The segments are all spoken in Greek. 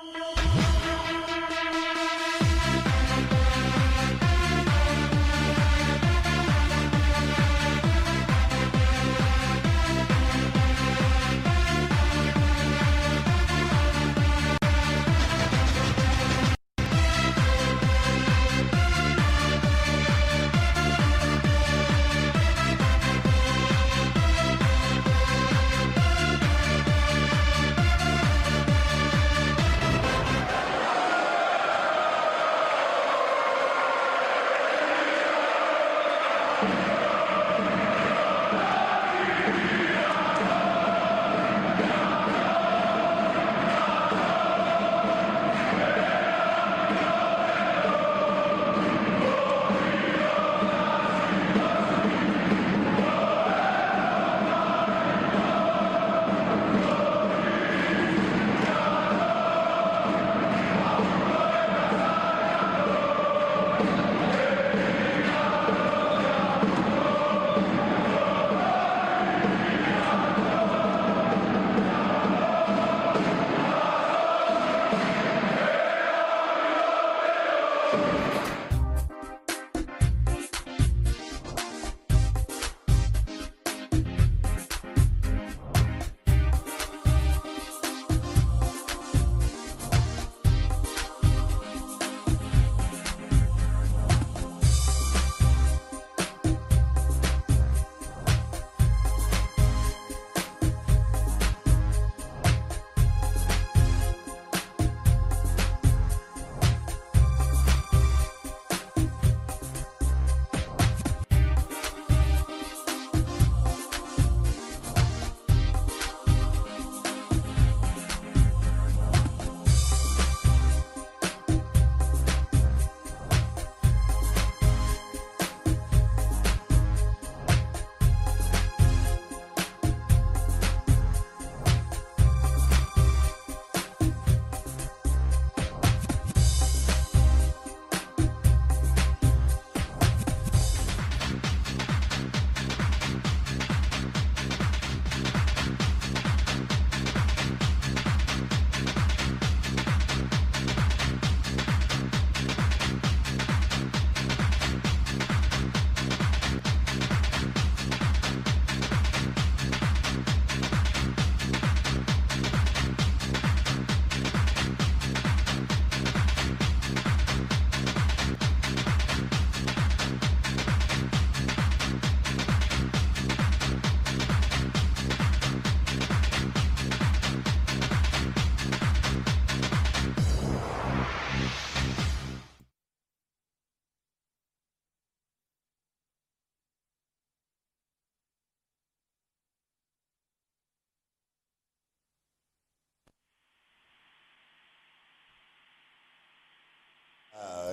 Thank you.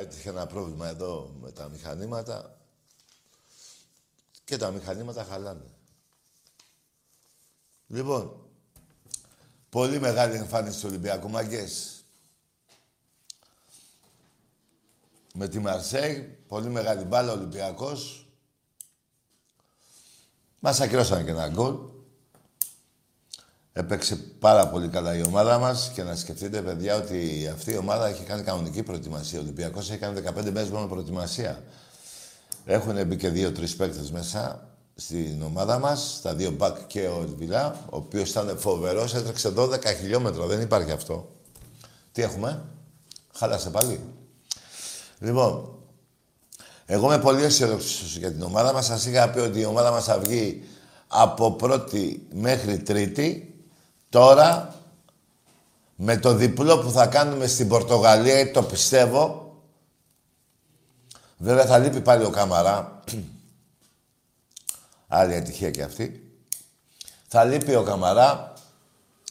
Έτυχε ένα πρόβλημα εδώ με τα μηχανήματα και τα μηχανήματα χαλάνε. Λοιπόν, πολύ μεγάλη εμφάνιση του Ολυμπιακού Μαγκές. Με τη Μαρσέη, πολύ μεγάλη μπάλα ο Ολυμπιακός. Μας ακυρώσαν και ένα γκολ. Έπαιξε πάρα πολύ καλά η ομάδα μας και να σκεφτείτε, παιδιά, ότι αυτή η ομάδα έχει κάνει κανονική προετοιμασία. Ο Ολυμπιακός έχει κάνει 15 μέρε μόνο προετοιμασία. Έχουν μπει και δύο-τρει παίκτες μέσα στην ομάδα μας, τα δύο μπακ και ο Ελβιλά, ο οποίος ήταν φοβερός, έτρεξε 12 χιλιόμετρα. Δεν υπάρχει αυτό. Τι έχουμε, χάλασε πάλι. Λοιπόν, εγώ είμαι πολύ αισιόδοξο για την ομάδα μας. Σας είχα πει ότι η ομάδα μας θα βγει από πρώτη μέχρι τρίτη Τώρα, με το διπλό που θα κάνουμε στην Πορτογαλία, το πιστεύω, βέβαια θα λείπει πάλι ο Καμαρά, άλλη ατυχία και αυτή, θα λείπει ο Καμαρά,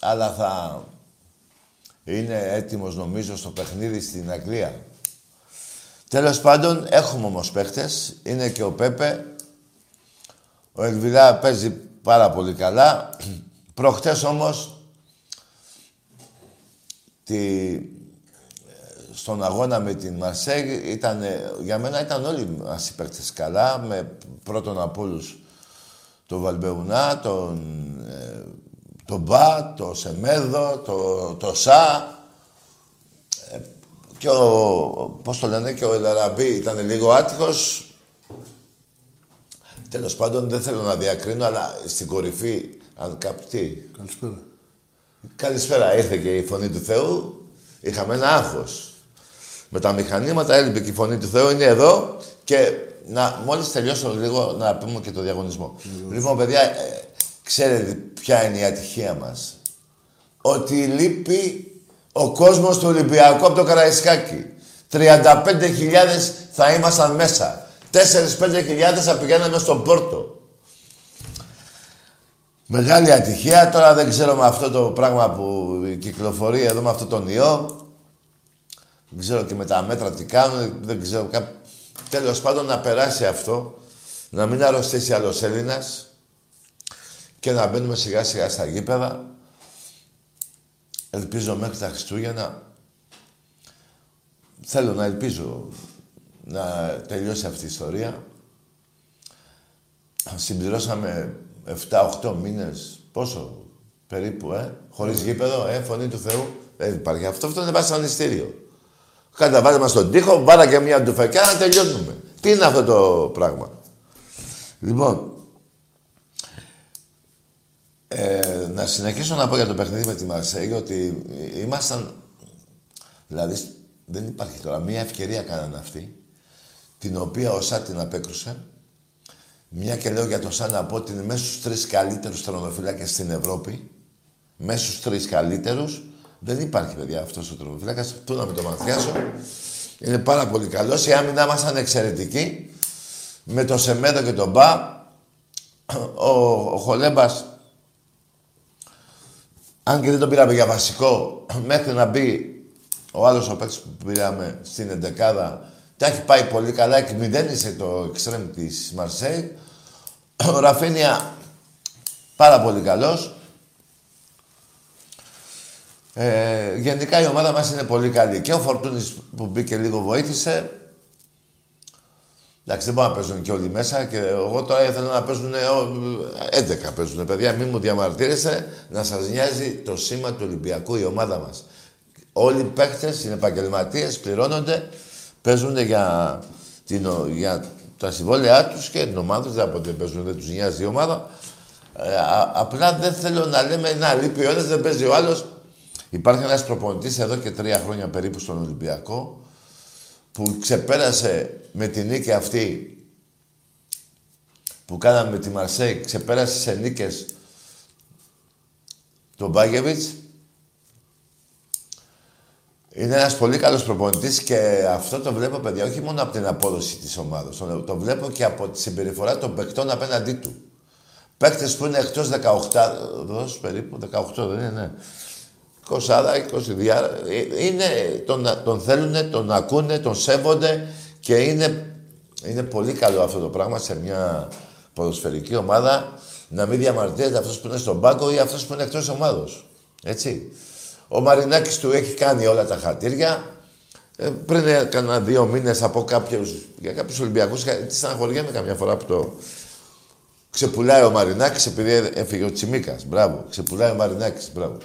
αλλά θα είναι έτοιμος νομίζω στο παιχνίδι στην Αγγλία. Τέλος πάντων, έχουμε όμως παίχτες. Είναι και ο Πέπε. Ο Ελβιλά παίζει πάρα πολύ καλά. Προχτές όμως, τη, στον αγώνα με την Μαρσέγ, ήταν, για μένα ήταν όλοι μας οι καλά, με πρώτον από όλους τον Βαλμπεουνά, τον, ε, τον Μπα, τον Σεμέδο, τον το Σα, και ο, πώς το λένε, και ο Ελαραμπή ήταν λίγο άτυχος. Τέλος πάντων δεν θέλω να διακρίνω, αλλά στην κορυφή, αν κάποιοι... Καλησπέρα. Καλησπέρα, ήρθε και η Φωνή του Θεού. Είχαμε ένα άγχος. Με τα μηχανήματα έλειπε και η Φωνή του Θεού, είναι εδώ και να, μόλις τελειώσω λίγο να πούμε και το διαγωνισμό. Λοιπόν, παιδιά, ε, ξέρετε ποια είναι η ατυχία μας. Ότι λείπει ο κόσμος του Ολυμπιακού από το Καραϊσκάκι. 35.000 θα ήμασταν μέσα. 4-5.000 θα πηγαίναμε στον Πόρτο. Μεγάλη ατυχία. Τώρα δεν ξέρω με αυτό το πράγμα που κυκλοφορεί εδώ με αυτό τον ιό. Δεν ξέρω και με τα μέτρα τι κάνουν. Δεν ξέρω. Κά... Τέλος πάντων να περάσει αυτό. Να μην αρρωστήσει άλλος Έλληνας. Και να μπαίνουμε σιγά σιγά στα γήπεδα. Ελπίζω μέχρι τα Χριστούγεννα. Θέλω να ελπίζω να τελειώσει αυτή η ιστορία. Συμπληρώσαμε 7-8 μήνες, πόσο, περίπου, ε, χωρίς γήπεδο, ε, φωνή του Θεού. Δεν υπάρχει αυτό, αυτό είναι βασανιστήριο. Κάντε βάλε μας στον τοίχο, βάλα και μια ντουφεκιά να τελειώνουμε. Τι είναι αυτό το πράγμα; Λοιπόν, ε, να συνεχίσω να πω για το παιχνίδι με τη Μαρσέγη ότι ήμασταν. Δηλαδή, δεν υπάρχει τώρα. Μία ευκαιρία κάνανε αυτή, την οποία ο Σάτιν απέκρουσε. Μια και λέω για τον Σαν να πω ότι είναι μέσα στους τρεις καλύτερους τρομοφυλάκε στην Ευρώπη. Μέσα στους τρεις καλύτερους. Δεν υπάρχει, παιδιά, αυτός ο τρομοφυλάκα. Πού να με το μαθιάσω. Είναι πάρα πολύ καλός. Η άμυνα μας ήταν εξαιρετική. Με το Σεμέδο και τον Μπα. Ο, ο Χολέμπας αν και δεν τον πήραμε για βασικό, μέχρι να μπει ο άλλος ο παίκτης που πήραμε στην εντεκάδα, τα έχει πάει πολύ καλά, εκμηδένισε το εξτρέμ της Μαρσέη. Ο Ραφίνια πάρα πολύ καλός. Ε, γενικά η ομάδα μας είναι πολύ καλή. Και ο Φορτούνης που μπήκε λίγο βοήθησε. Εντάξει, δεν μπορούν να παίζουν και όλοι μέσα και εγώ τώρα ήθελα να παίζουν 11 παίζουν. Παιδιά, μην μου διαμαρτύρεστε να σας νοιάζει το σήμα του Ολυμπιακού η ομάδα μας. Όλοι οι παίχτε είναι επαγγελματίες, πληρώνονται, παίζουν για, την, για τα συμβόλαιά τους και την ομάδα τους. Δεν από παίζουν, δεν τους νοιάζει η ομάδα. Ε, απλά δεν θέλω να λέμε να λείπει ο ένας, δεν παίζει ο άλλος. Υπάρχει ένας προπονητής εδώ και τρία χρόνια περίπου στον Ολυμπιακό που ξεπέρασε με την νίκη αυτή που κάναμε με τη Μαρσέη, ξεπέρασε σε νίκες τον Μπάγεβιτς. Είναι ένας πολύ καλός προπονητής και αυτό το βλέπω, παιδιά, όχι μόνο από την απόδοση της ομάδας. Το βλέπω και από τη συμπεριφορά των παικτών απέναντί του. Παίκτες που είναι εκτός 18, περίπου, 18 δεν είναι, ναι. 20, 20 είναι, τον, τον θέλουν, τον ακούνε, τον σέβονται και είναι, είναι πολύ καλό αυτό το πράγμα σε μια ποδοσφαιρική ομάδα να μην διαμαρτύρεται αυτός που είναι στον πάγκο ή αυτός που είναι εκτός ομάδος. Έτσι. Ο Μαρινάκης του έχει κάνει όλα τα χατήρια. Ε, πριν έκανα δύο μήνες από κάποιους, για κάποιους Ολυμπιακούς, τι στεναχωριέμαι καμιά φορά που το ξεπουλάει ο Μαρινάκης επειδή έφυγε ο Τσιμίκας. Μπράβο. Ξεπουλάει ο Μαρινάκης. Μπράβο.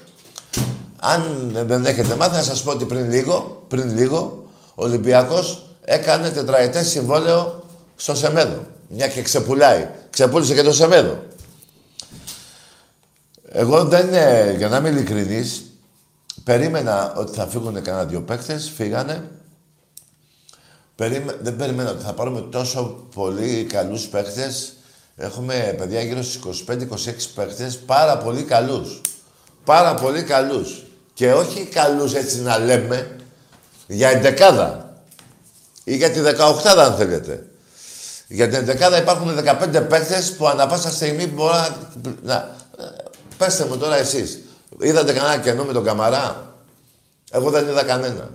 Αν δεν έχετε μάθει, να σας πω ότι πριν λίγο, πριν λίγο, ο Ολυμπιακός έκανε τετραετές συμβόλαιο στο Σεμέδο. Μια και ξεπουλάει. Ξεπούλησε και το Σεμέδο. Εγώ δεν, για να είμαι ειλικρινής, περίμενα ότι θα φύγουν κανένα δύο παίκτες, φύγανε. Περίμε... Δεν περίμενα ότι θα πάρουμε τόσο πολύ καλούς παίκτες. Έχουμε παιδιά γύρω στους 25-26 παίκτες, πάρα πολύ καλούς. Πάρα πολύ καλούς. Και όχι καλούς έτσι να λέμε, για εντεκάδα. Ή για τη δεκαοχτάδα αν θέλετε. Για την εντεκάδα υπάρχουν 15 παίχτες που ανα πάσα στιγμή μπορεί να... να... Πέστε μου τώρα εσείς. Είδατε κανένα κενό με τον Καμαρά; Εγώ δεν είδα κανένα.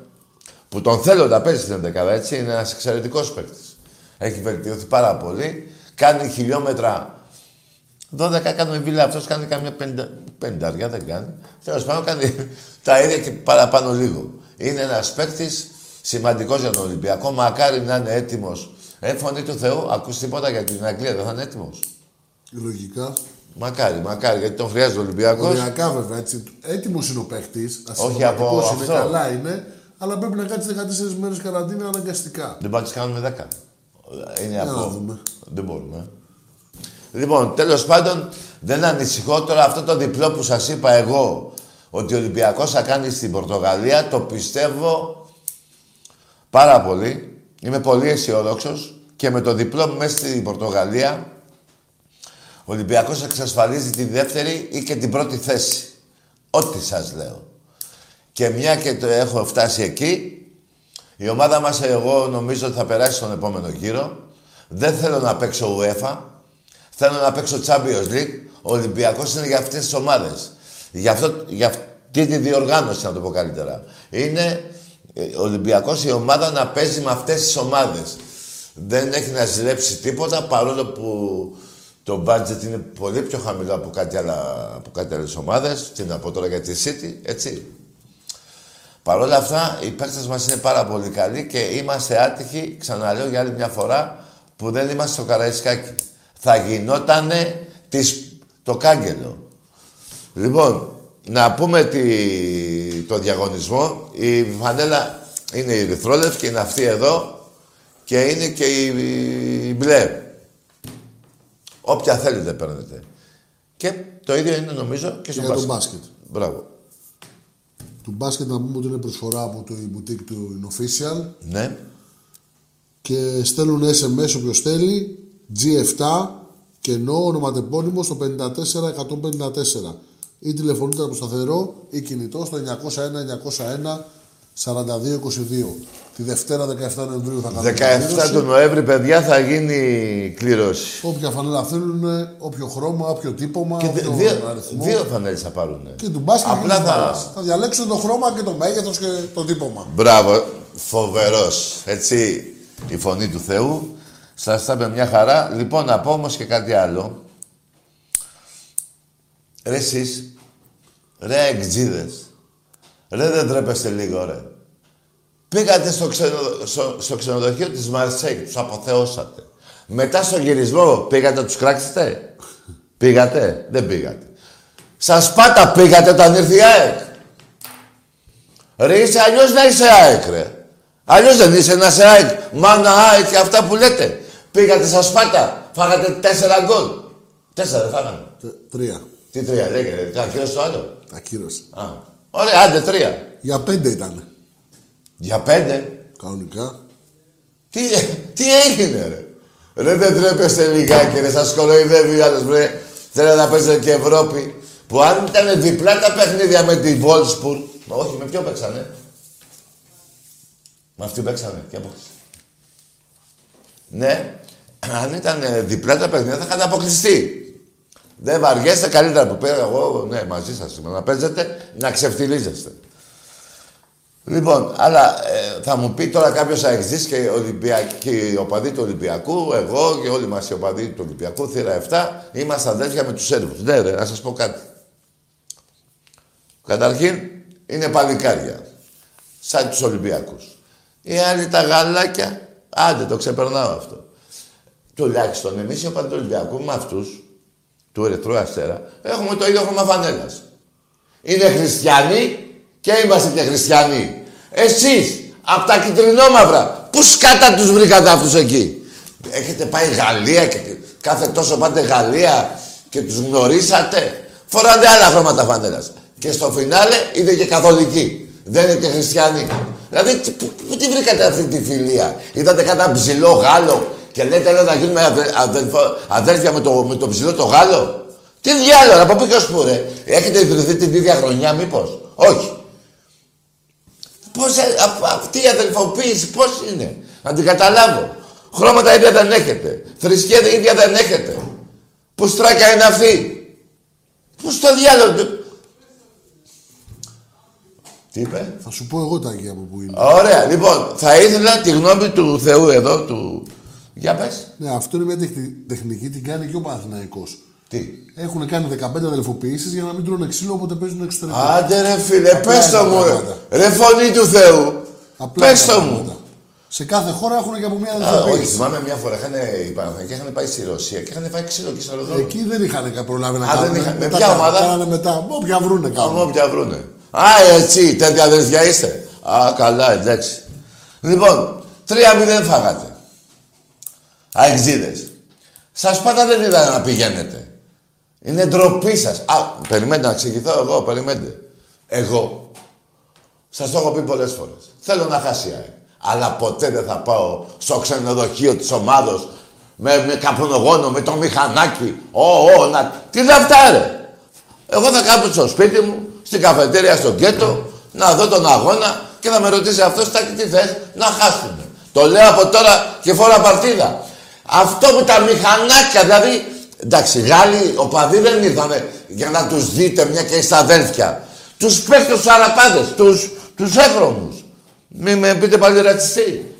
Που τον θέλω να παίζει στην εντεκάδα, έτσι. Είναι ένας εξαιρετικός παίχτης. Έχει βελτιωθεί πάρα πολύ. Κάνει χιλιόμετρα 12 έκανε βίλα, αυτός κάνει καμιά πενταριά, δεν κάνει. Τέλος πάντων κάνει τα ίδια και παραπάνω λίγο. Είναι ένας παίκτης σημαντικός για τον Ολυμπιακό. Μακάρι να είναι έτοιμος. Ε, φωνή του Θεού, ακούς τίποτα για την Αγγλία, δεν θα είναι έτοιμος. Λογικά. Μακάρι, μακάρι, γιατί τον χρειάζεται ο Ολυμπιακός. Οριακά βέβαια, έτσι. Έτοιμος είναι ο παίκτη. Όχι από αυτό. Είναι καλά είναι. αλλά πρέπει να κάτσει 14 μέρες καραντίνα αναγκαστικά. Δεν πάμε να τις κάνουμε 10. Είναι Για να αυτό. δούμε. Δεν μπορούμε. Λοιπόν, τέλος πάντων, δεν ανησυχώ τώρα αυτό το διπλό που σας είπα εγώ ότι ο Ολυμπιακός θα κάνει στην Πορτογαλία, το πιστεύω πάρα πολύ. Είμαι πολύ αισιόδοξος και με το διπλό μέσα στην Πορτογαλία ο Ολυμπιακός εξασφαλίζει τη δεύτερη ή και την πρώτη θέση. Ό,τι σας λέω. Και μια και το έχω φτάσει εκεί, η ομάδα μας εγώ νομίζω ότι θα περάσει στον επόμενο γύρο. Δεν θέλω να παίξω UEFA. Θέλω να παίξω Champions League. Ο Ολυμπιακός είναι για αυτές τις ομάδες. Για, αυτό, για αυτή τη διοργάνωση, να το πω καλύτερα. Είναι ε, ο Ολυμπιακός η ομάδα να παίζει με αυτές τις ομάδες. Δεν έχει να ζηλέψει τίποτα, παρόλο που το budget είναι πολύ πιο χαμηλό από κάτι, άλλα, από κάτι άλλες ομάδες. Τι να πω τώρα για τη City, έτσι. Παρ' όλα αυτά, οι παίκτες μας είναι πάρα πολύ καλοί και είμαστε άτυχοι, ξαναλέω για άλλη μια φορά, που δεν είμαστε στο Καραϊσκάκι. Θα γινότανε τις, το κάγκελο. Λοιπόν, να πούμε τη, το διαγωνισμό. Η φανέλα είναι η ρηθρόλευκη, είναι αυτή εδώ και είναι και η, η μπλε. Όποια θέλετε παίρνετε. Και το ίδιο είναι νομίζω και στο Για το μπάσκετ. μπάσκετ. Μπράβο. Του μπάσκετ να πούμε ότι είναι προσφορά από το η boutique του In Official Ναι. και στέλνουν SMS όποιος θέλει G7 κενό ονοματεπώνυμο στο 54154 ή τηλεφωνείτε από σταθερό ή κινητό στο 901 901 4222. Τη Δευτέρα 17 Νοεμβρίου θα κάνουμε 17 κλήρωση. του Νοέμβρη, παιδιά, θα γίνει κλήρωση. Όποια φανέλα θέλουν, όποιο χρώμα, όποιο τύπομα, Και όποιο δύο, αριθμό. δύο φανέλες θα πάρουν. Και του μπάσκετ Απλά και της θα- μπάλας. θα διαλέξουν το χρώμα και το μέγεθος και το τύπομα. Μπράβο, φοβερός. Έτσι, η φωνή του Θεού. Σας τα είπε μια χαρά. Λοιπόν, να πω όμως και κάτι άλλο. Ρε εσείς, ρε εξίδες, ρε δεν τρέπεστε λίγο, ρε. Πήγατε στο, ξενο, στο, στο ξενοδοχείο της Μαρσέη, τους αποθεώσατε. Μετά στο γυρισμό πήγατε να τους κράξετε. πήγατε, δεν πήγατε. Σας πάτα πήγατε όταν ήρθε η ΑΕΚ. Ρε είσαι αλλιώς να είσαι ΑΕΚ, ρε. Αλλιώς δεν είσαι να είσαι ΑΕΚ. Μάνα ΑΕΚ και αυτά που λέτε. Πήγατε στα Σπάτα, φάγατε τέσσερα γκολ. Τέσσερα δεν φάγανε. Τε- Τρία. Τι τρία λέγεται, τι ακύρωσε το άλλο. Ακύρωση. Α, ωραία, άντε τρία. Για πέντε ήταν. Για πέντε. Κανονικά. Τι, τι έγινε, ρε. Ρε δεν τρέπεστε λιγάκι, ρε. Σας κοροϊδεύει ο άλλος, ρε. Θέλετε να παίζετε και Ευρώπη. Που αν ήταν διπλά τα παιχνίδια με τη Wolfsburg... Όχι, με ποιο παίξανε; Με αυτή παίξανε. Και από... Ναι. Αν ήταν ε, διπλά τα παιχνίδια θα είχατε αποκλειστεί. Δεν βαριέστε καλύτερα που πέρα εγώ, ναι, μαζί σας είμαι. Να παίζετε, να ξεφτιλίζεστε. Λοιπόν, αλλά ε, θα μου πει τώρα κάποιος αεξή και, Ολυμπιακ... και οι οπαδοί του Ολυμπιακού, εγώ και όλοι μας οι οπαδοί του Ολυμπιακού, θύρα 7, είμαστε αδέρφια με τους Σέρβους. Ναι, ρε, να σας πω κάτι. Καταρχήν, είναι παλικάρια. Σαν τους Ολυμπιακούς. Οι άλλοι τα γαλάκια, άντε το ξεπερνάω αυτό. Τουλάχιστον εμείς οι οπαδοί του Ολυμπιακού με αυτούς, του Ερυθρού Αστέρα, έχουμε το ίδιο χρώμα φανέλας. Είναι χριστιανοί και είμαστε και χριστιανοί. Εσείς, από τα κυτρινόμαυρα, πού σκάτα τους βρήκατε αυτούς εκεί; Έχετε πάει Γαλλία και κάθε τόσο πάτε Γαλλία και τους γνωρίσατε; Φοράτε άλλα χρώματα φανέλας. Και στο φινάλε είναι και καθολικοί. Δεν είναι και χριστιανοί. Δηλαδή, τι- πού, πού τη βρήκατε αυτή τη φιλία; Είδατε κατά ψηλό Γάλλο και λέτε λέω να γίνουμε αδε, αδελφο- αδέρφια με το, με το ψηλό το Γάλλο. Τι διάλογο, από πού και ως πού ρε; Έχετε ιδρυθεί την ίδια χρονιά μήπως; Όχι. Πώς, ε, α- αυτή η αδελφοποίηση πώς είναι. Να την καταλάβω. Χρώματα ίδια δεν έχετε. Θρησκεία ίδια δεν έχετε. Που στράκια είναι αυτή. Πού στο διάλογο. Τι είπε; Θα σου πω εγώ τα αγία από που είναι. Ωραία. Λοιπόν, θα ήθελα τη γνώμη του Θεού εδώ, του... Για πες. Ναι, αυτό είναι μια τεχνη- τεχνική, την κάνει και ο Παναθηναϊκός. Τι; Έχουν κάνει 15 αδελφοποιήσεις για να μην τρώνε ξύλο όποτε παίζουν εξωτερικό. Άντε ρε φίλε, Απλά πες το είναι μου. ρε. πράγματα. Ρε φωνή του Θεού. Απλά Πες είναι το τα μου. πράγματα. Σε κάθε χώρα έχουν και από μια Α, όχι, αδελφοποίηση. θυμάμαι μια φορά είχαν, οι Παναθηναϊκοί είχαν πάει στη Ρωσία και είχαν πάει ξύλο και στο αεροδρόμιο. Εκεί δεν είχαν κα- προλάβει να Α, δεν κάνουν. είχαν. Με Μετά ποια κάνανε- ομάδα; Κάνανε μετά. Όποια βρούνε Άμα κάνουν. όποια βρούνε. Α, έτσι, τέτοια αδερφιά είστε. Α, καλά, εντάξει. Λοιπόν, 3-0 φάγατε. Αεξίδες. Σας πάντα δεν είδα να πηγαίνετε. Είναι ντροπή σας. Α, περιμένετε να εξηγηθώ εγώ, περιμένετε. Εγώ. Σας το έχω πει πολλές φορές. Θέλω να χάσει η Αλλά ποτέ δεν θα πάω στο ξενοδοχείο της ομάδος με, με καπνογόνο, με το μηχανάκι. Ω, ω, να... Τι είναι αυτά, ρε. Εγώ θα κάνω στο σπίτι μου, στην καφετέρια, στο γκέτο, να δω τον αγώνα και θα με ρωτήσει αυτός τι θες, να χάσουμε. Το λέω από τώρα και φορά παρτίδα. Αυτό με τα μηχανάκια, δηλαδή, εντάξει, Γάλλοι, οπαδοί δεν ήρθαν για να τους δείτε μια και στα αδέλφια. Τους παίχτες τους αραπάδες, τους, τους έχρωμους. Μην με πείτε πάλι ρατσιστή.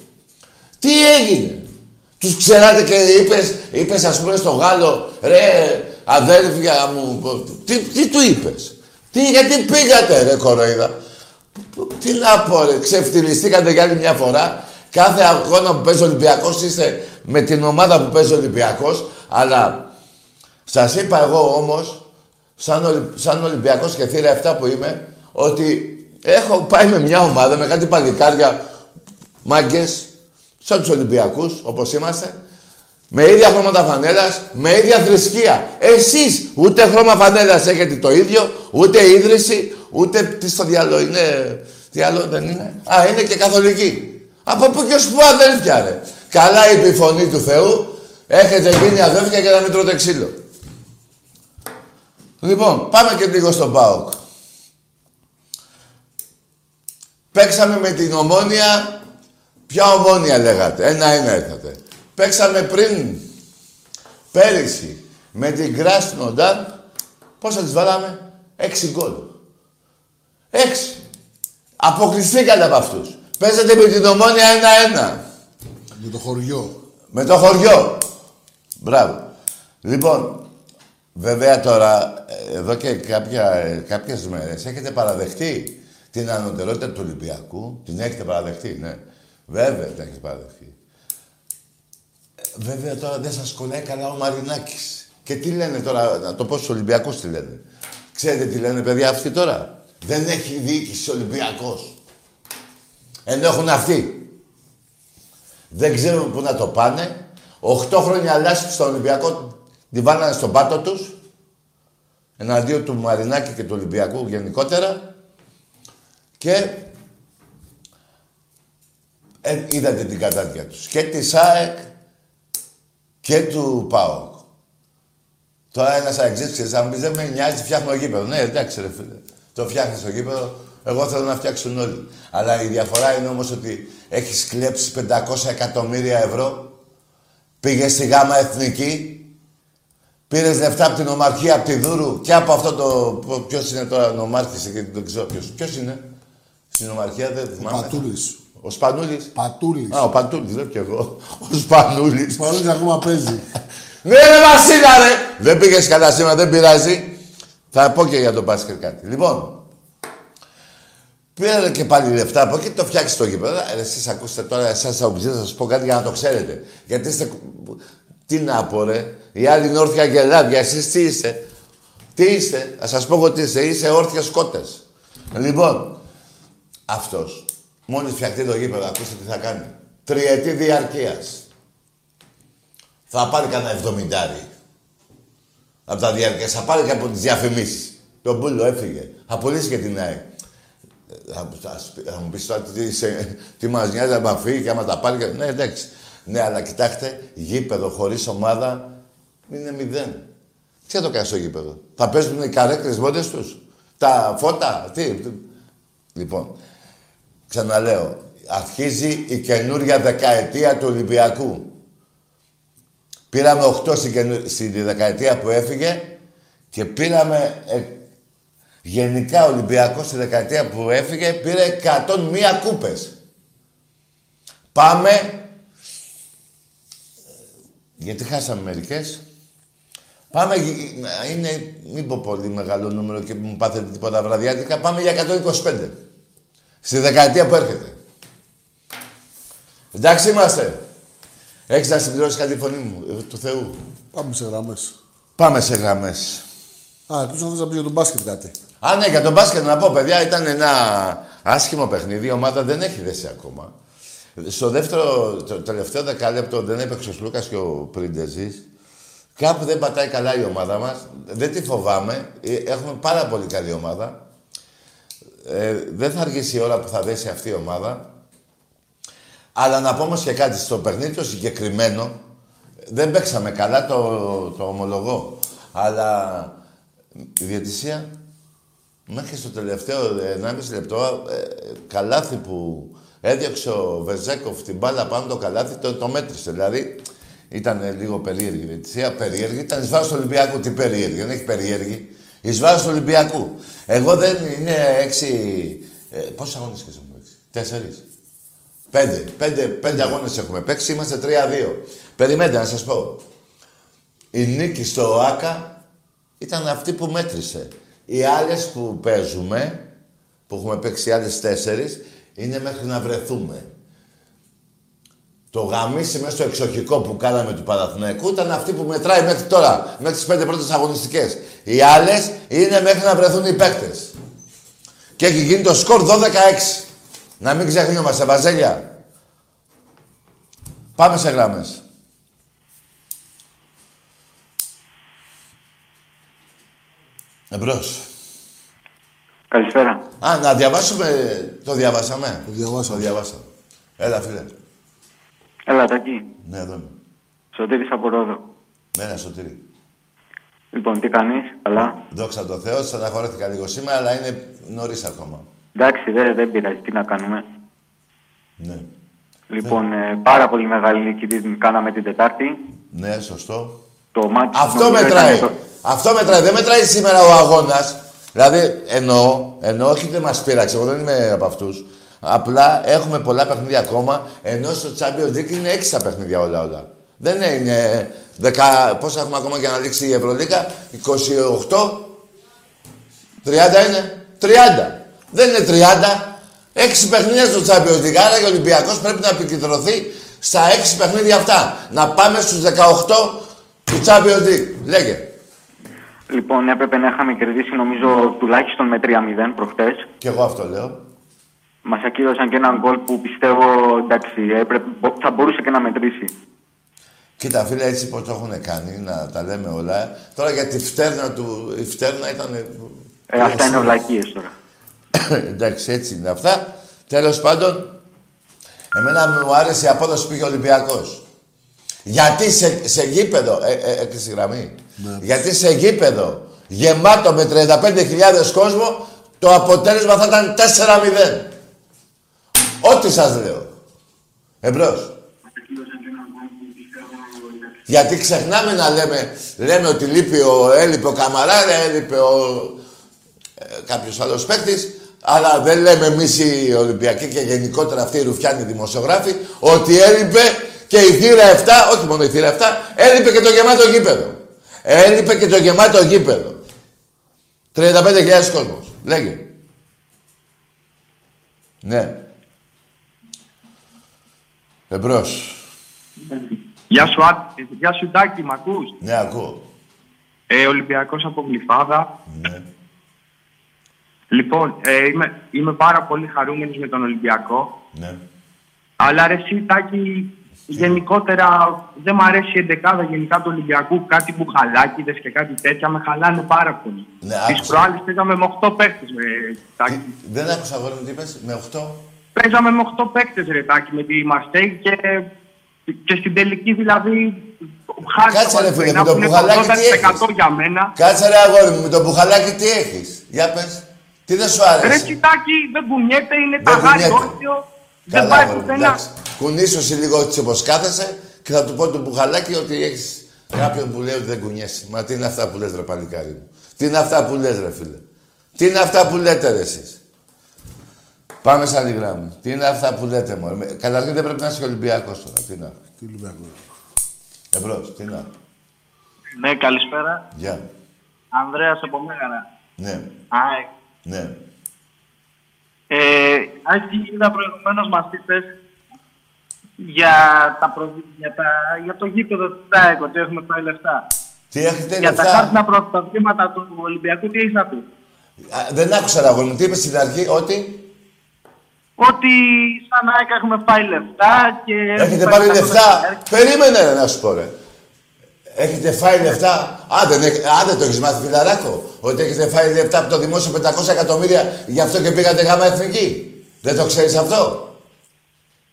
Τι έγινε; Τους ξέρατε και είπες, είπες ας πούμε στο Γάλλο, ρε αδέλφια μου, τι, τι του είπες; Τι, γιατί πήγατε ρε κοροϊδά; Τι να πω ρε, ξεφτυλιστήκατε για άλλη μια φορά. Κάθε αγώνα που παίζει ο Ολυμπιακός είστε με την ομάδα που παίζει ο Ολυμπιακός, αλλά σας είπα εγώ όμως, σαν, Ολυ... σαν Ολυμπιακός και θύρα 7 που είμαι, ότι έχω πάει με μια ομάδα, με κάτι παλικάρια, μάγκες, σαν τους Ολυμπιακούς, όπως είμαστε, με ίδια χρώματα φανέλας, με ίδια θρησκεία. Εσείς ούτε χρώμα φανέλας έχετε το ίδιο, ούτε ίδρυση, ούτε τι στο διάλογο είναι. Τι άλλο δεν είναι. Α, είναι και καθολική. Από πού και ως πού αδέλφια ρε. Καλά είπε η φωνή του Θεού. Έχετε γίνει αδέλφια και να μην τρώτε ξύλο. Λοιπόν, πάμε και λίγο στον ΠΑΟΚ. Παίξαμε με την Ομόνια. Ποια Ομόνια λέγατε; Ένα-ένα ήρθατε. Παίξαμε πριν, πέρυσι, με την Κράσνονταν. Πόσα τις βάλαμε; Έξι γκολ. Έξι. Αποκλειστήκατε από αυτούς. Παίζετε με την Ομόνια ένα-ένα. Με το χωριό. Με το χωριό. Μπράβο. Λοιπόν, βέβαια τώρα, εδώ και κάποια, κάποιες μέρες έχετε παραδεχτεί την ανωτερότητα του Ολυμπιακού. Την έχετε παραδεχτεί, ναι. Βέβαια την έχετε παραδεχτεί. Βέβαια τώρα δεν σας κολλάει καλά ο Μαρινάκης. Και τι λένε τώρα, να το πω στους Ολυμπιακούς τι λένε. Ξέρετε τι λένε παιδιά αυτοί τώρα. Δεν έχει διοίκηση Ολυμπιακός. Ενώ έχουν αυτοί. Δεν ξέρουν πού να το πάνε. Οχτώ χρόνια λάσπη στον Ολυμπιακό την βάλανε στον πάτο τους. Εναντίον του Μαρινάκη και του Ολυμπιακού γενικότερα. Και ε, είδατε την κατάδια τους. Και της ΣΑΕΚ και του ΠΑΟΚ. Τώρα ένας αεξής θα μου πεις δεν με νοιάζει, φτιάχνω γήπεδο. Ναι, εντάξει, ρε φίλε. Το φτιάχνεις το γήπεδο, εγώ θέλω να φτιάξουν όλοι. Αλλά η διαφορά είναι όμως ότι έχεις κλέψει 500 εκατομμύρια ευρώ, πήγες στη ΓΑΜΑ Εθνική, πήρες λεφτά από την Ομαρχία, από τη Δούρου και από αυτό το. Ποιος είναι τώρα νομάρχης εκεί, δεν ξέρω ποιο. Ποιος είναι. Στην Ομαρχία δεν θυμάμαι. Ο Πατούλης. Ο Σπανούλης. Πατούλης. Α, ο Πατούλης, δεν και εγώ. Ο Σπανούλης. Ο Σπανούλης ακόμα παίζει. Ναι, ρε Βασίλα, ρε! Δεν πήγες καλά σήμερα, δεν πειράζει. Θα πω και για τον μπάσκετ κάτι. Λοιπόν, Πήρατε και πάλι λεφτά από εκεί το φτιάξει το γήπεδο. Ε, Εσείς ακούστε τώρα, εσάς θα σας πω κάτι για να το ξέρετε. Γιατί είστε. Τι να πω, ρε. Οι άλλοι είναι όρθια γελάδια. Εσείς τι είστε; Τι είστε; Θα σας πω εγώ τι είστε. Είστε όρθια σκότε. Λοιπόν, αυτός. Μόλις φτιαχτεί το γήπεδο, ακούστε τι θα κάνει. Τριετή διαρκείας. Θα πάρει κανένα εβδομηντάρι. Από τα διαρκεία. Θα πάρει και από τις διαφημίσεις. Το μπούλο έφυγε. Θα πουλήσει και την ΑΕΚ. Θα, θα, μου πεις τώρα τι, σε, τι μας νοιάζει να φύγει και άμα τα πάρει. Ναι, εντάξει. Ναι, αλλά κοιτάξτε, γήπεδο χωρίς ομάδα είναι μηδέν. Τι θα το κάνεις στο γήπεδο; Θα παίζουν οι καρέκλες μόνες τους; Τα φώτα. Τι. Λοιπόν, ξαναλέω. Αρχίζει η καινούρια δεκαετία του Ολυμπιακού. Πήραμε 8 στη, δεκαετία που έφυγε και πήραμε Γενικά ο Ολυμπιακός στη δεκαετία που έφυγε πήρε 101 κούπες. Πάμε... Γιατί χάσαμε μερικές. Πάμε, είναι, μην πω πολύ μεγάλο νούμερο και μου πάθετε τίποτα βραδιάτικα, πάμε για 125. Στη δεκαετία που έρχεται. Εντάξει είμαστε. Έχεις να συμπληρώσεις κάτι φωνή μου, ε, του Θεού; Πάμε σε γραμμές. Πάμε σε γραμμές. Α, εκτός να θες να πει για τον μπάσκετ κάτι. Α, ναι, για τον μπάσκετ να πω, παιδιά, ήταν ένα Άσχημο παιχνίδι, η ομάδα δεν έχει δέσει ακόμα. Στο δεύτερο, το τελευταίο δεκάλεπτο δεν έπαιξε ο Σλούκας και ο Πριντεζής. Κάπου δεν πατάει καλά η ομάδα μας. Δεν τη φοβάμαι. Ε, έχουμε πάρα πολύ καλή ομάδα. Ε, δεν θα αργήσει η ώρα που θα δέσει αυτή η ομάδα. Αλλά να πω όμως και κάτι στο παιχνίδι το συγκεκριμένο. Δεν παίξαμε καλά, το, το ομολογώ. Αλλά η διαιτησία μέχρι στο τελευταίο 1,5 λεπτό ε, καλάθι που έδιωξε ο Βεζέκοφ την μπάλα πάνω το καλάθι, το, το μέτρησε. Δηλαδή ήταν λίγο περίεργη η διαιτησία. Περίεργη. Ήταν εις βάρος του Ολυμπιακού. Τι περίεργη. Δεν έχει περίεργη. Εις βάρος του Ολυμπιακού. Εγώ δεν είναι έξι. Ε, Πόσε αγώνες έχουμε παίξει; Τέσσερις. Πέντε. Πέντε, πέντε αγώνες έχουμε παίξει. Είμαστε τρία-δύο. Περιμένετε να σας πω. Η νίκη στο ΆΚΑ ήταν αυτή που μέτρησε. Οι άλλες που παίζουμε, που έχουμε παίξει άλλες τέσσερις, είναι μέχρι να βρεθούμε. Το γαμίσι μέσα στο εξοχικό που κάναμε του Παναθηναϊκού ήταν αυτή που μετράει μέχρι τώρα, μέχρι τις πέντε πρώτες αγωνιστικές. Οι άλλες είναι μέχρι να βρεθούν οι παίκτες. Και έχει γίνει το σκορ 12-6. Να μην ξεχνιόμαστε, βαζέλια. Πάμε σε γράμμες. Εμπρός. Καλησπέρα. Α, να διαβάσουμε. Το διαβάσαμε. Το διαβάσαμε. Το διαβάσαμε. Έλα, φίλε. Έλα, Τακί. Ναι, εδώ είμαι. Σωτήρης από Ρόδο. Ναι, ναι, σωτήρι. Λοιπόν, τι κάνεις, καλά; Δόξα τω Θεώ, στεναχωρέθηκα λίγο σήμερα, αλλά είναι νωρίς ακόμα. Εντάξει, δεν, δεν πειράζει, τι να κάνουμε; Ναι. Λοιπόν, ε, πάρα πολύ μεγάλη νίκη την κάναμε την Τετάρτη. Ναι, σωστό. Το μάτι Αυτό μετράει. Αυτό μετράει. Δεν μετράει σήμερα ο αγώνας. Δηλαδή, εννοώ, εννοώ, όχι δεν μας πείραξε, εγώ δεν είμαι από αυτούς. Απλά έχουμε πολλά παιχνίδια ακόμα, ενώ στο Champions League είναι έξι τα παιχνίδια όλα όλα. Δεν είναι δεκα... Πόσα έχουμε ακόμα για να λήξει η Ευρωλίκα, 28, 30 είναι, 30. Δεν είναι 30. Έξι παιχνίδια στο Champions League, άρα και ο Ολυμπιακός πρέπει να επικεντρωθεί στα έξι παιχνίδια αυτά. Να πάμε στους 18 του Champions League. Λέγε. Λοιπόν, έπρεπε να είχαμε κερδίσει νομίζω τουλάχιστον με 3-0 προχτές. Και εγώ αυτό λέω. Μας ακύρωσαν και έναν γκολ που πιστεύω εντάξει, έπρεπε, θα μπορούσε και να μετρήσει. Κοίτα, φίλε, έτσι πως το έχουν κάνει, να τα λέμε όλα. Τώρα για τη φτέρνα του, η φτέρνα ήταν... Ε, αυτά είναι ολακίες τώρα. Εντάξει, έτσι είναι αυτά. Τέλος πάντων, εμένα μου άρεσε η απόδοση που πήγε ο Ολυμπιακός. Γιατί σε, σε γήπεδο, ε, ε, έκλεισε η γραμμή. Γιατί σε γήπεδο γεμάτο με 35.000 κόσμο, το αποτέλεσμα θα ήταν 4-0. Ό,τι σας λέω. Εμπρός. Γιατί ξεχνάμε να λέμε, λέμε ότι λείπει ο, έλειπε ο Καμαρά, έλειπε ο ε, κάποιος άλλος παίκτης, αλλά δεν λέμε εμείς οι Ολυμπιακοί και γενικότερα αυτοί οι ρουφιάνοι δημοσιογράφοι ότι έλειπε και η θύρα 7, όχι μόνο η θύρα 7, έλειπε και το γεμάτο γήπεδο. Έλειπε και το γεμάτο γήπεδο. 35.000 κόσμος. Λέγε. Ναι. Εμπρός. Γεια σου, Ά- Γεια σου Τάκη, μ' ακούς; Ναι, ακούω. Ε, Ολυμπιακός από Γλυφάδα. Ναι. Λοιπόν, ε, είμαι, είμαι πάρα πολύ χαρούμενος με τον Ολυμπιακό. Ναι. Αλλά ρε εσύ, Τάκη, γενικότερα δεν μ' αρέσει η εντεκάδα γενικά του Ολυμπιακού. Κάτι που χαλάκιδες και κάτι τέτοια με χαλάνε πάρα πολύ. Ναι, Τις άκουσα. προάλλες παίζαμε με 8 παίκτες, με Τάκη. Τι- Δεν άκουσα αγόρι μου τι είπες, με 8. Παίζαμε με 8 παίκτες, ρε Τάκη, με τη Μαρσέη και, και στην τελική δηλαδή... Κάτσε, ρε, φίλε, με το είναι Μπουχαλάκι τι 80% έχεις; για μένα. Κάτσε ρε αγόρι μου, με το μπουχαλάκι τι έχεις; Για πες. Τι δεν σου Ρε άρεσε; Τσιτάκι, δεν κουνιέται, είναι Δεν τα γάρι κουνιέται. όρθιο. Δεν Καλά, πάει αγόρι μου, πουθενά. Εντάξει. Κουνήσου λίγο έτσι όπως κάθεσαι και θα του πω το μπουχαλάκι ότι έχεις κάποιον που λέει ότι δεν κουνιέσαι. Μα τι είναι αυτά που λες ρε παλικάρι μου; Τι είναι αυτά που λες ρε φίλε; Τι είναι αυτά που λέτε ρε εσείς; Πάμε σαν άλλη γράμμα. Τι είναι αυτά που λέτε μόνο. Καταρχήν δεν πρέπει να είσαι Ολυμπιακός τώρα. Τι να. Τι Ολυμπιακός; Εμπρός, τι να. Ναι, καλησπέρα. Γεια. Ανδρέας από Μέγαρα. Ναι, ΑΕΚ. ναι. Ε, Άκη, είδα προηγουμένως μας είπες για, τα προδι... για, τα... για το γήπεδο του ΑΕΚ, ότι έχουμε πάει λεφτά. Τι έχετε Για τα λεφτά; χάρτινα πρωταθλήματα του Ολυμπιακού, τι έχεις να πεις; Α, δεν άκουσα ρε αγόρι μου. Τι είπες στην αρχή, ότι... ότι σαν ΑΕΚ έχουμε φάει λεφτά και... Έχετε πάρει λεφτά; Περίμενε ρε, να σου πω ρε. Έχετε φάει λεφτά; Άντε, ναι, άντε το έχεις μάθει φιλαράκο. Ότι έχετε φάει λεφτά από το δημόσιο 500 εκατομμύρια γι' αυτό και πήγατε γάμα εθνική. Δεν το ξέρεις αυτό;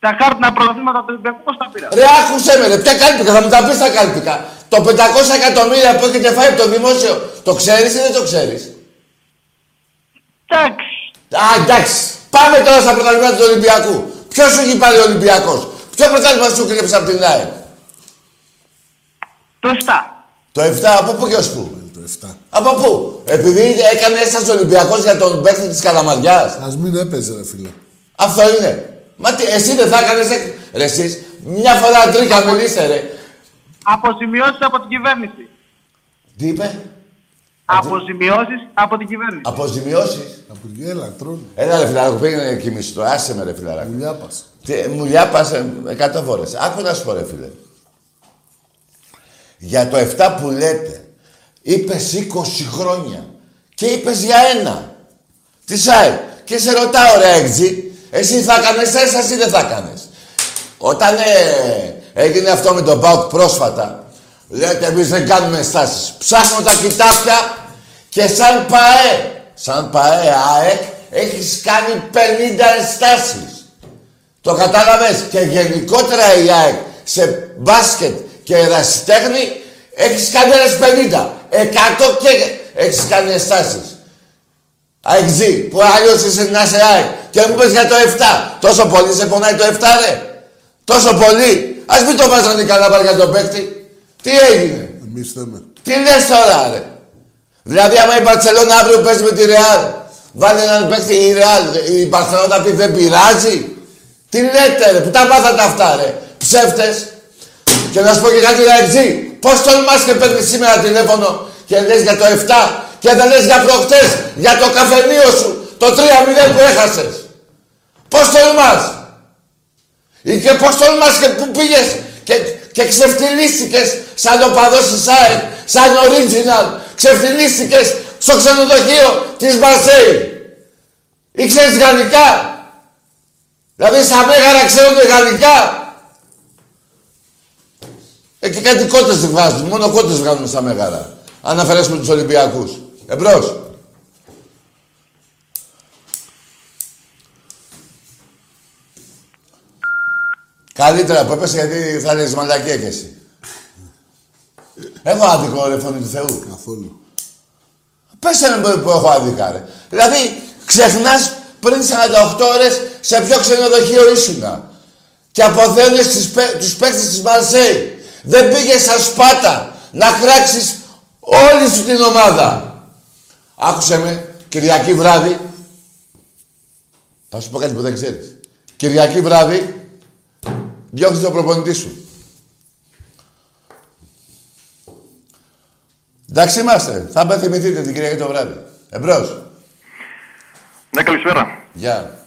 Τα χάρτινα πρωταθλήματα του Ολυμπιακού πώς τα πήρα. Ρε, άκουσε με, ρε, ποια κάλπικα, θα μου τα πεις τα κάλπικα. Το 500 εκατομμύρια που έχετε φάει από το δημόσιο, το ξέρεις ή δεν το ξέρεις; Εντάξει. Α, εντάξει. Πάμε τώρα στα πρωταθλήματα του Ολυμπιακού. Ποιος σου έχει πάρει ο Ολυμπιακός; Ποιο πρωτάθλημα σου κρύψε από την ΑΕΠ. Το 7. Το 7 από πού και ως πού; Το 7. Από πού; Επειδή έκανε έσταση Ολυμπιακός για τον παίκτη της Καλαμαριάς. Α μην έπαιζε, ρε φίλε. Αυτό είναι. Μα τι, εσύ δεν θα έκανες. Ρε, εσείς, μια φορά τρίκα μιλήστε, ρε. Αποζημιώσεις από την κυβέρνηση. Τι είπε; Αποζημιώσεις από την κυβέρνηση. Αποζημιώσει. Από την έλα, τρώνε. Έλα, ρε φιλαράκο, πήγαινε κοιμήσου το. Άσε με, ρε φιλαράκο. Δουλειά πας. Τι, μου λιάπασε εκατό φορές. Άκου να σου πω, ρε φίλε. Για το 7 που λέτε, είπες 20 χρόνια και είπες για ένα. Τι σάι. Και σε ρωτάω, ρε έξι, εσύ θα έκανες έσταση ή δεν θα έκανες. Όταν ε, έγινε αυτό με τον Πάουκ πρόσφατα, λέτε εμείς δεν κάνουμε στάσεις. Ψάχνω τα κοιτάπια και σαν ΠαΕ, σαν ΠαΕ ΑΕΚ, έχεις κάνει 50 ενστάσεις. Το κατάλαβες; Και γενικότερα η ΑΕΚ σε μπάσκετ και ερασιτέχνη έχεις κάνει ένας 50. 100 και έχεις κάνει ενστάσεις. ΑΕΚΖΙ, που αλλιώς είσαι να είσαι ΑΕΚ. Και μου πες για το 7. Τόσο πολύ σε πονάει το 7 ρε. Τόσο πολύ. Ας μην το βάζανε καλά για τον παίκτη. Τι έγινε; Εμείς θέμε. Τι λες τώρα ρε; Δηλαδή άμα η Μπαρτσελώνα αύριο παίζει με τη Ρεάλ, βάλει έναν παίκτη η Ρεάλ, η Μπαρτσελώνα πει δεν πειράζει. Τι λέτε ρε, που τα μάθατε αυτά ρε; Ψεύτες. Και να σου πω και κάτι ρε Πώς τολμάς και παίρνεις σήμερα τηλέφωνο και λες για το 7 και δεν λες για προχτές, για το καφενείο σου, το 3-0 που έχασες. Πώς τολμάς; Ή και πώς τολμάς και που πήγες και, και ξεφτυλίστηκες σαν οπαδός της ΑΕΚ, σαν original. Ξεφτυλίστηκες στο ξενοδοχείο της Μαρσέη. Ήξερες γαλλικά; Δηλαδή στα μέγαρα ξέρουν γαλλικά; Ε, και κάτι κότες δεν βγάζουν. Μόνο κότες βγάζουν στα μέγαρα. Αν αφαιρέσουμε τους Ολυμπιακούς. Εμπρός. Καλύτερα που έπεσε γιατί θα λες μαλακία κι εσύ. Έχω άδικο ρε φωνή του Θεού. Καθόλου. Πες ένα που έχω άδικα ρε. Δηλαδή ξεχνάς πριν 48 ώρες σε ποιο ξενοδοχείο ήσουνα. Και αποθέωνες τις, παί- τους παίκτες της Μαρσέη. Δεν πήγες στα Σπάτα να χράξεις όλη σου την ομάδα. Άκουσε με, Κυριακή βράδυ. Θα σου πω κάτι που δεν ξέρεις. Κυριακή βράδυ, διώχνεις τον προπονητή σου. Εντάξει είμαστε. Θα με θυμηθείτε την Κυριακή το βράδυ. Εμπρός. Ναι, καλησπέρα. Γεια.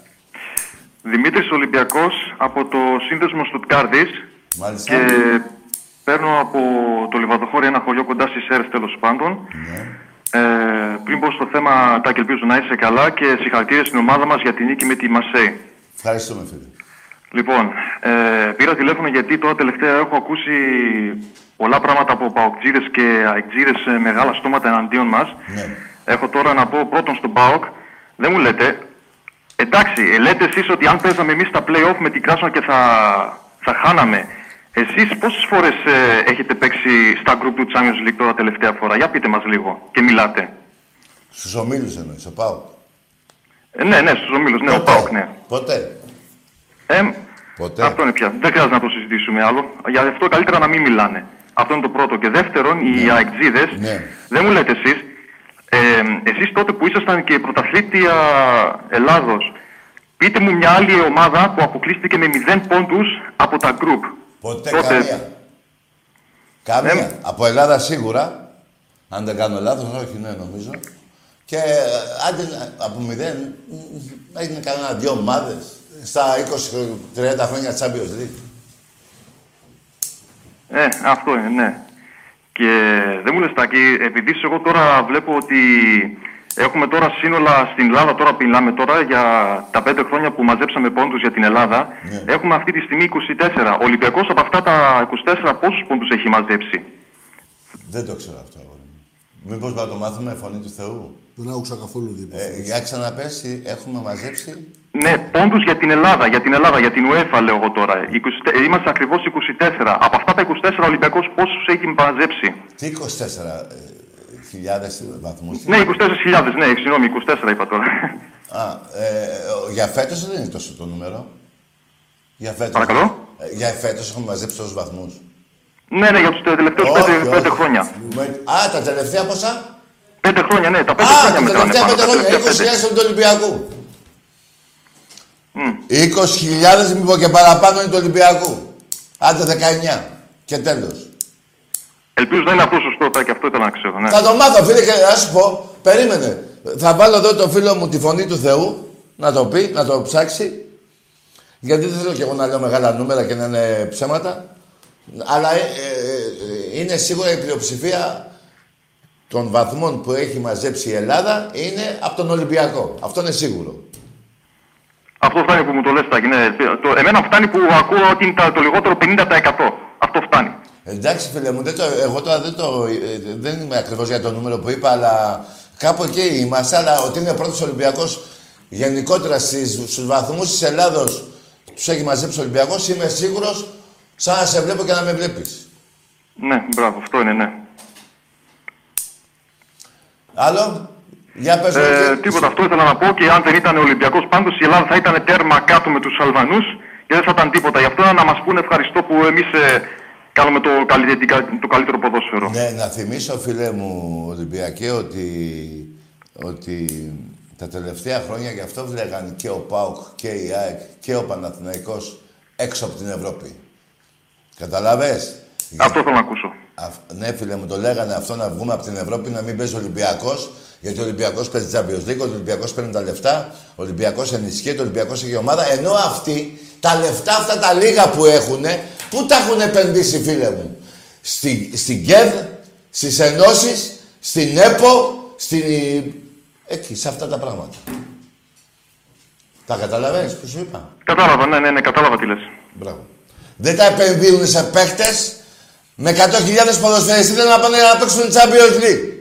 Δημήτρης Ολυμπιακός από το σύνδεσμο Στουτκάρδης Μάλιστα. και παίρνω από το Λιβαδοχώρι ένα χωριό κοντά στις ΣΕΡΣ τέλος πάντων. Ναι. Ε, πριν πω στο θέμα, Τάκη, ελπίζω να είσαι καλά και συγχαρητήρια στην ομάδα μας για την νίκη με τη Μασέη. Ευχαριστούμε φίλε. Λοιπόν, ε, πήρα τηλέφωνο γιατί τώρα τελευταία έχω ακούσει πολλά πράγματα από παοκτζίδες και αεκτζίδες ε, μεγάλα στόματα εναντίον μας. Ναι. Έχω τώρα να πω πρώτον στον ΠΑΟΚ, δεν μου λέτε, εντάξει, ε, λέτε εσείς ότι αν παίζαμε εμείς τα play-off με την Κράσνα και θα, θα χάναμε, εσείς πόσες φορές ε, έχετε παίξει στα group του Champions League τώρα τελευταία φορά, για πείτε μας λίγο και μιλάτε. Στους ομίλους εννοείς, ο Πάο. Ε, ναι, ναι, στους ομίλους, ναι, ο ΠΑΟΚ, ναι. Ποτέ. Ε, Ποτέ. Αυτό είναι πια. Δεν χρειάζεται να το συζητήσουμε άλλο. Για αυτό καλύτερα να μην μιλάνε. Αυτό είναι το πρώτο. Και δεύτερον, οι αεκτζίδες, Ναι. δεν μου λέτε εσείς, ε, εσείς τότε που ήσασταν και πρωταθλήτρια Ελλάδος, πείτε μου μια άλλη ομάδα που αποκλείστηκε με 0 πόντους από τα γκρουπ. Ποτέ Τότε- καμία. Καμία. Ε. Από Ελλάδα σίγουρα. Αν δεν κάνω λάθος, όχι, ναι, νομίζω. Και ε, άντε, από μηδέν, μ, μ, έγινε κανένα δυο ομάδες στα 20-30 χρόνια Champions League. Ε, αυτό είναι, ναι. Και δεν μου λες Τάκη, επειδή εγώ τώρα βλέπω ότι Έχουμε τώρα σύνολα στην Ελλάδα, τώρα μιλάμε τώρα για τα πέντε χρόνια που μαζέψαμε πόντους για την Ελλάδα. Ναι. Έχουμε αυτή τη στιγμή 24. Ο Ολυμπιακός από αυτά τα 24 πόσους πόντους έχει μαζέψει; Δεν το ξέρω αυτό. αγόρι μου. Μήπως να το μάθουμε φωνή του Θεού; Δεν άκουσα καθόλου τίποτα. Ε, για ξαναπέσει, έχουμε μαζέψει. Ναι, πόντους για την Ελλάδα, για την Ελλάδα, για την UEFA λέω εγώ τώρα. 20 ε, είμαστε ακριβώς 24. Από αυτά τα 24 ο Ολυμπιακός πόσους έχει μαζέψει; Τι 24 ε, χιλιάδες βαθμούς. τι- Ναι, 24.000, ναι, συγγνώμη, 24 είπα τώρα. Α, ε, για φέτος δεν είναι τόσο το νούμερο. Για φέτος. Παρακαλώ; Ε, για φέτος έχουμε μαζέψει τόσους βαθμούς. ναι, ναι, για τους τελευταίους Όχι, 5, όχι. χρόνια. Με- Α, τα τελευταία πόσα; 5 χρόνια, ναι, τα 5 Α, χρόνια τα μετράνε τελευταία πάνω. πέντε Τα χρόνια. τελευταία 20.000 πέντε. είναι του Ολυμπιακού. Μμ. 20.000 μήπως και παραπάνω είναι του Ολυμπιακού. Άντε 19. Και τέλος. Ελπίζω να είναι αυτό σωστό, τώρα και αυτό ήθελα να ξέρω. Ναι. Θα το μάθω, φίλε, και να σου πω. Περίμενε. Θα βάλω εδώ το φίλο μου τη φωνή του Θεού να το πει, να το ψάξει. Γιατί δεν θέλω κι εγώ να λέω μεγάλα νούμερα και να είναι ψέματα. Αλλά ε, ε, ε, είναι σίγουρα η πλειοψηφία των βαθμών που έχει μαζέψει η Ελλάδα είναι από τον Ολυμπιακό. Αυτό είναι σίγουρο. Αυτό φτάνει που μου το λες, Τάκη. Ναι. Το, εμένα φτάνει που ακούω ότι είναι τα- το λιγότερο 50%. Αυτό φτάνει. Εντάξει, φίλε μου, δεν το, εγώ τώρα δεν, το, ε, δεν είμαι ακριβώς για το νούμερο που είπα, αλλά κάπου εκεί είμαστε. Αλλά ότι είναι πρώτος Ολυμπιακός γενικότερα στις, στους βαθμούς της Ελλάδος τους έχει μαζέψει ο Ολυμπιακός, είμαι σίγουρος σαν να σε βλέπω και να με βλέπεις. Ναι, μπράβο, αυτό είναι, ναι. Άλλο, για πες Ε, μου, τι- τίποτα, αυτό ήθελα να πω και αν δεν ήταν ο Ολυμπιακός, πάντως η Ελλάδα θα ήταν τέρμα κάτω με τους Αλβανούς και δεν θα ήταν τίποτα. Γι' αυτό να μας πούνε ευχαριστώ που εμείς κάνουμε το, καλύτερο, το καλύτερο ποδόσφαιρο. Ναι, να θυμίσω, φίλε μου, Ολυμπιακέ, ότι, ότι τα τελευταία χρόνια γι' αυτό βλέπαν και ο ΠΑΟΚ και η ΑΕΚ και ο Παναθηναϊκός έξω από την Ευρώπη. Καταλάβες; Αυτό θέλω να ακούσω. Αυ- ναι, φίλε μου, το λέγανε αυτό να βγούμε από την Ευρώπη να μην παίζει ο Ολυμπιακός. Γιατί ο Ολυμπιακός παίζει Champions League, ο Ολυμπιακός παίρνει τα λεφτά, ο Ολυμπιακός ενισχύεται, ο Ολυμπιακός έχει ομάδα. Ενώ αυτοί τα λεφτά αυτά τα λίγα που έχουν, πού τα έχουν επενδύσει, φίλε μου; Στη, στην ΚΕΔ, στις ενώσεις, στην ΕΠΟ, στην. Εκεί, σε αυτά τα πράγματα. Τα καταλαβαίνεις που σου είπα; Κατάλαβα, ναι, ναι, ναι, κατάλαβα τι λες. Μπράβο. Δεν τα επενδύουν σε παίχτε με 100.000 ποδοσφαιριστές να πάνε να παίξουν Champions League.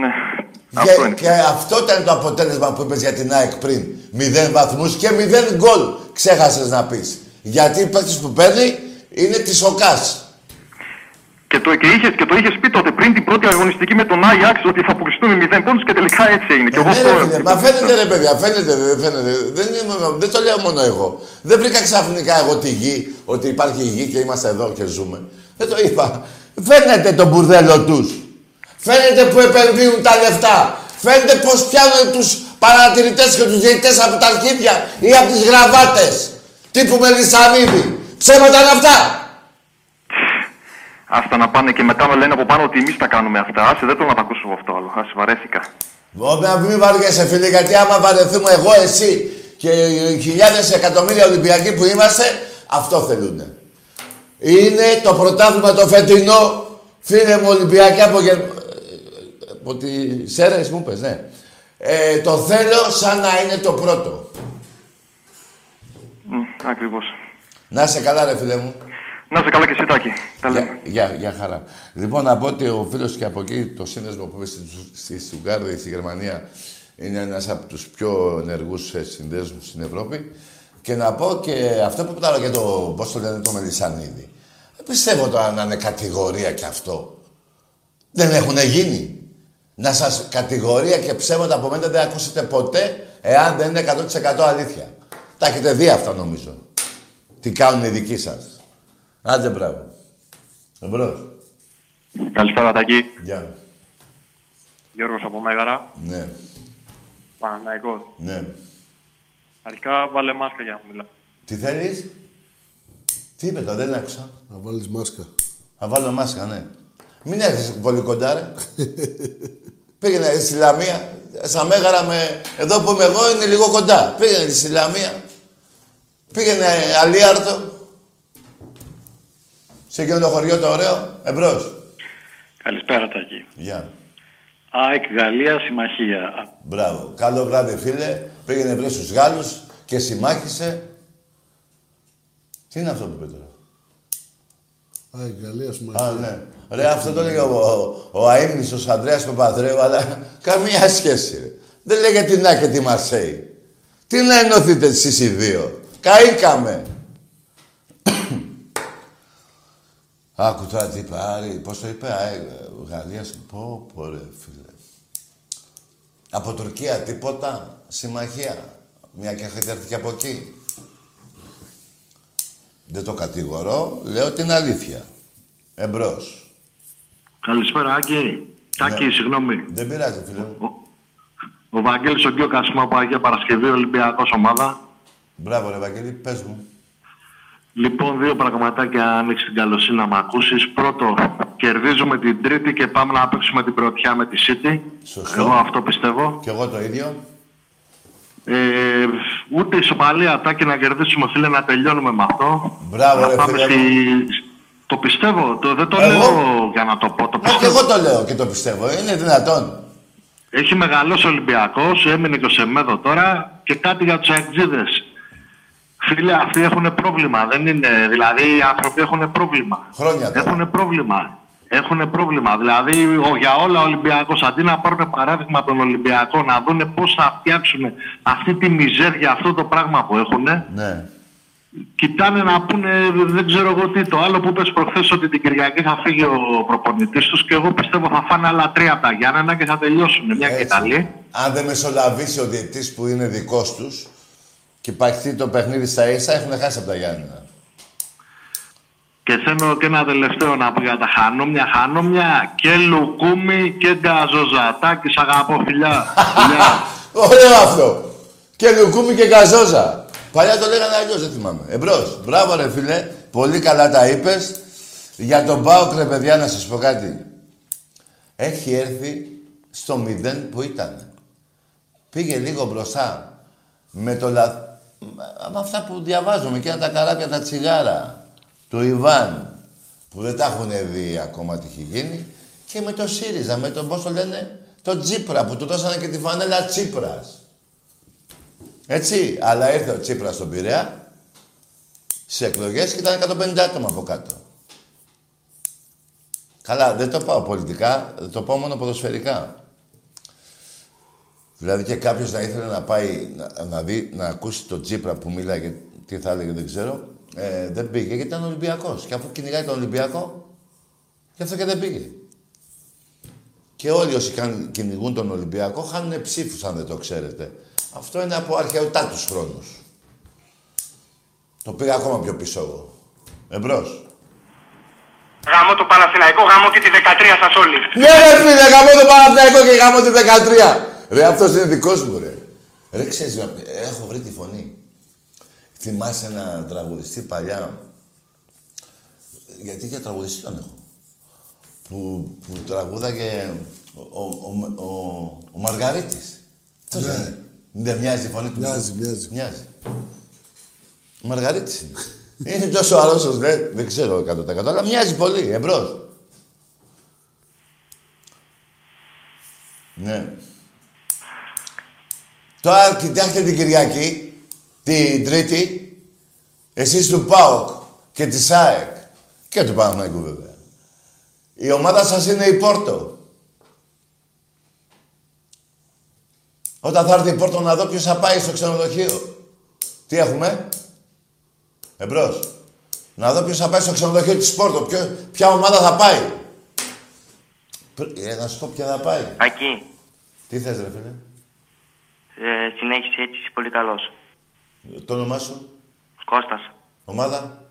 Ναι, αυτό Και, είναι. και αυτό ήταν το αποτέλεσμα που είπες για την ΑΕΚ πριν. Μηδέν βαθμούς και μηδέν γκολ. Ξέχασες να πεις. Γιατί οι παίκτες που παίρνει είναι της ΟΚΑΣ. Και το, και, είχες, και το είχες πει τότε πριν την πρώτη αγωνιστική με τον Άγιαξ ότι θα αποκλειστούμε 0 πόντους και τελικά έτσι έγινε. και Ε, εγώ ναι, αυτό- ρε, φίλε, μα φαίνεται ρε παιδιά, φαίνεται, δεν φαίνεται. Δεν, είναι, δεν το λέω μόνο εγώ. Δεν βρήκα ξαφνικά εγώ τη γη, ότι υπάρχει η γη και είμαστε εδώ και ζούμε. Δεν το είπα. Φαίνεται το μπουρδέλο τους. Φαίνεται που επενδύουν τα λεφτά. Φαίνεται πως πιάνουν τους παρατηρητές και τους διαιτητές από τα αρχίδια ή από τις γραβάτες. Τύπου Μελισανίδη. Ψέματα είναι αυτά. Άστα να πάνε και μετά με λένε από πάνω ότι εμείς τα κάνουμε αυτά. Άσε, δεν θέλω να τα ακούσω αυτό άλλο. Άσε, βαρέθηκα. Ωραία, μην βαριέσαι φίλε, γιατί άμα βαρεθούμε εγώ, εσύ και οι χιλιάδες εκατομμύρια Ολυμπιακοί που είμαστε, αυτό θέλουνε. Είναι το πρωτάθλημα το φετινό, φίλε μου Ολυμπιακοί από, Γερ... ε, από τις Σέρες μου πες, ναι. Ε, το θέλω σαν να είναι το πρώτο. Μ, Ακριβώς. Να είσαι καλά ρε φίλε μου. Να είσαι καλά και εσύ, Τάκη. Τα λέμε. Για, για, για χαρά. Λοιπόν, να πω ότι ο φίλος και από εκεί, το σύνδεσμο που είπε στη, στη Στουγκάρδη, στη Γερμανία, είναι ένας από τους πιο ενεργούς ε, συνδέσμους στην Ευρώπη. Και να πω και αυτό που είπα για το, πώς το λένε, το Μελισανίδη. Δεν πιστεύω τώρα να είναι κατηγορία κι αυτό. Δεν έχουν γίνει. Να σας κατηγορία και ψέματα από μένα δεν ακούσετε ποτέ, εάν δεν είναι 100% αλήθεια. Τα έχετε δει αυτά νομίζω. Τι κάνουν οι δικοί σας. Άντε μπράβο. Εμπρός. Καλησπέρα Τάκη. Γεια. Γιώργος από Μέγαρα. Ναι, Παναναϊκός. ναι. Αρχικά βάλε μάσκα για να μιλά. Τι θέλεις; Τι είπε το, δεν άκουσα. Να βάλεις μάσκα. Θα βάλω μάσκα, ναι. Μην έρθεις πολύ κοντά, ρε. Πήγαινε στη Λαμία, στα Μέγαρα με... Εδώ που είμαι εγώ είναι λίγο κοντά. Πήγαινε στη Λαμία. Πήγαινε Αλίαρτο. Σε εκείνο το χωριό το ωραίο. Εμπρός. Καλησπέρα Τάκη. Γεια. ΑΕΚ Γαλλία Συμμαχία. Μπράβο. Καλό βράδυ, φίλε. Πήγαινε βρες στους Γάλλους και συμμάχησε. Τι είναι αυτό που είπε τώρα; Α, η Γαλλία σου Α, ναι. Ρε, αυτό το λέγε ο, ο, ο αείμνηστος Ανδρέας Παπαδρέου, αλλά καμία σχέση, ρε. Δεν λέγε την Νάκη και τη Μαρσέη. Τι να ενώθείτε εσείς οι δύο. Καήκαμε. Άκου τώρα τι είπε, Άρη, πώς το είπε, αε, Γαλλία, πω, πω ρε φίλε. Από Τουρκία τίποτα, συμμαχία. Μια και έχετε έρθει και από εκεί. Δεν το κατηγορώ, λέω την αλήθεια. Εμπρός. Καλησπέρα, Άκη. Τάκη, Ναι. συγγνώμη. Δεν πειράζει, φίλε μου. Ο Βαγγέλης ο Γκιο Κασμό από Αγία Παρασκευή, Ολυμπιακός ομάδα. Μπράβο, ρε Βαγγέλη, πες μου. Λοιπόν, δύο πραγματάκια αν έχεις την καλοσύνη να μ' ακούσεις. Πρώτο, κερδίζουμε την Τρίτη και πάμε να παίξουμε την πρωτιά με τη City. Σωστό. Εγώ αυτό πιστεύω. Κι εγώ το ίδιο. Ε, ούτε ισοπαλία, Τάκη, να κερδίσουμε, φίλε, να τελειώνουμε με αυτό. Μπράβο, να ρε πάμε φίλε μου. Το πιστεύω, το, δεν το Εγώ; λέω για να το πω. Το Μα και πιστεύω. εγώ το λέω και το πιστεύω. Είναι δυνατόν. Έχει μεγαλώσει ο Ολυμπιακός, έμεινε και ο Σεμέδο τώρα και κάτι για τους αεκτζίδες. Φίλε, αυτοί έχουν πρόβλημα, δεν είναι, δηλαδή οι άνθρωποι έχουν πρόβλημα. Χρόνια τώρα. Έχουν πρόβλημα. Έχουν πρόβλημα. Δηλαδή, ο, για όλα ο Ολυμπιακός, αντί να πάρουν παράδειγμα από τον Ολυμπιακό, να δούνε πώς θα φτιάξουν αυτή τη μιζέρια, αυτό το πράγμα που έχουν, Ναι. Κοιτάνε να πούνε, δεν ξέρω εγώ τι, το άλλο που είπες προχθές ότι την Κυριακή θα φύγει ο προπονητής τους και εγώ πιστεύω θα φάνε άλλα τρία από τα Γιάννενα και θα τελειώσουν. Μια και Έτσι. καλή. Αν δεν μεσολαβήσει ο διετής που είναι δικός τους και υπάρχει το παιχνίδι στα ίσα, έχουν χάσει από τα Γιάννενα. Και θέλω και ένα τελευταίο να πω για τα χανόμια. Χανόμια και λουκούμι και γκαζοζατάκι. Σ' αγαπώ, φιλιά. φιλιά. Ωραίο αυτό. Και λουκούμι και καζόζα. Παλιά το λέγανε αλλιώς, δεν θυμάμαι. Εμπρός. Μπράβο ρε φίλε. Πολύ καλά τα είπες. Για τον Πάοκ ρε παιδιά να σας πω κάτι. Έχει έρθει στο μηδέν που ήταν. Πήγε λίγο μπροστά. Με το λα... Με αυτά που διαβάζουμε και τα καράβια τα τσιγάρα του Ιβάν που δεν τα έχουν δει ακόμα τι έχει γίνει και με το ΣΥΡΙΖΑ, με τον πώς το λένε, τον Τσίπρα που του δώσανε και τη φανέλα Τσίπρας. Έτσι, αλλά ήρθε ο Τσίπρας στον Πειραιά σε εκλογές και ήταν 150 άτομα από κάτω. Καλά, δεν το πάω πολιτικά, δεν το πάω μόνο ποδοσφαιρικά. Δηλαδή και κάποιος να ήθελε να πάει να, να δει, να ακούσει τον Τσίπρα που μίλαγε, τι θα έλεγε δεν ξέρω, ε, δεν πήγε γιατί ήταν Ολυμπιακός. Και αφού κυνηγάει τον Ολυμπιακό, γι' αυτό και δεν πήγε. Και όλοι όσοι καν- κυνηγούν τον Ολυμπιακό χάνουν ψήφους αν δεν το ξέρετε. Αυτό είναι από αρχαιοτάτους χρόνους. Το πήγα ακόμα πιο πίσω εγώ. Εμπρός. Γαμώ το Παναθηναϊκό, γαμώ και τη 13 σας όλοι. Ναι ρε φίλε, γαμώ το Παναθηναϊκό και γαμώ τη 13. Ρε, αυτός είναι δικός μου ρε. Ρε, ξέρεις, έχω βρει τη φωνή. Θυμάσαι ένα τραγουδιστή παλιά; Γιατί για τραγουδιστή τον έχω. Που, που τραγούδαγε ο, ο, ο, ο, ο Μαργαρίτης. Πώς Ναι. Λένε. Δεν μοιάζει η φωνή του. Μοιάζει, μοιάζει. Μοιάζει. Ο Μαργαρίτης είναι. είναι τόσο αρρώστος, δεν, δεν ξέρω 100% αλλά μοιάζει πολύ. Εμπρός. Ναι. Τώρα κοιτάξτε την Κυριακή, την Τρίτη, εσείς του ΠΑΟΚ και της ΑΕΚ και του Παναθηναϊκού βέβαια. Η ομάδα σας είναι η Πόρτο. Όταν θα έρθει η Πόρτο να δω ποιος θα πάει στο ξενοδοχείο. Τι έχουμε, εμπρός. Να δω ποιος θα πάει στο ξενοδοχείο της Πόρτο. Ποιο, ποια ομάδα θα πάει. Πρ- Ε, να σου πω ποια θα πάει. Ακή, Τι θες ρε φίλε; ε, συνέχισε έτσι, είσαι πολύ καλός. Το όνομά σου; Κώστας, Ομάδα;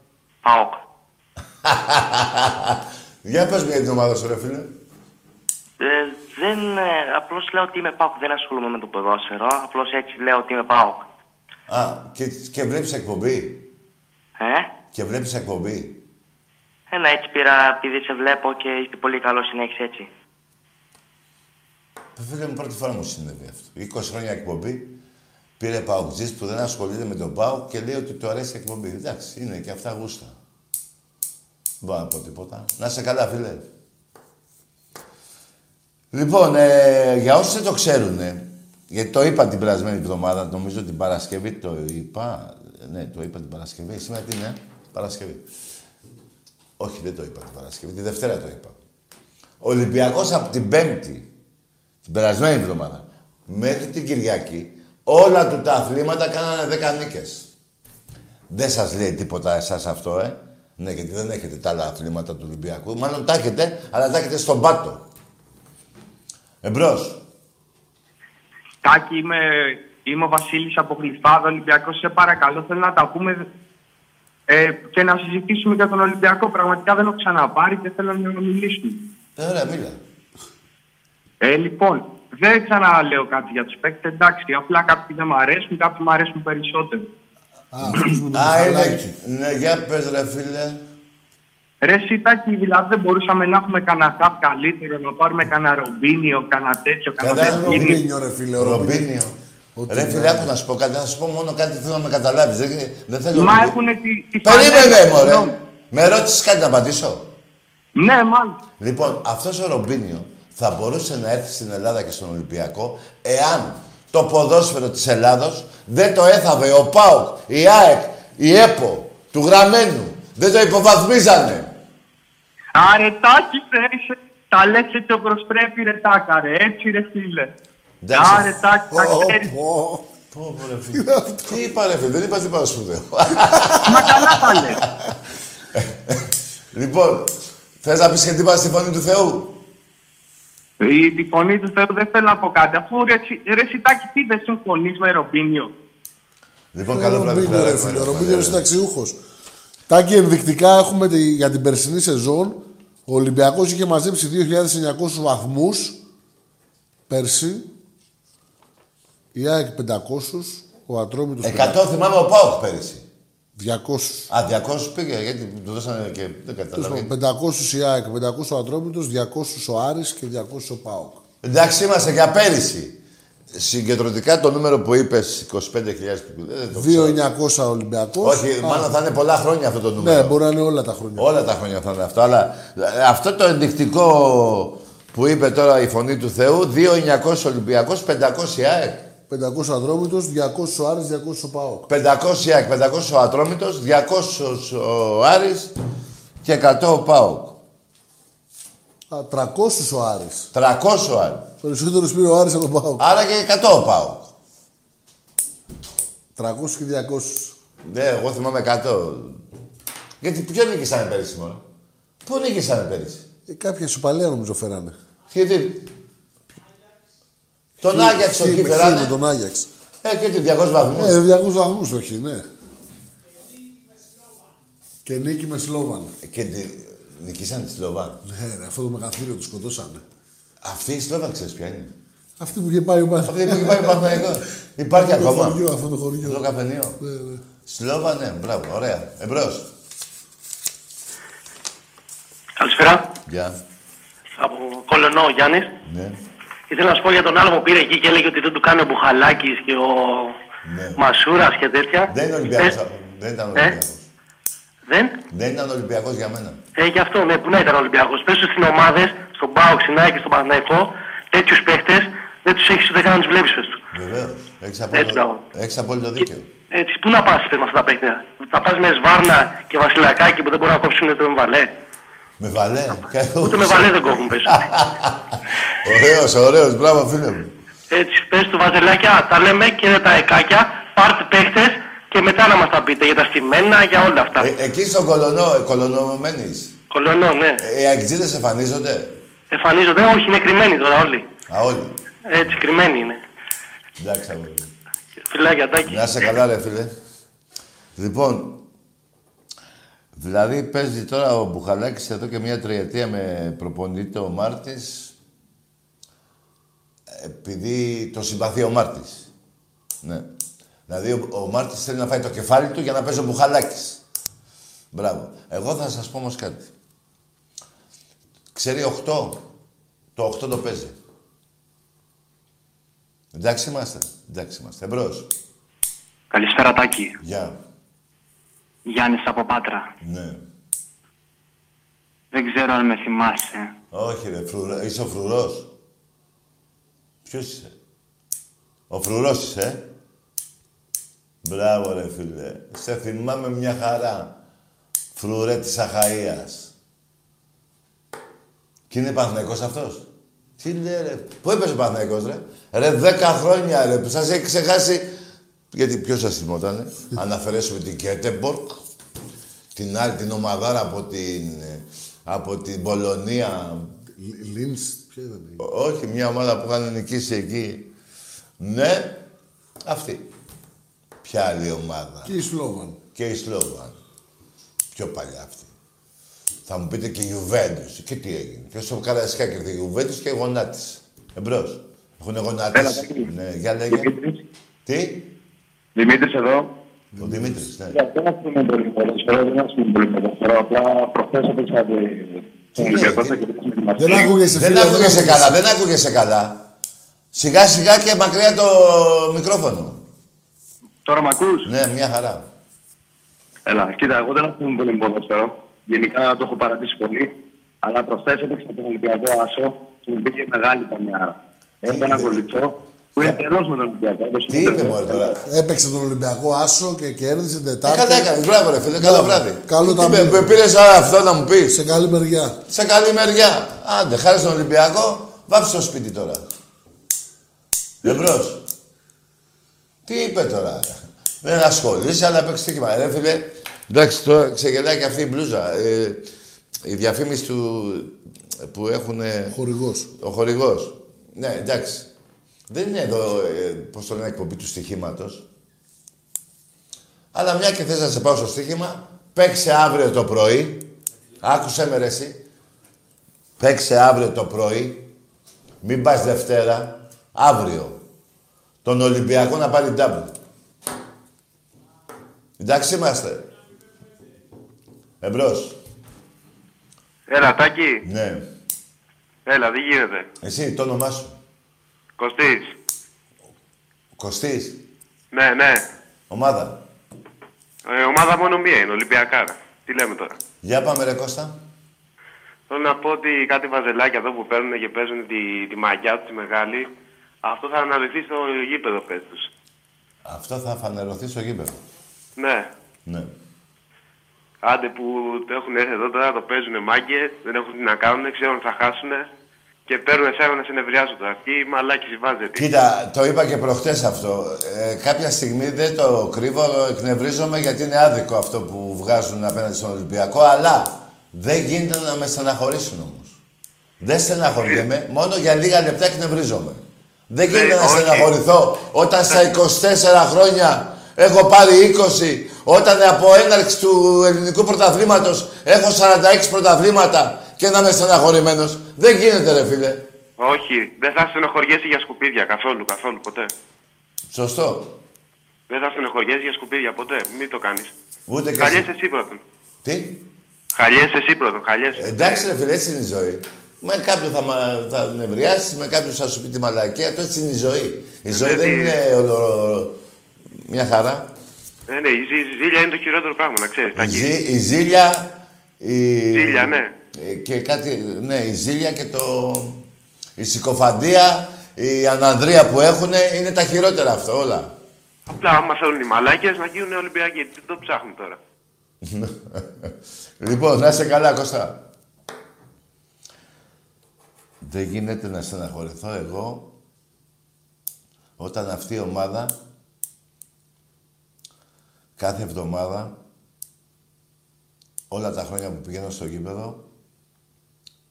ΠΑΟΚ. Για πες μου για την ομάδα σου ρε φίλε. Ε, δεν, ε, απλώς λέω ότι είμαι ΠΑΟΚ, δεν ασχολούμαι με το ποδόσφαιρο, απλώς έτσι λέω ότι είμαι ΠΑΟΚ. Α, και, και βλέπεις εκπομπή; Ε, Και βλέπεις εκπομπή; ένα έτσι πήρα επειδή σε βλέπω και είσαι πολύ καλό, συνέχισε έτσι. Ε, Φίλε μου, πρώτη φορά μου συνέβη αυτό. 20 χρόνια εκπομπή. Πήρε παουτζής που δεν ασχολείται με τον ΠΑΟΚ και λέει ότι του αρέσει η εκπομπή. Εντάξει, είναι και αυτά γούστα. Δεν μπορώ να πω τίποτα. Να σε καλά, φίλε. Λοιπόν, ε, για όσοι δεν το ξέρουν, γιατί το είπα την περασμένη εβδομάδα, νομίζω την Παρασκευή το είπα. Ναι, το είπα την Παρασκευή. Σήμερα τι είναι, Παρασκευή. Όχι, δεν το είπα την Παρασκευή, τη Δευτέρα το είπα. Ο Ολυμπιακός από την Πέμπτη, την περασμένη εβδομάδα, μέχρι την Κυριακή, όλα του τα αθλήματα κάνανε δέκα νίκες. Δεν σας λέει τίποτα εσάς αυτό, ε. Ναι, γιατί δεν έχετε τα άλλα αθλήματα του Ολυμπιακού. Μάλλον τα έχετε, αλλά τα έχετε στον πάτο. Εμπρός. Τάκη, είμαι, είμαι ο Βασίλης από Γλυφάδα, Ολυμπιακός. Σε παρακαλώ, θέλω να τα πούμε ε, και να συζητήσουμε για τον Ολυμπιακό. Πραγματικά δεν έχω ξαναπάρει και θέλω να μιλήσουμε. Ε, ωραία, μίλα. Ε, λοιπόν, δεν ξαναλέω κάτι για τους παίκτες. Εντάξει, απλά κάποιοι δεν μου αρέσουν, κάποιοι μου αρέσουν περισσότερο. Α, είναι εκεί. Ναι, για πες ρε φίλε. Ρε Σιτάκη, δηλαδή δεν μπορούσαμε να έχουμε κανένα χαπ καλύτερο, να πάρουμε κανένα ρομπίνιο, κανένα τέτοιο, κανένα Κανένα τέτοιο. Ρομπίνιο, ρε φίλε. ο Ρομπίνιο. Ό,τι Ρε να φίλε, είναι. άκου να σου πω κάτι. Θα σου πω μόνο κάτι θέλω να με καταλάβεις. Δεν, δεν θέλω... Μα έχουν τη, τη Περίμενε, φανέλα, μωρέ. συγγνώμη. Με ρώτησες κάτι να απαντήσω; Ναι, μάλλον. Λοιπόν, αυτός ο Ρομπίνιο θα μπορούσε να έρθει στην Ελλάδα και στον Ολυμπιακό εάν το ποδόσφαιρο της Ελλάδος δεν το έθαβε ο ΠΑΟΚ, η ΑΕΚ, η ΕΠΟ, του Γραμμένου. Δεν το υποβαθμίζανε. Άρε, Τάκη, ξέρεις, τα λες έτσι όπως πρέπει, ρε Τάκα, ρε, έτσι, ρε φίλε. Εντάξει. Άρε, Τάκη, τα Ω, ξέρεις. πω. Πω, πω, ρε φίλε. Τι είπα ρε φίλε, δεν είπα τίποτα σπουδαίο. Μα καλά τα λες. λοιπόν, θες να πεις και τίποτα στη φωνή του Θεού; Η, τη φωνή του Θεού δεν θέλω να πω κάτι. Αφού ρε, Σι- ρε Σιτάκη, τι δεν συμφωνείς με Ρομπίνιο; Λοιπόν, καλό βράδυ. Ρομπίνιο, ρε φίλε. Ο Ρομπίνιο είναι συνταξιούχος. Τάκη, ενδεικτικά έχουμε τη- για την περσινή σεζόν. Ο Ολυμπιακός είχε μαζέψει 2.900 βαθμούς πέρσι. Η ΑΕΚ 500. Ο Ατρόμητος 100 θυμάμαι ο ΠΑΟΚ πέρυσι. 200. Α, 200 πήγε, γιατί του δώσανε και δεν καταλαβαίνω. 500 η ΑΕΚ, 500 ο Ατρόμητος, 200 ο Άρης και 200 ο ΠΑΟΚ. Εντάξει, είμαστε για πέρυσι. Συγκεντρωτικά το νούμερο που είπες 25.000 που δεν το ξέρω. 2.900 Ολυμπιακός. Όχι, Α, μάλλον θα είναι πολλά χρόνια αυτό το νούμερο. Ναι, μπορεί να είναι όλα τα χρόνια. Όλα τα χρόνια θα είναι αυτό. Αλλά ε, αυτό το ενδεικτικό που είπε τώρα η φωνή του Θεού, 2.900 Ολυμπιακός, 500 η ΑΕΚ. 500 Ατρόμητος, 200 ο Άρης, 200 ο ΠΑΟΚ. 500 η ΑΕΚ, 500 ο Ατρόμητος, 200 ο Άρης και 100 ο ΠΑΟΚ. Α, 300 ο Άρης. 300 ο Άρης. Περισσότερο πήρε ο Άρης από τον ΠΑΟΚ. Άρα και 100 ο ΠΑΟΚ. 300 και 200. Ναι, εγώ θυμάμαι 100. Γιατί ποιο νίκησανε πέρυσι μόνο; Πού νίκησανε πέρυσι; Ε, κάποια σουπαλία νομίζω φέρανε. Γιατί; Τον Άγιαξ Χι- εκεί με φεράνε. χι με τον Άγιαξ. Ε, και τι 200 βαθμούς. Ε, 200 βαθμούς το χι, ναι. Και νίκη με Σλόβαν. Και τι. Νικήσανε τη Σλοβάν. Ναι, ρε, αυτό το μεγαθύριο του σκοτώσανε. Αυτή η Σλοβάν ξέρεις ποια είναι; Αυτή που είχε πάει ο Παναθηναϊκός. Αυτή που υπάρχει Παναθηναϊκό. Υπάρχει Αυτό το ακόμα. χωριό, αυτό το χωριό. Το καφενείο. Ναι, ναι. Σλόβα, ναι, μπράβο, ωραία. Εμπρός. Καλησπέρα. Γεια. Από Κολονό ο Γιάννη. Ναι. Ήθελα να σου πω για τον άλλο που πήρε εκεί και έλεγε ότι δεν του κάνει ο Μπουχαλάκη και ο Ναι. Μασούρας και τέτοια. Δεν είναι Ολυμπιακός. Ε, αυτό. Δεν ήταν ε; Ολυμπιακός. δεν; Δεν ήταν Ολυμπιακός για μένα. Ε, γι' αυτό, ναι, που να ήταν Ολυμπιακός. Πες τους στην ομάδε, στον Πάο, στην ΑΕΚ και στον Παναθηναϊκό, τέτοιους παίχτες δεν τους έχεις ούτε καν να τους βλέπεις, πες τους. Βεβαίως. Έχεις Έτσι, απόλυτο, μπράβο. έχεις απόλυτο δίκαιο. Έτσι, πού να πας με αυτά τα παίχτε. Θα πας με Σβάρνα και Βασιλακάκι που δεν μπορούν να κόψουν το εμβαλέ. Με βαλέ. Ούτε με βαλέ δεν κόβουν, πες. Ωραίος, ωραίος. Μπράβο, φίλε μου. Έτσι, πες του Βαζελάκια, τα λέμε και τα εκάκια, πάρτε παίχτες και μετά να μας τα πείτε για τα στημένα, για όλα αυτά. Ε, εκεί στον Κολονό, ε, Κολονό μένεις. Κολονό, ναι. Ε, οι αγγλίδες εμφανίζονται; Εμφανίζονται, όχι, είναι κρυμμένοι τώρα όλοι. Α, όλοι. Έτσι, κρυμμένοι είναι. Εντάξει, αγόρι. Φιλάκια, τάκι. Να είσαι καλά, ρε φίλε. Λοιπόν, δηλαδή παίζει τώρα ο Μπουχαλάκης εδώ και μια τριετία με προπονητή ο Μάρτης επειδή το συμπαθεί ο Μάρτης. Ναι. Δηλαδή ο, ο Μάρτης θέλει να φάει το κεφάλι του για να παίζει ο Μπουχαλάκης. Μπράβο. Εγώ θα σας πω όμως κάτι. Ξέρει 8. Το 8 το παίζει. Εντάξει είμαστε. Εντάξει είμαστε. Εμπρός. Καλησπέρα Τάκη. Γεια. Γιάννης από Πάτρα. Ναι. Δεν ξέρω αν με θυμάσαι. Όχι ρε, φρουρό. είσαι ο φρουρός. Ποιος είσαι; Ο φρουρός είσαι, ε; Μπράβο ρε φίλε. Σε θυμάμαι μια χαρά. Φρουρέ της Αχαΐας. Και είναι Παναθηναϊκός αυτός; Τι λέει ρε. Πού έπαιζε ο Παναθηναϊκός ρε; Ρε δέκα χρόνια ρε. Που σας έχει ξεχάσει. Γιατί ποιος σας θυμότανε; Αν αφαιρέσουμε την Κέτεμπορκ. Την άλλη την ομαδάρα από την, από την Πολωνία. Λίνς, ποια ήταν. η- Ό- Όχι, μια ομάδα που είχαν νικήσει εκεί. Ναι, αυτή. Ποια άλλη ομάδα; Και η Σλόβαν. Και η Σλόβαν. Πιο παλιά αυτή. Θα μου πείτε και η Juventus. Και τι έγινε. Και όσο Καραϊσκάκη ήρθε η Juventus και η γονάτισε. Εμπρός. Έχουν γονάτισει. Ναι, για λέγε. Τι; Δημήτρης εδώ. Ο Δημήτρης, ναι. Δεν ασκούμε πολύ ποδοσφαιρό, δεν ασκούμε πολύ ποδοσφαιρό. Απλά προχθές έπαιξα τον Ολυμπιακό στα κερδίσαμε τη Δεν άκουγεσαι, Δεν φίλε, δεν άκουγεσαι άκουγεσαι. καλά, δεν άκουγεσαι καλά. Σιγά σιγά και μακριά το μικρόφωνο. Τώρα μ' ακούς; Ναι, μια χαρά. Έλα, κοίτα, εγώ δεν ασκούμε πολύ ποδοσφαιρό. Γενικά το έχω παρατήσει πολύ. Αλλά προχθές έπαιξα τον Ολυμπιακό Άσο και μου πήγε μεγάλη καμιάρα. Έχω ένα κολλητσό που είναι τελώς με τον Ολυμπιακό. Τι είπε μόλι τώρα. Έπαιξε τον Ολυμπιακό Άσο και κέρδισε την Ε, Τετάρτη. Καλά έκανε, μπράβο ρε φίλε, καλό βράδυ. Καλό Τι τα με- μήνυμα. με πήρες α, αυτό να μου πεις; Σε καλή μεριά. Σε καλή μεριά. Άντε, χάρη στον Ολυμπιακό, βάψε στο σπίτι τώρα. Εμπρός. Τι είπε τώρα; Δεν ασχολείσαι, αλλά παίξει στοίχημα. Ρε φίλε, εντάξει, τώρα ξεγελάει και αυτή η μπλούζα. Ε, η διαφήμιση του που έχουν... Χορηγός. Ο χορηγός. Ναι, εντάξει. Δεν είναι εδώ, ε, πώς το λένε, εκπομπή του στοιχήματος. Αλλά μια και θες να σε πάω στο στοίχημα, παίξε αύριο το πρωί. Άκουσε με ρε εσύ. Παίξε αύριο το πρωί. Μην πας Δευτέρα. Αύριο. Τον Ολυμπιακό να πάρει double. Εντάξει είμαστε. Εμπρός. Έλα, Τάκη. Ναι. Έλα, δεν γίνεται. Εσύ, το όνομά σου. Κωστής. Κωστής. Ναι, ναι. Ομάδα. Ε, ομάδα μόνο μία είναι, Ολυμπιακάρα. Τι λέμε τώρα; Για πάμε ρε Κώστα. Θέλω να πω ότι κάτι βαζελάκια εδώ που παίρνουν και παίζουν τη, τη μαγιά τους τη μεγάλη, αυτό θα αναλυθεί στο γήπεδο πες τους. Αυτό θα φανερωθεί στο γήπεδο. Ναι. Ναι. Άντε που το έχουν έρθει εδώ τώρα, το παίζουν μάγκε, δεν έχουν τι να κάνουν, ξέρουν ότι θα χάσουν και παίρνουν εσένα να σε νευριάζουν τώρα. Αυτή η μαλάκη βάζετε. Κοίτα, το είπα και προχτές αυτό. Ε, κάποια στιγμή δεν το κρύβω, εκνευρίζομαι γιατί είναι άδικο αυτό που βγάζουν απέναντι στον Ολυμπιακό, αλλά δεν γίνεται να με στεναχωρήσουν όμως. Δεν στεναχωριέμαι, μόνο για λίγα λεπτά εκνευρίζομαι. Δεν γίνεται να όχι. στεναχωρηθώ όταν στα 24 χρόνια έχω πάρει 20, όταν από έναρξη του ελληνικού πρωταθλήματος έχω 46 πρωταθλήματα και να είμαι στεναχωρημένος. Δεν γίνεται ρε φίλε. Όχι, δεν θα στενοχωριέσαι για σκουπίδια καθόλου, καθόλου, ποτέ. Σωστό. Δεν θα στενοχωριέσαι για σκουπίδια ποτέ. Μην το κάνεις. Ούτε και Χαλιέσαι εσύ. εσύ πρώτον. Τι; Χαλιέσαι εσύ πρώτον, χαλιέσαι. Εντάξει ρε φίλε, έτσι είναι η ζωή. Με κάποιον θα, μα- θα νευριάσεις, με κάποιον θα σου πει τη μαλακία. Το έτσι είναι η ζωή. Η ζωή δεν τι- είναι ολο... μια χαρά. Ε, ναι, η, ζή- η ζήλια είναι το χειρότερο πράγμα, να ξέρεις. Η, ζή- η ζήλια... Η... Ζήλια, ναι. Ε, Και κάτι... Ναι, η ζήλια και το... Η συκοφαντία, η ανανδρία που έχουν είναι τα χειρότερα αυτό όλα. Απλά άμα θέλουν οι μαλάκες να γίνουν Ολυμπιακοί. Τι το ψάχνουν τώρα. λοιπόν, να είσαι καλά, Κώστα. Δεν γίνεται να στεναχωρηθώ εγώ όταν αυτή η ομάδα κάθε εβδομάδα όλα τα χρόνια που πηγαίνω στο γήπεδο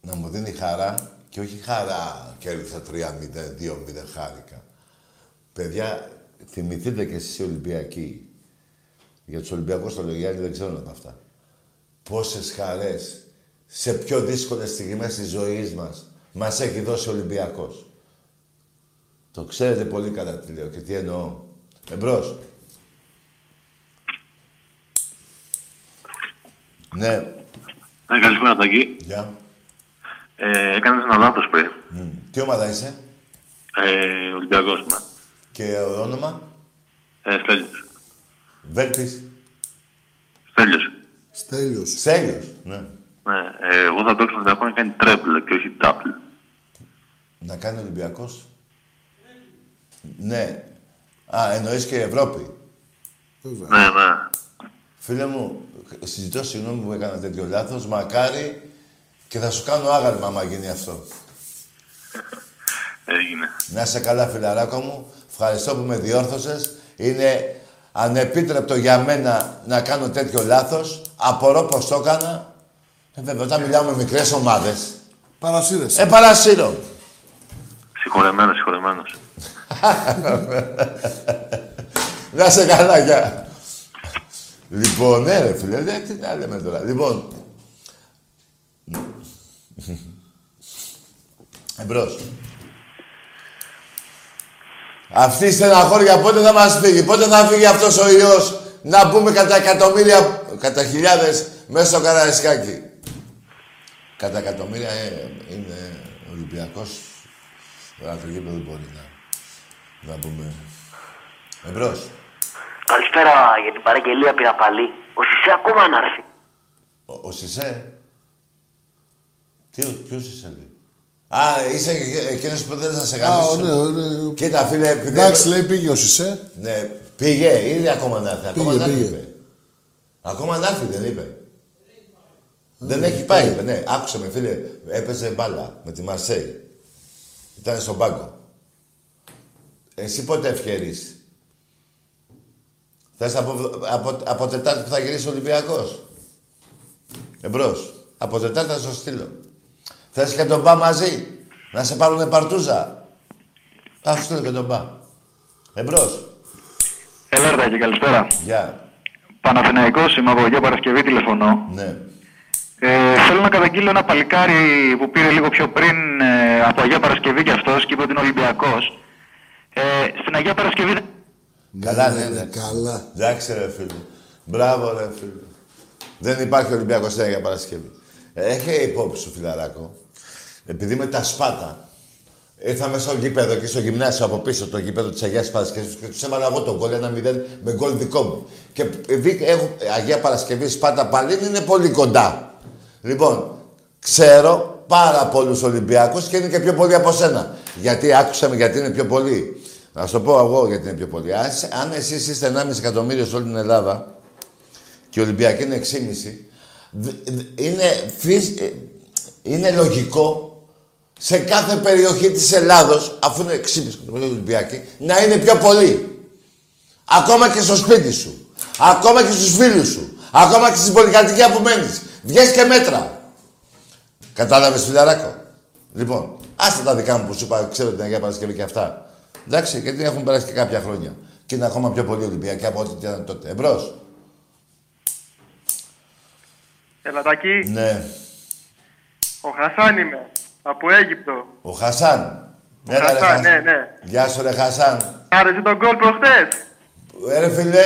να μου δίνει χαρά και όχι χαρά κέρδισα 3-0, 2-0 χάρηκα. Παιδιά, θυμηθείτε και εσείς οι Ολυμπιακοί. Για τους Ολυμπιακούς στο Λογιάννη δεν ξέρουν από αυτά. Πόσες χαρές σε πιο δύσκολες στιγμές της ζωής μας μας έχει δώσει ο Ολυμπιακός. Το ξέρετε πολύ καλά τι λέω και τι εννοώ. Εμπρός. Ναι. Ναι, καλησπέρα, Τάκη. Γεια. Ε, έκανες ένα λάθος πριν. Μμ. Τι ομάδα είσαι; Ε, Ολυμπιακός είμαι. και όνομα; Ε, Στέλιος. Βέλτης. Στέλιος. Στέλιος. Στέλιος. Ναι. Ναι, ε, εγώ θα παίξω Ολυμπιακό να κάνει τρέμπλ και όχι double. Να κάνει ο Ολυμπιακός. Ναι. Α, εννοείς και η Ευρώπη. Βέβαια. Ναι, ναι. Φίλε μου, συζητώ συγγνώμη που έκανα τέτοιο λάθος. Μακάρι και θα σου κάνω άγαλμα άμα γίνει αυτό. Έγινε. Να είσαι καλά, φιλαράκο μου. Ευχαριστώ που με διόρθωσες. Είναι ανεπίτρεπτο για μένα να κάνω τέτοιο λάθος. Απορώ πως το έκανα. Ε, βέβαια, όταν μιλάω με μικρές ομάδες. Παρασύρεσαι. Ε, παρασύρω. Συγχωρεμένος, συγχωρεμένος. Να σε καλά, γεια. Λοιπόν, ναι ρε φίλε, δε, τι να λέμε τώρα. Λοιπόν, εμπρός. Αυτή η στεναχώρια πότε θα μας φύγει, πότε θα φύγει αυτός ο ιός να μπούμε κατά εκατομμύρια, κατά χιλιάδες μέσα στο Καραϊσκάκι; Κατά εκατομμύρια ε, είναι Ολυμπιακός. Τώρα το γήπεδο μπορεί να, να πούμε. Εμπρός. Καλησπέρα για την παραγγελία πήρα πάλι. Ο Σισε ακόμα να έρθει. Ο, ο Σισε; Τι, ποιος είσαι, λέει; Α, είσαι εκ- εκείνος που δεν θα σε Α, γαμίσω. ναι, ναι. Κοίτα, φίλε, επειδή... Εντάξει, λέει πήγε ο Σισε. Ναι, πήγε, ήδη ακόμα να έρθει. Ακόμα Πήγε, να έρθει, πήγε. είπε. Ακόμα να έρθει, δεν είπε. Δεν έχει πάει, είπε, ναι. Άκουσε με, φίλε. Έπαιζε μπάλα με τη Μαρσέη. Ήταν στον πάγκο. Εσύ πότε ευκαιρείς. Θες από, από, από Τετάρτη που θα γυρίσει ο Ολυμπιακός; Εμπρός. Από Τετάρτη θα σου στείλω. Θες και τον Μπα μαζί; Να σε πάρουνε παρτούζα; Θα σου στείλω και τον Μπα. Εμπρός. Ελάρτα και καλησπέρα. Γεια. Παναθηναϊκός είμαι από Αγία Παρασκευή τηλεφωνώ. Ναι. Ε, θέλω να καταγγείλω ένα παλικάρι που πήρε λίγο πιο πριν ε, από Αγία Παρασκευή κι αυτός και είπε ότι είναι Ολυμπιακός. Ε, στην Αγία Παρασκευή δεν- Καλά, ναι, ναι. Καλά. Εντάξει, ρε φίλε. Μπράβο, ρε φίλε. Δεν υπάρχει Ολυμπιακός στην Αγία Παρασκευή. Έχει υπόψη σου, φιλαράκο. Επειδή με τα σπάτα ήρθαμε στο γήπεδο και στο γυμνάσιο από πίσω το γήπεδο της Αγίας Παρασκευής και του έβαλα εγώ τον γκολ ένα μηδέν με γκολ δικό μου. Και επειδή έχω Αγία Παρασκευή Σπάτα Παλίν είναι πολύ κοντά. Λοιπόν, ξέρω πάρα πολλούς Ολυμπιακούς και είναι και πιο πολλοί από σένα. Γιατί άκουσα με γιατί είναι πιο πολλοί. Να σου το πω εγώ γιατί είναι πιο πολλοί. Αν, είσαι- αν εσείς είστε 1,5 εκατομμύριο σε όλη την Ελλάδα και οι Ολυμπιακοί είναι 6,5, δ- δ- είναι, φυσ- ε, είναι λογικό σε κάθε περιοχή της Ελλάδος, αφού είναι 6,5 εκατομμύρια Ολυμπιακοί, να είναι πιο πολλοί. Ακόμα και στο σπίτι σου. Ακόμα και στους φίλους σου. Ακόμα και στην πολυκατοικία που μένεις. Βγες και μέτρα. Κατάλαβες φιλαράκο. Λοιπόν, άστα τα δικά μου που σου είπα, ξέρω την Αγία Παρασκευή και αυτά. Εντάξει, γιατί έχουν περάσει και κάποια χρόνια. Και είναι ακόμα πιο πολύ Ολυμπιακοί από ό,τι ήταν τότε. Εμπρός. Ελατακή, Ναι. ο Χασάν είμαι, από Αίγυπτο. Ο Χασάν. Ο Έλα, ρε, Χασάν, ναι, ναι. Γεια σου, ρε Χασάν. Άρεσε τον γκολ προχτές. Ε, Ρε φίλε,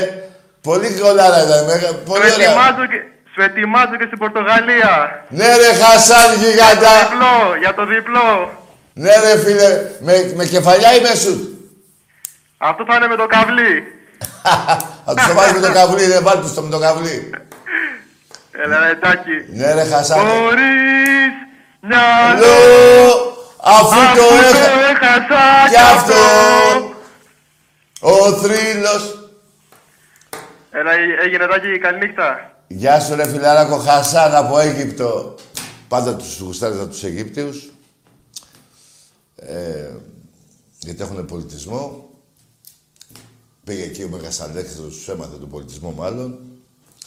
πολύ γκολάρα ήταν. μεγα- Σου Πολύ ωραία. ετοιμάζω και, σου ετοιμάζω και στην Πορτογαλία. Ναι, ρε Χασάν, Για το γιγάντα. διπλό, για το διπλό. Ναι, ρε φίλε, με, με κεφαλιά ή με σουτ. Αυτό θα είναι με το καβλί. Θα τους το βάλεις με το καβλί, ρε, βάλ τους το με το καβλί. Έλα ρε Τάκη. Ναι, ρε Χασάν. Χωρίς μυαλό, Λέω, αφού το αφού έχα... το έχασα Κι αυτό. Ο θρύλος. Έλα, έγινε Τάκη, καληνύχτα. Γεια σου, ρε φιλαράκο Χασάν από Αίγυπτο. Πάντα τους γουστάρεις από τους Αιγύπτιους. Ε, γιατί έχουν πολιτισμό. Πήγε εκεί ο Μέγας Αλέξανδρος, τους έμαθε τον πολιτισμό μάλλον.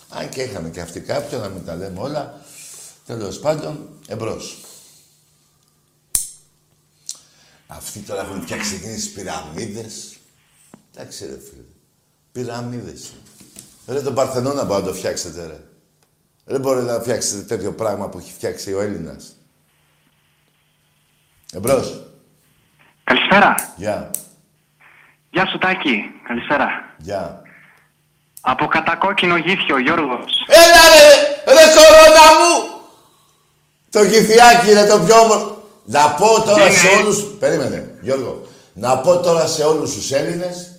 Αν και είχαμε και αυτοί κάποιον, να μην τα λέμε όλα. Τέλος πάντων, εμπρός. Αυτοί τώρα έχουν φτιάξει εκείνες τις πυραμίδες. Εντάξει ρε φίλε. Πυραμίδες. Ρε τον Παρθενώνα μπορεί να το φτιάξετε ρε. Δεν μπορείτε να φτιάξετε τέτοιο πράγμα που έχει φτιάξει ο Έλληνας. Εμπρός. Καλησπέρα. Γεια. Γεια σου Τάκη. Καλησπέρα. Γεια. Από κατακόκκινο γήθιο, Γιώργος. Έλα ρε, ρε κορώνα μου! Το γυθιάκι είναι το πιο όμορφο. Να πω τώρα σε όλους... Περίμενε, Γιώργο. Να πω τώρα σε όλους τους Έλληνες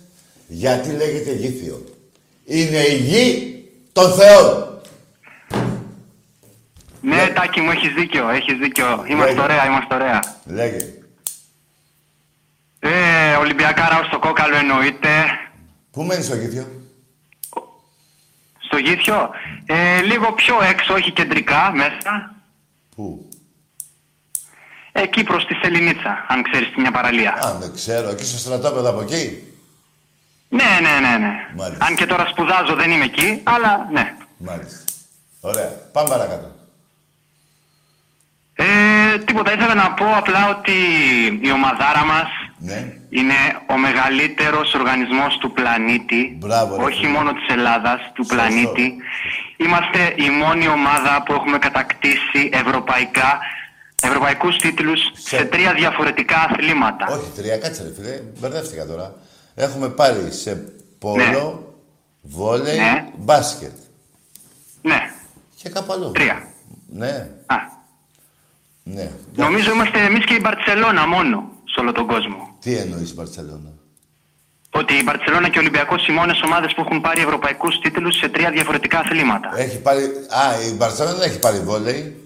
γιατί λέγεται γήθιο. Είναι η γη των θεών. Ναι, Τάκη μου, έχεις δίκιο, έχεις δίκιο. Είμαστε Λέγε. ωραία, είμαστε ωραία. Λέγε. Ε, ο Ολυμπιακάρα στο κόκαλο εννοείται. Πού μένεις στο γήθιο; Στο Γήθιο; Ε, λίγο πιο έξω, όχι κεντρικά, μέσα. Πού; Εκεί προς τη Σελινίτσα, αν ξέρεις μια παραλία. Α, δεν ξέρω. Εκεί στο στρατόπεδο από εκεί. Ναι, ναι, ναι, ναι. Μάλιστα. Αν και τώρα σπουδάζω δεν είμαι εκεί, αλλά ναι. Μάλιστα. Ωραία. Πάμε παρακάτω. Ε, τίποτα, ήθελα να πω απλά ότι η ομαδάρα μας Ναι. είναι ο μεγαλύτερος οργανισμός του πλανήτη. Μπράβο, ρε όχι φίλε. μόνο της Ελλάδας, του πλανήτη. Είμαστε η μόνη ομάδα που έχουμε κατακτήσει ευρωπαϊκά, ευρωπαϊκούς τίτλους σε, τρία διαφορετικά αθλήματα. Όχι, τρία, κάτσε ρε φίλε. Μπερδεύτηκα τώρα. Έχουμε πάρει σε πόλο, βόλεϊ, Ναι. μπάσκετ. Ναι, Και κάπου αλλού. τρία. Ναι. Α. Ναι. Νομίζω είμαστε εμείς και η Μπαρτσελώνα μόνο σε όλο τον κόσμο. Τι εννοείς Μπαρτσελώνα; Ότι η Μπαρτσελώνα και ο Ολυμπιακός οι μόνες ομάδες που έχουν πάρει ευρωπαϊκούς τίτλους σε τρία διαφορετικά αθλήματα. Έχει πάρει... Α, η Μπαρτσελώνα δεν έχει πάρει βόλεϊ.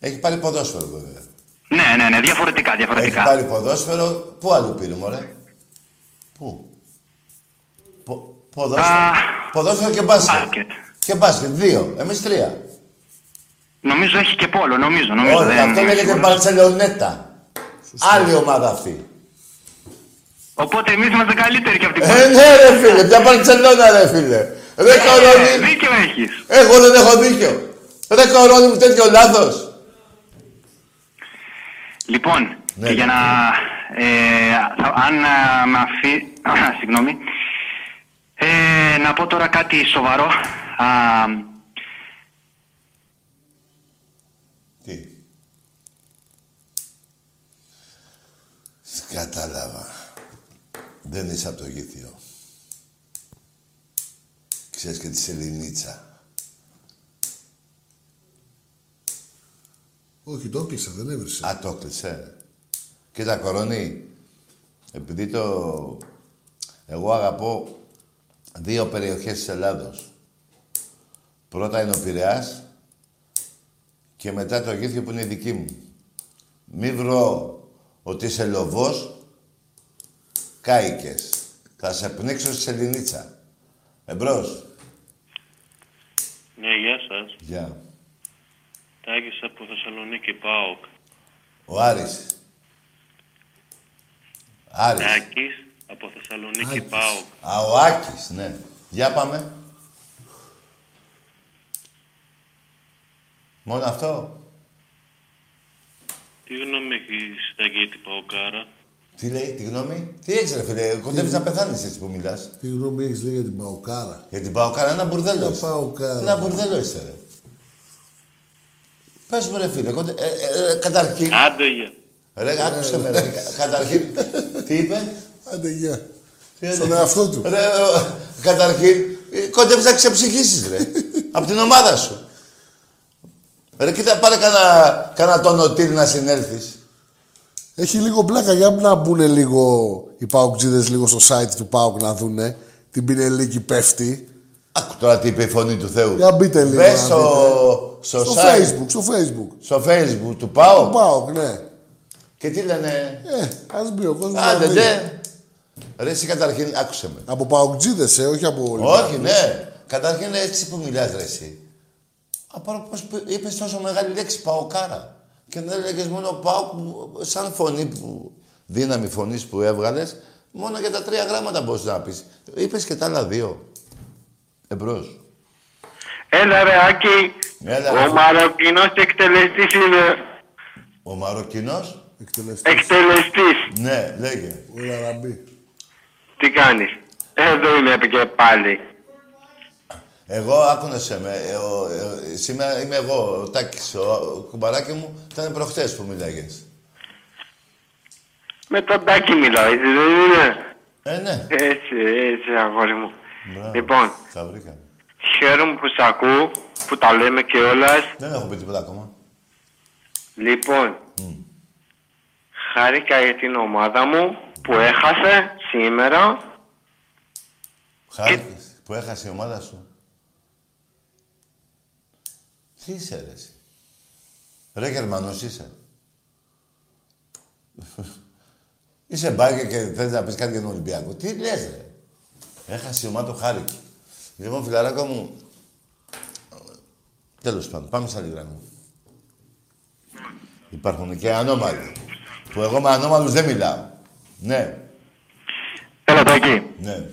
Έχει πάρει ποδόσφαιρο βέβαια. Ναι, ναι, ναι, διαφορετικά, διαφορετικά. Έχει πάρει ποδόσφαιρο. Πού αλλού πήρε, μωρέ; Πού; Πο... Ποδόσφαιρο. ποδόσφαιρο και μπάσκετ. Και μπάσκετ. Δύο. Εμείς τρία. Νομίζω έχει και πόλο, νομίζω. νομίζω Όχι, δεν αυτό είμαι λέγεται σίγουρος. Μπαρτσελονέτα. Άλλη ομάδα αυτή. Οπότε εμείς είμαστε καλύτεροι και από την Ε, ναι ρε φίλε, ποια Μπαρτσελώνα ρε φίλε. Ρε κορώνη. Ε, Δίκιο έχεις. Εγώ δεν έχω δίκιο. Ρε κορώνη μου τέτοιο λάθος. Λοιπόν, Ναι, και για ναι. να... Ε, θα- αν α, με αφή... Συγγνώμη. Ε, να πω τώρα κάτι σοβαρό. Α, Τι; Κατάλαβα. Δεν είσαι από το γήθιο. Ξέρεις και τη Σεληνίτσα. Όχι, το έκλεισα, δεν έβρισε. Α, το έκλεισε. Κοίτα, κορώνη, επειδή το... Εγώ αγαπώ δύο περιοχές της Ελλάδος. Πρώτα είναι ο Πειραιάς και μετά το Γήθιο που είναι η δική μου. Μη βρω ότι είσαι λοβός, κάηκες. Θα σε πνίξω στη Σεληνίτσα. Εμπρός. Ναι, γεια σας. Γεια. Τάκης από Θεσσαλονίκη, ΠΑΟΚ. Ο Άρης. Άρης. Τάκης από Θεσσαλονίκη, ΠΑΟΚ. Α, ο Άκης, ναι. Για πάμε. Μόνο αυτό. Τι γνώμη έχεις, Τάκη, για την ΠΑΟΚάρα; Τι λέει, τη γνώμη; Τι έχεις ρε φίλε, κοντεύεις να πεθάνεις έτσι που μιλάς. Τι γνώμη έχεις λέει για την Παοκάρα; Για την Παοκάρα, ένα μπουρδέλο Για είσαι. Παοκάρα. Ένα μπουρδέλο είσαι ρε. Πες μου ρε φίλε, κοντε... ε, ε, ε, καταρχήν... Άντε, γεια. Ρε, άκουσε με ρε. Καταρχήν, τι είπε; Άντε, γεια. Τι Στον είναι; εαυτό του. Ρε, ο, καταρχήν, ε, κοντεύεις να ξεψυχήσεις, ρε. Απ' την ομάδα σου. Ρε, κοίτα, πάρε κανένα, κανένα τόνο να συνέλθεις. Έχει λίγο πλάκα για να μπουν λίγο οι Παοκτζίδες λίγο στο site του Πάουκ να δούνε. Την πινελίκη πέφτει. Άκου τώρα τι είπε η φωνή του Θεού. Για μπείτε λίγο. Μπες να στο, δείτε. στο, στο site, facebook, στο facebook. στο facebook του ΠΑΟ. Του Πάουκ, ναι. Και τι λένε; Ε, ας μπει ο κόσμος Άντε, να δει. ναι. Ρε, εσύ καταρχήν, άκουσε με. Από Παοκτζίδες, ε, όχι από Όχι, Ολυμπιακούς. ναι. Καταρχήν έτσι που μιλάς, ρε, εσύ. Από πώς που- είπες τόσο μεγάλη λέξη, παοκάρα. Και δεν έλεγες μόνο πάω που, σαν φωνή που, δύναμη φωνής που έβγαλες, μόνο για τα τρία γράμματα μπορείς να πεις. Είπες και τα άλλα δύο. Εμπρός. Έλα ρε Άκη, Έλα, ο ρε. Μαροκινός εκτελεστής είναι Ο Μαροκινός; Εκτελεστής. εκτελεστής. Ναι, λέγε. Ο Λαραμπή. Τι κάνεις; Εδώ είμαι και πάλι. Εγώ άκουνε με. ε, ο- ε, σήμερα είμαι εγώ, ο Τάκης. Ο, ο κουμπαράκι μου ήταν προχτές που μιλάγες. Με τον Τάκη μιλάω, έτσι δεν είναι; Ε, ναι. Έτσι, έτσι αγόρι μου. Μπράβο. Λοιπόν, Τα βρήκα. χαίρομαι που σ' ακούω, που τα λέμε κιόλας. Δεν έχω πει τίποτα ακόμα. Λοιπόν, χάρηκα για την ομάδα μου που έχασε σήμερα. Χάρηκες που έχασε η ομάδα σου. Τι είσαι ρε εσύ. Ρε Γερμανός είσαι. Είσαι μπάρκα και θέλεις να πεις κάτι για τον Ολυμπιακό. Τι λες, ρε. Έχασε η ομάδα το χάρηκε. Λοιπόν, φιλαράκο μου. Τέλος πάντων, πάμε σε άλλη γραμμή. Υπάρχουν και ανώμαλοι. Που εγώ με ανώμαλους δεν μιλάω. Ναι, Έλα Τάκη. ναι.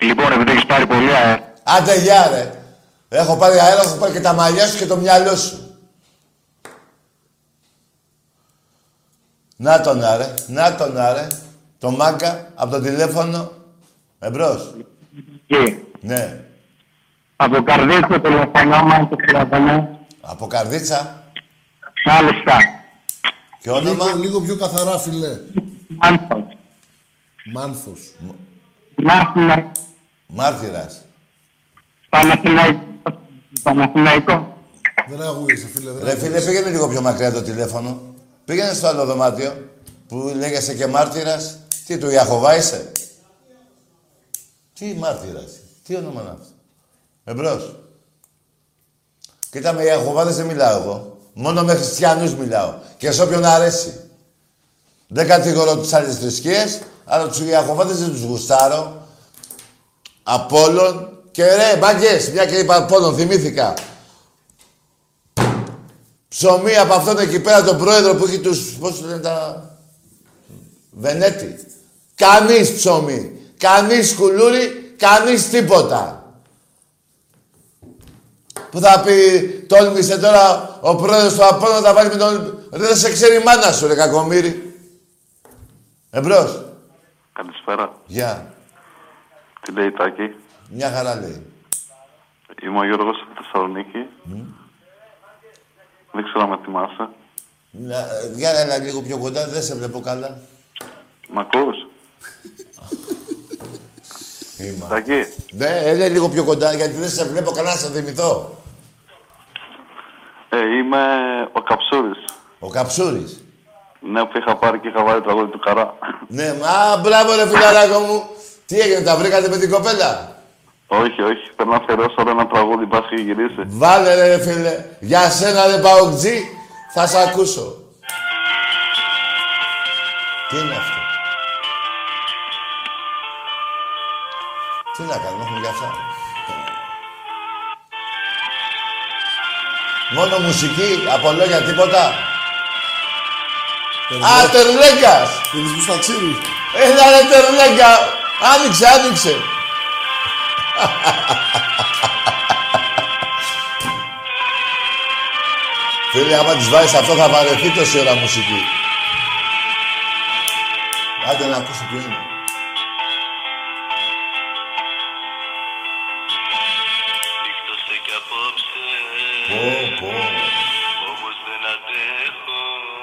Λοιπόν, επειδή έχεις πάρει πολύ αέρα, Άντε, γεια, ρε. Έχω πάρει αέρα, έχω πάρει και τα μαλλιά σου και το μυαλό σου. Να τον άρε, να τον άρε. Το μάκα από το τηλέφωνο. Εμπρός. Εκεί. Ναι. Από καρδίτσα τηλεφωνώ, μα το τηλεφωνώ. Από καρδίτσα. Μάλιστα. Και όνομα; Λίγο, λίγο πιο καθαρά, φιλέ. Μάνθος. Μάνθος. Μάθημα. Μάρτυρας. Παναθηναϊκό. Παναθηναϊκό. Δεν ακούγεσαι, φίλε. Δεν Ρε φίλε, πήγαινε λίγο πιο μακριά το τηλέφωνο. Πήγαινε στο άλλο δωμάτιο που λέγεσαι και μάρτυρας. Τι, του Ιαχωβά είσαι; Τι μάρτυρας; Τι όνομα είναι αυτό; Εμπρός. Κοίτα με Ιαχωβάδες δεν μιλάω εγώ. Μόνο με χριστιανούς μιλάω. Και σε όποιον αρέσει. Δεν κατηγορώ τις άλλες θρησκείες, αλλά τους Ιαχωβάδες δεν τους γουστάρω. Απόλλων. Και ρε, μπαγκές, μια και είπα Απόλλων, θυμήθηκα. Ψωμί από αυτόν εκεί πέρα τον πρόεδρο που έχει τους, πώς λένε τα... Βενέτη. Κανείς ψωμί. Κανείς κουλούρι. Κανείς τίποτα. Που θα πει, τόλμησε τώρα ο πρόεδρος του Απόλλωνα να τα βάλει με τον... Ρε, Δεν σε ξέρει η μάνα σου, ρε κακομύρι. Εμπρός. Καλησπέρα. Γεια. Τι λέει Τάκη; Μια χαρά λέει. Είμαι ο Γιώργος από Θεσσαλονίκη. Δεν ξέρω αν με θυμάσαι. Να- Για έλα λίγο πιο κοντά, δεν σε βλέπω καλά. Μ' ακούς; Είμαι. Τάκη. Ναι, έλα λίγο πιο κοντά, γιατί δεν σε βλέπω καλά, να σε θυμηθώ. Ε, είμαι ο Καψούρης. Ο Καψούρης. Ναι, που είχα πάρει και είχα βάλει τραγούδι του Καρά. Ναι, μα μπράβο ρε φιλαράκο μου. Τι έγινε, τα βρήκατε με την κοπέλα; όχι, όχι. Θέλω να αφιερώσω όλο ένα τραγούδι, πας και γυρίσει. Βάλε ρε φίλε. Για σένα ρε Παοκτζή, θα σ' ακούσω. Τι είναι αυτό; Τι να κάνουμε, έχουμε για αυτά; Μόνο μουσική, από λόγια τίποτα; Α, τερλέγκας. Θέλεις μου στα τσίρι. Έλα ρε τερλέγκα. Άνοιξε, άνοιξε. Φίλε, άμα τις βάζεις αυτό θα βαρεθεί τόση ώρα μουσική. Άντε να ακούσω ποιο είναι.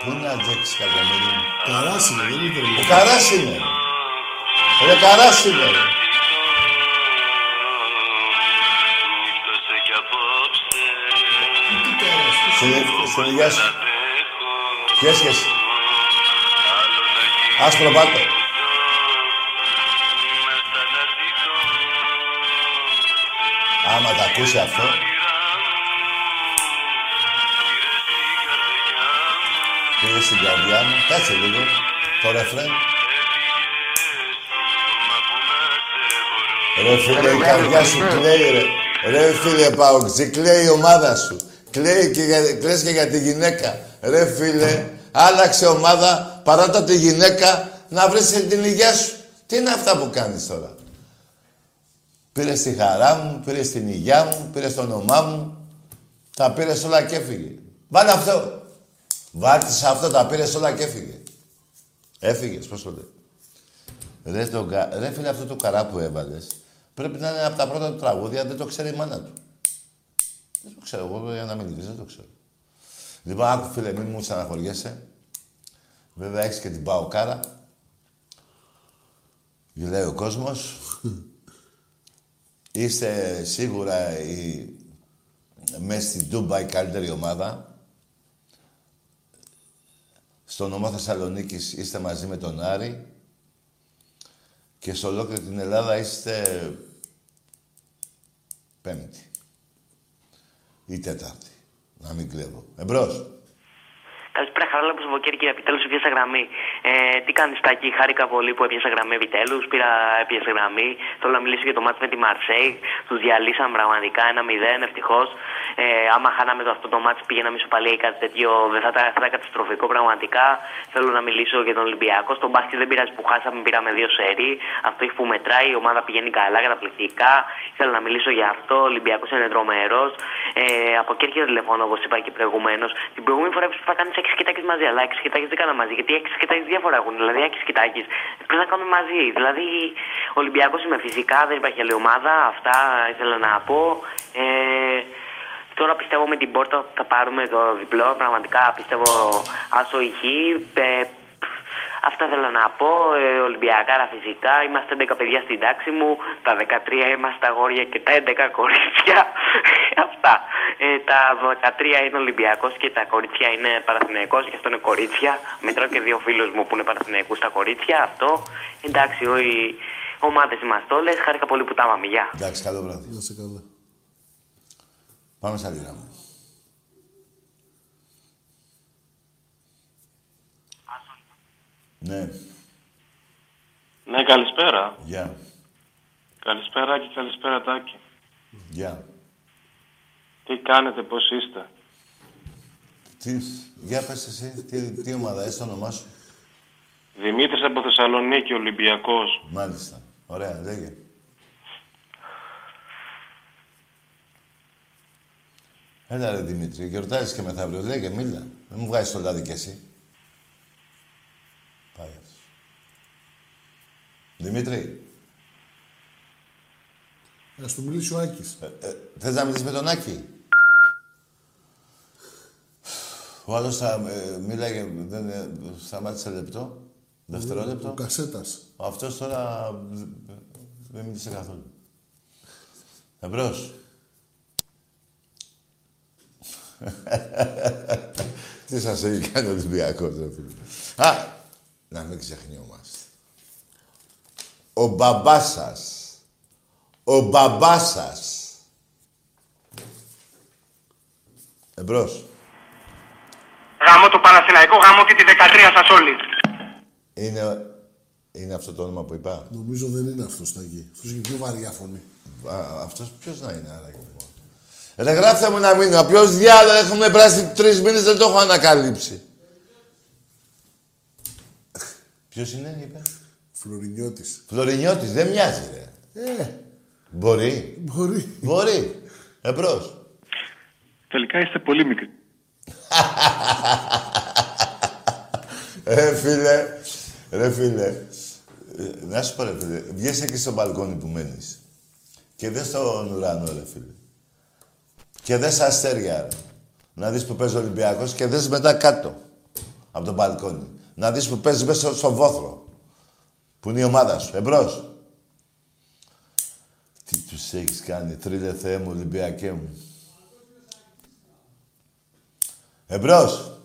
Πού να αντέξεις κακομύρι μου. Καράς είναι, δεν είναι Ο τρελό. Καράς είναι. Ρε Καράς είναι. ρε. Στην- Στην υγεία σου. Ποια σχέση. Άσπρο πάτο. Άμα τα ακούσει αυτό. Πήγε στην καρδιά μου. Κάτσε λίγο. Το ρεφρέν. Ρε φίλε, η καρδιά σου κλαίει, ρε. Ρε φίλε, Παοξή, κλαίει η ομάδα σου. Κλαίει και για, κλαις και για τη γυναίκα. Ρε φίλε, άλλαξε ομάδα, παράτα τη γυναίκα, να βρεις την υγεία σου. Τι είναι αυτά που κάνεις τώρα; Πήρες τη χαρά μου, πήρες την υγεία μου, πήρες το όνομά μου. Τα πήρες όλα και έφυγε. Βάλε αυτό. Βάλτε σε αυτό, τα πήρες όλα και έφυγε. Έφυγες, πώς το λέει. Ρε, το, κα- ρε φίλε, αυτό το καρά που έβαλες, πρέπει να είναι από τα πρώτα του τραγούδια, δεν το ξέρει η μάνα του. Δεν το ξέρω, εγώ για να μην ειλικρινής, δεν το ξέρω. Λοιπόν, άκου φίλε, μην μου στεναχωριέσαι. Βέβαια, έχεις και την Παοκάρα. Γελάει ο κόσμος. Είστε σίγουρα η... μέσα στην Τούμπα η καλύτερη ομάδα. Στο νομό Θεσσαλονίκης είστε μαζί με τον Άρη. Και σε ολόκληρη την Ελλάδα είστε πέμπτη. Ή τέταρτη. Να μην κλέβω. Εμπρός. Καλησπέρα, χαρά από Σαββοκύρη, κύριε επιτέλους έπιασα γραμμή. Ε, τι κάνεις, Τάκη, χάρηκα πολύ που έπιασα γραμμή επιτέλους. Πήρα, έπιασα γραμμή. Θέλω να μιλήσω για το μάτι με τη Μαρσέη. Τους διαλύσαμε πραγματικά ένα 0, ευτυχώς. Ε, άμα χάναμε το αυτό το μάτι πήγαιναμε ισοπαλία ή κάτι τέτοιο, δεν θα, ήταν- θα ήταν καταστροφικό πραγματικά. Θέλω να μιλήσω για τον Ολυμπιακό. Στον μπάσκετ δεν πειράζει που χάσαμε, πήραμε δύο σερί. Αυτό έχει που μετράει, η ομάδα πηγαίνει καλά, καταπληκτικά. Θέλω να μιλήσω για αυτό. Ο Ολυμπιακός είναι τρομερός. Ε, από εκεί έρχεται τηλεφώνο, όπως είπα και προηγουμένως. Την προηγούμενη φορά που θα κάνεις 6 κοιτάκι μαζί, αλλά 6 κοιτάκι δεν κάνα μαζί. Γιατί 6 κοιτάκι διάφορα έχουν. Δηλαδή 6 κοιτάκι πρέπει να κάνουμε μαζί. Δηλαδή ο Ολυμπιακός είμαι φυσικά, δεν υπάρχει άλλη ομάδα. Αυτά ήθελα να πω. Ε, Τώρα πιστεύω με την πόρτα θα πάρουμε το διπλό. Πραγματικά πιστεύω άσο ηχή. Ε, αυτά θέλω να πω. Ε, Ολυμπιακάρα φυσικά. Είμαστε 11 παιδιά στην τάξη μου. Τα 13 είμαστε αγόρια και τα 11 κορίτσια. αυτά. Ε, τα 13 είναι Ολυμπιακός και τα κορίτσια είναι Παναθηναϊκός. Γι' αυτό είναι κορίτσια. Μετράω και δύο φίλους μου που είναι Παναθηναϊκούς στα κορίτσια. Αυτό. Εντάξει, οι ομάδες είμαστε όλες. Χάρηκα πολύ που τα είπαμε. Γεια. Εντάξει, καλό βράδυ. Να σε καλά. Πάμε σε άλλη Ναι, Ναι, καλησπέρα. γεια. Καλησπέρα και καλησπέρα Τάκη. Γεια. Τι κάνετε, πώς είστε; Τι, για πες εσύ, τι, τι ομάδα είσαι, το όνομά σου; Δημήτρης από Θεσσαλονίκη, Ολυμπιακός. Μάλιστα. Ωραία, λέγε. Έλα ρε Δημήτρη, γιορτάζεις και μεθαύριο. Λέγε, μίλα. Δεν μου βγάζεις το λάδι κι εσύ. Πάει αυτός. Δημήτρη, Να του μιλήσει ο Άκης. ε, θες να μιλήσεις με τον Άκη; Ο άλλος θα ε, μίλαγε, δεν, ε, σταμάτησε λεπτό, δευτερόλεπτο. Ο Κασέτας. Αυτός τώρα ε, δεν μίλησε καθόλου. Εμπρός. Τι σας έχει κάνει ο Ολυμπιακός, ρε φίλε. Α, να μην ξεχνιόμαστε. Ο μπαμπάς σας. Ο μπαμπάς σας. Εμπρός. Γάμο το Παναθηναϊκό, γάμο και τη 13 σας όλοι. Είναι, είναι αυτό το όνομα που είπα; Νομίζω δεν είναι αυτός, Τάκη. Αυτός έχει πιο βαριά φωνή. Α, αυτός ποιος να είναι, άραγε. Ρε γράφτε μου ένα μήνυμα. Ποιος διάλογο έχουμε πράσει τρεις μήνες δεν το έχω ανακαλύψει. Ποιος είναι, είπε; Φλωρινιώτης. Φλωρινιώτης, δεν μοιάζει, ρε. Ε, Μπορεί. μπορεί. Μπορεί. Εμπρός. Τελικά είστε πολύ μικροί. Ρε φίλε, ρε φίλε. Ε, Να σου πω ρε φίλε, βγες εκεί στο μπαλκόνι που μένεις. Και δες τον ουρανό ρε φίλε. Και δες αστέρια ρε. Να δεις που παίζει ο Ολυμπιακός και δες μετά κάτω. Από το μπαλκόνι. Να δεις που παίζεις μέσα στο, στο βόθρο. Που είναι η ομάδα σου. Εμπρός; Τι τους έχεις κάνει, τρίλε Θεέ μου, Ολυμπιακέ μου. Εμπρός;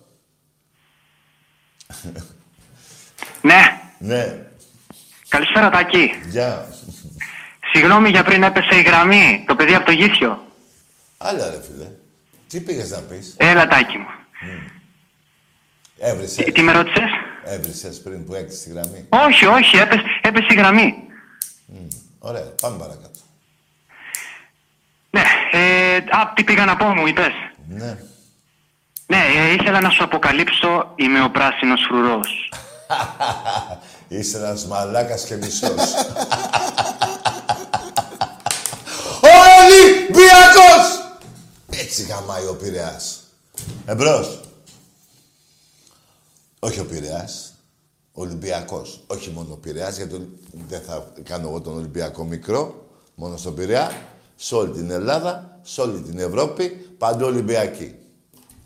Ναι, Ναι. καλησπέρα Τάκη. Γεια. Συγγνώμη για πριν έπεσε η γραμμή, το παιδί από το γήθιο. Άλλα ρε φίλε. Τι πήγες να πεις; Έλα Τάκη μου. Έβρισες. Τι, τι με ρώτησες; Έβρισες πριν που έκλεισε τη γραμμή; Όχι, όχι, έπεσε, έπεσε η γραμμή. Ωραία, πάμε παρακάτω. Ναι, ε, α, τι πήγα να πω μου, είπες; Ναι. Ναι, ε, ήθελα να σου αποκαλύψω, είμαι ο πράσινος φρουρός. Είσαι ένας μαλάκας και μισός. Ο Ολυμπιακός! Έτσι γαμάει ο Πειραιάς. Εμπρός. Όχι ο Πειραιάς. Ο Ολυμπιακός. Όχι μόνο ο Πειραιάς, γιατί δεν θα κάνω εγώ τον Ολυμπιακό μικρό, μόνο στον Πειραιά. Σε όλη την Ελλάδα, σε όλη την Ευρώπη, παντού Ολυμπιακοί.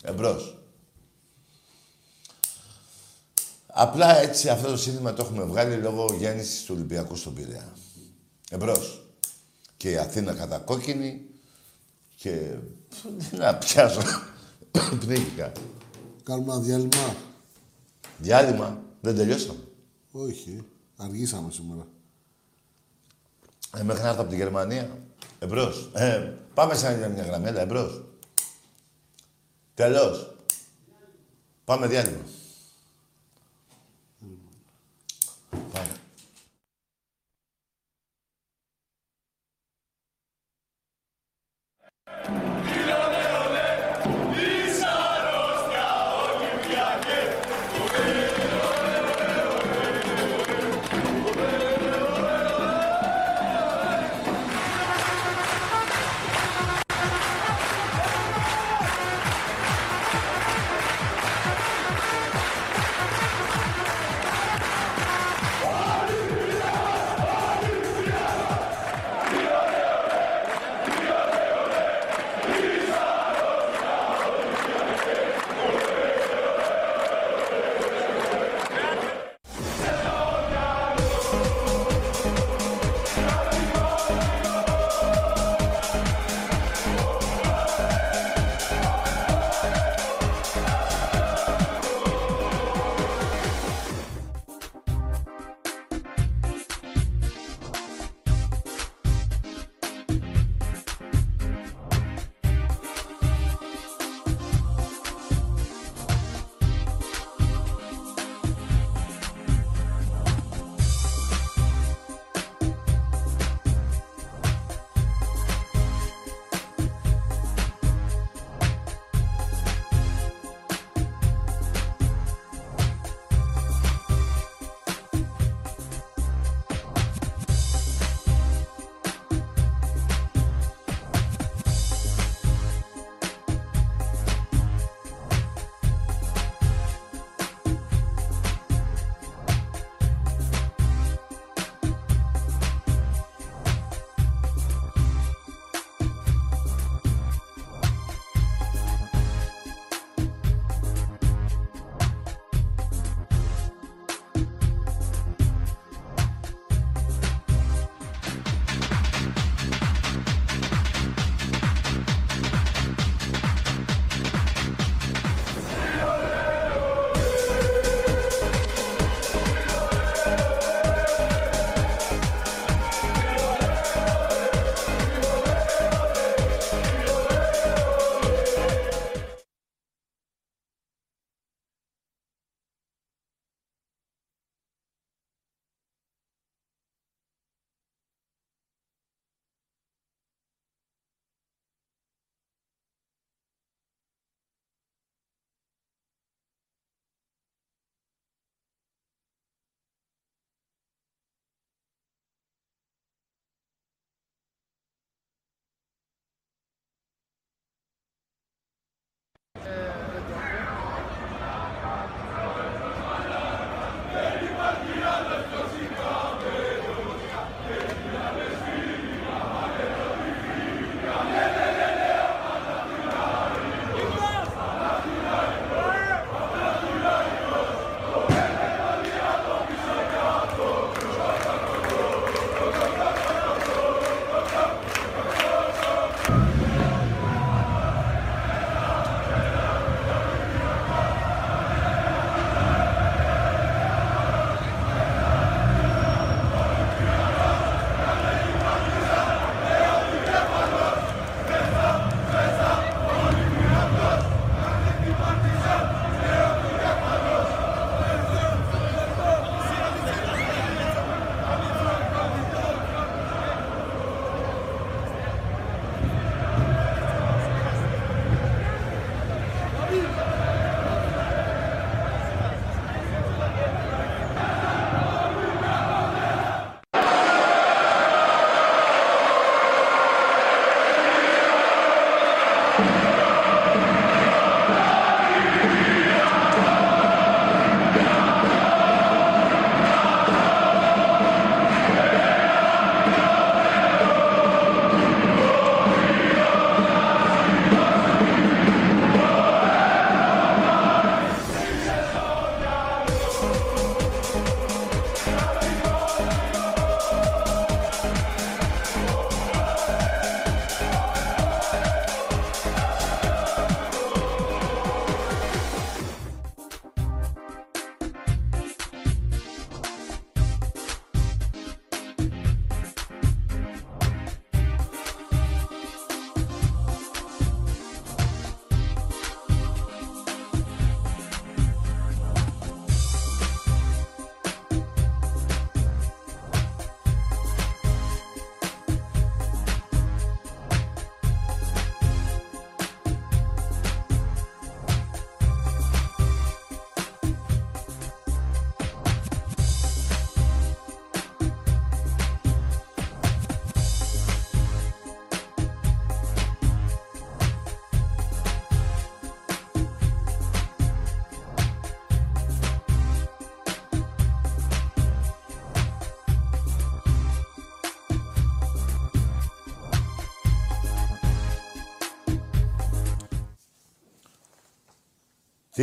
Εμπρός. Απλά έτσι αυτό το σύνθημα το έχουμε βγάλει λόγω γέννησης του Ολυμπιακού στον Πειραιά. Εμπρός. Και η Αθήνα κατακόκκινη και... Τι να πιάσω. Πνίγηκα. Κάνουμε ένα διάλειμμα. Διάλειμμα. Δεν τελειώσαμε. Όχι. Αργήσαμε σήμερα. Ε, μέχρι να έρθω από τη Γερμανία. Εμπρός. Ε, πάμε σε άλλη μια γραμμή. Έλα, εμπρός. Τέλος. Πάμε διάλειμμα.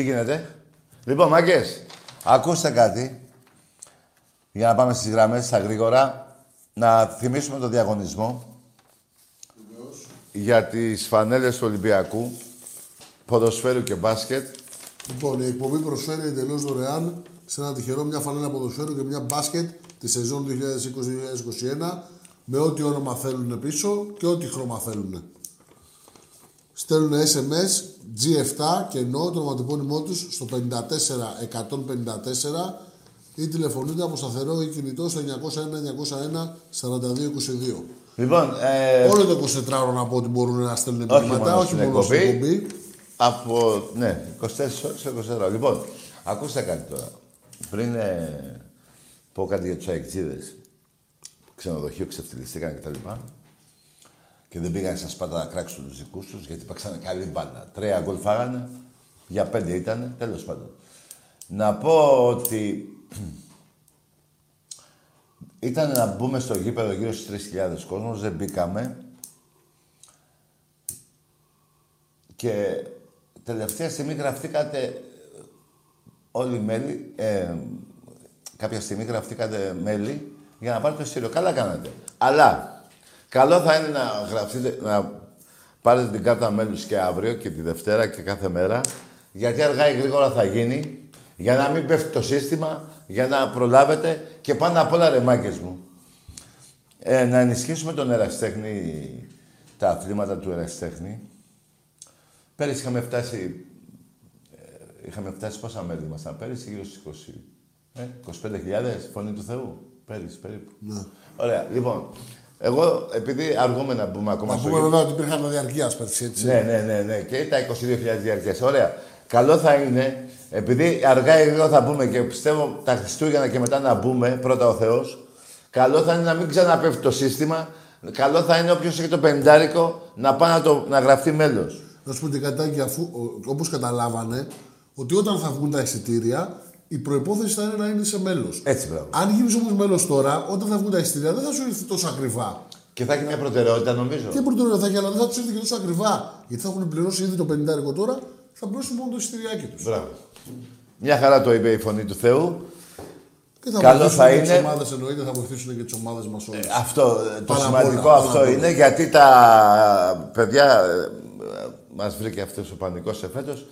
Τι γίνεται; Λοιπόν, μάγκες, ακούστε κάτι. Για να πάμε στις γραμμές, στα γρήγορα. Να θυμίσουμε το διαγωνισμό. Για τις φανέλες του Ολυμπιακού. Ποδοσφαίρου και μπάσκετ. Λοιπόν, η εκπομπή προσφέρει εντελώς δωρεάν σε ένα τυχερό μια φανέλα ποδοσφαίρου και μια μπάσκετ τη σεζόν 2020-2021 με ό,τι όνομα θέλουν πίσω και ό,τι χρώμα θέλουν. Στέλνουν SMS G7 και ενώ το ονοματεπώνυμό τους στο 54154 ή τηλεφωνείτε από σταθερό ή κινητό στο 901-901-4222. Λοιπόν, ε, Όλο το 24ωρο να πω ότι μπορούν να στέλνουν όχι μηνύματα, μόνο όχι στην μόνο στην εκπομπή. εκπομπή. Από, ναι, 24 ώρες σε 24 Λοιπόν, ακούστε κάτι τώρα. Πριν ε, πω κάτι για τους αεκτζίδες, ξενοδοχείο ξεφτυλιστήκαν κτλ. Και δεν πήγαν στα Σπάρτα να κράξουν τους δικούς τους, γιατί παίξανε καλή μπάλα. Τρία γκολ φάγανε, για πέντε ήταν, τέλος πάντων. Να πω ότι ήταν να μπούμε στο γήπεδο γύρω στις 3.000 κόσμος, δεν μπήκαμε. Και τελευταία στιγμή γραφτήκατε όλοι μέλη, ε, κάποια στιγμή γραφτήκατε μέλη για να πάρετε το εισιτήριο. Καλά κάνατε. Αλλά καλό θα είναι να γραφτείτε, να πάρετε την κάρτα μέλους και αύριο και τη Δευτέρα και κάθε μέρα, γιατί αργά ή γρήγορα θα γίνει, για να μην πέφτει το σύστημα, για να προλάβετε και πάνω απ' όλα ρε μάγκες μου. Ε, να ενισχύσουμε τον εραστέχνη, τα αθλήματα του εραστέχνη. Πέρυσι είχαμε φτάσει, ε, είχαμε φτάσει πόσα μέλη ήμασταν πέρυσι, γύρω στις 20, ε, 25.000, φωνή του Θεού, πέρυσι περίπου. Ναι. Ωραία, λοιπόν, εγώ επειδή αργούμε να μπούμε ακόμα Να στο πούμε γήπεδο- βέβαια ότι υπήρχαν διαρκεία πέρσι, έτσι. ναι, ναι, ναι, ναι. Και τα 22.000 διαρκές. Ωραία. Καλό θα είναι, επειδή αργά ή γρήγορα θα μπούμε και πιστεύω τα Χριστούγεννα και μετά να μπούμε, πρώτα ο Θεός, καλό θα είναι να μην ξαναπέφτει το σύστημα. Καλό θα είναι όποιος έχει το πεντάρικο να πάει να, το, να γραφτεί μέλος. Να σου πω και κάτι, Τάκη, αφού όπως καταλάβανε, ότι όταν θα βγουν τα εισιτήρια, η προπόθεση θα είναι να είναι σε μέλος. Έτσι, μπράβο. Αν γίνεις όμως μέλος τώρα, όταν θα βγουν τα εισιτήρια, δεν θα σου έρθει τόσο ακριβά. Και θα έχει μια προτεραιότητα, νομίζω. Και πρωτοβουλία θα έχει, αλλά δεν θα τους έρθει και τόσο ακριβά. Γιατί θα έχουν πληρώσει ήδη το 50 τώρα, θα πληρώσουν μόνο το εισιτηριάκι τους. Μπράβο. Μια χαρά το είπε η φωνή του Θεού. Και θα Καλό βοηθήσουν θα και είναι- τις ομάδες εννοείται, θα βοηθήσουν και τις ομάδες μας όλες. Αυτό, ε, το Πάρα σημαντικό πολλά, αυτό πάρα είναι, πολλά. γιατί τα παιδιά, ε, ε, μας βρήκε αυτός ο πανικός εφέτος,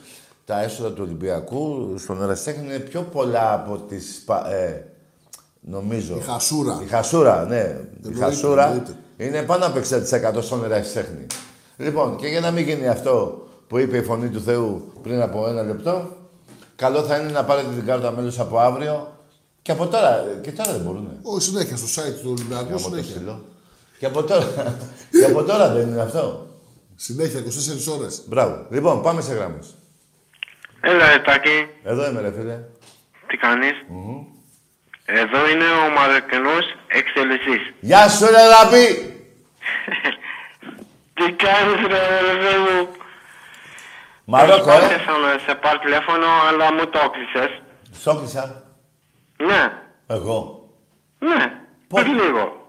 τα έσοδα του Ολυμπιακού στον Εραστέχνη είναι πιο πολλά από τις, πα- ε, νομίζω. Η χασούρα. Η χασούρα, ναι. η Εννοείται, χασούρα εννοείται. είναι πάνω από 60% στον Εραστέχνη. Λοιπόν, και για να μην γίνει αυτό που είπε η Φωνή του Θεού πριν από ένα λεπτό, καλό θα είναι να πάρετε την κάρτα μέλους από αύριο και από τώρα, και τώρα δεν μπορούν. Όχι, συνέχεια στο site του Ολυμπιακού, Γάμο το συνέχεια. στυλό. Και από τώρα, και από τώρα δεν είναι αυτό. Συνέχεια, 24 ώρες. Μπράβο. Λοιπόν, πάμε σε γράμμες. Έλα, Ετάκη, Εδώ είμαι, ρε φίλε. τι κάνεις; Εδώ είναι ο Μαροκινός εξελισσής. Γεια σου, ρε Λαπή! Τι κάνεις ρε ρε μου; Μαρόκο, ε. Προσπάθησα να σε πάρω τηλέφωνο, αλλά μου το έκλεισες. Σόκλησα. Ναι, Εγώ. ναι, πριν λίγο.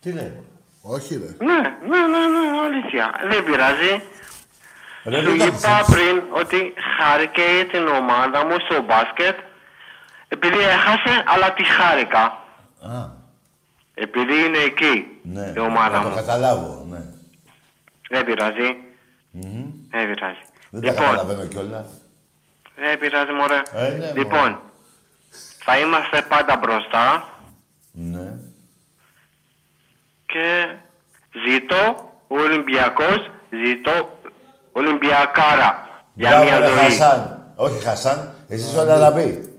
Τι λέει; Όχι, ρε. Ναι, ναι, ναι, ναι, αλήθεια. Δεν πειράζει. Ρε, Σου δεν τα είπα ξέρεις. πριν ότι χάρηκε την ομάδα μου στο μπάσκετ επειδή έχασε, αλλά τη χάρηκα. Α, Επειδή είναι εκεί ναι. η ομάδα Να το μου. καταλάβω, ναι. Δεν πειράζει. Δεν πειράζει. Δεν τα Λοιπόν, καταλαβαίνω κιόλας. δεν πειράζει μωρέ. Ε, ναι, λοιπόν, θα είμαστε πάντα μπροστά Ναι. και ζητώ ο Ολυμπιακός, ζητώ Ολυμπιακάρα για Μπράβο, μια ρε, ζωή. Χασάν. Όχι Χασάν, εσύ είσαι ο Λαραμπή.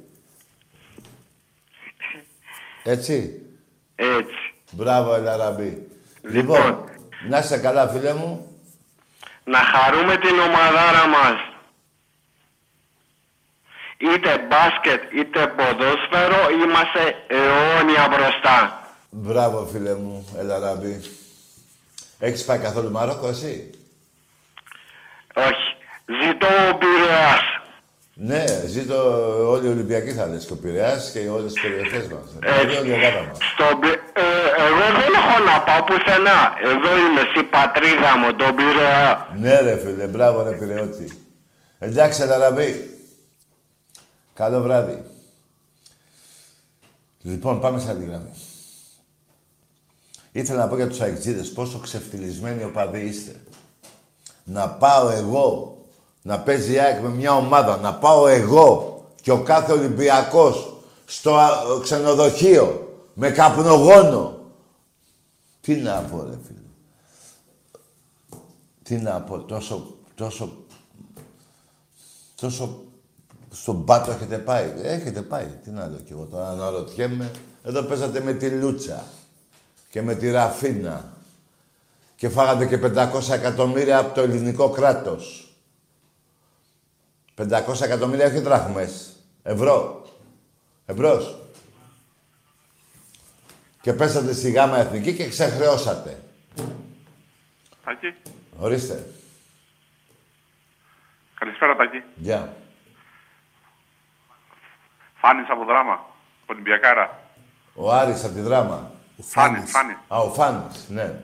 Έτσι. Έτσι. Μπράβο, Λαραμπή. Λοιπόν, να είσαι καλά, φίλε μου. Να χαρούμε την ομαδάρα μας. Είτε μπάσκετ είτε ποδόσφαιρο είμαστε αιώνια μπροστά. Μπράβο, φίλε μου, Ελαραμπή. Έχεις πάει καθόλου Μαρόκο, εσύ; Όχι. Ζητώ ο Πειραιάς. Ναι, ζήτω όλοι οι Ολυμπιακοί θα λες και ο Πειραιάς και όλες τις περιοχές μας. Έτσι. Δηλαδή όλη η Ελλάδα μας. Στο, Πει- ε, εγώ δεν έχω να πάω πουθενά. Εδώ είμαι στη πατρίδα μου, τον Πειραιά. Ναι ρε φίλε, μπράβο ρε Πειραιώτη. Εντάξει, Ελαραμπή. Καλό βράδυ. Λοιπόν, πάμε σε άλλη γραμμή. Ήθελα να πω για τους αεξίδες πόσο ξεφτυλισμένοι οπαδοί είστε. Να πάω εγώ, να παίζει η ΑΕΚ με μια ομάδα, να πάω εγώ και ο κάθε Ολυμπιακός στο α, ξενοδοχείο με καπνογόνο. Τι να πω, ρε φίλε. Τι να πω, τόσο, τόσο, τόσο στον πάτο έχετε πάει. Έχετε πάει, τι να λέω κι εγώ τώρα, αναρωτιέμαι. Εδώ παίζατε με τη Λούτσα και με τη Ραφίνα και φάγατε και 500 εκατομμύρια από το ελληνικό κράτος. 500 εκατομμύρια όχι δραχμές. Ευρώ. Ευρώς. Και πέσατε στη γάμα εθνική και ξεχρεώσατε. Τάκη. Ορίστε. Καλησπέρα, Τάκη. Γεια. Φάνης από δράμα. Ολυμπιακάρα. Ο Άρης από τη δράμα. Φάνης, Φάνης. Α, ο Φάνης, ναι.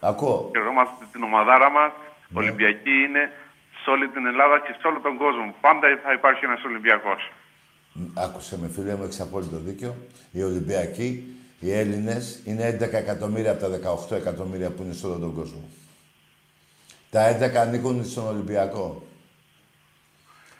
Ακούω. Χαιρόμαστε την ομαδάρα μας. Ολυμπιακή είναι σε όλη την Ελλάδα και σε όλο τον κόσμο. Πάντα θα υπάρχει ένας Ολυμπιακός. Άκουσε με φίλε μου, έχεις απόλυτο δίκιο. Οι Ολυμπιακοί, οι Έλληνες, είναι 11 εκατομμύρια από τα 18 εκατομμύρια που είναι σε όλο τον κόσμο. Τα 11 ανήκουν στον Ολυμπιακό.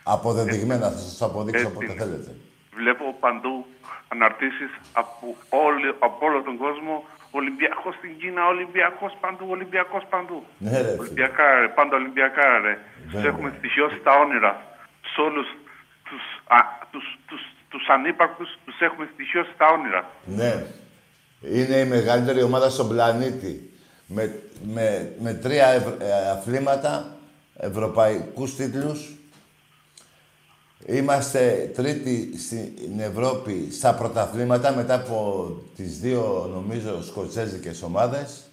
Αποδεδειγμένα, θα σας το αποδείξω Έτσι όποτε είναι. θέλετε. Βλέπω παντού αναρτήσεις από, όλη, από όλο τον κόσμο. Ολυμπιακός στην Κίνα, Ολυμπιακός παντού, Ολυμπιακός παντού. Ναι, ρε, φίλε. Ολυμπιακά, ρε, πάντα Ολυμπιακά, ρε. Τους Βέβαια. έχουμε στοιχειώσει τα όνειρα. Σε όλους τους, α, τους, τους, τους ανύπαρκτους τους έχουμε στοιχειώσει τα όνειρα. Ναι. Είναι η μεγαλύτερη ομάδα στον πλανήτη. Με, με, με τρία ευ- ε, αθλήματα, ευρωπαϊκούς τίτλους. Είμαστε τρίτη στην Ευρώπη στα πρωταθλήματα μετά από τις δύο, νομίζω, σκοτσέζικες ομάδες.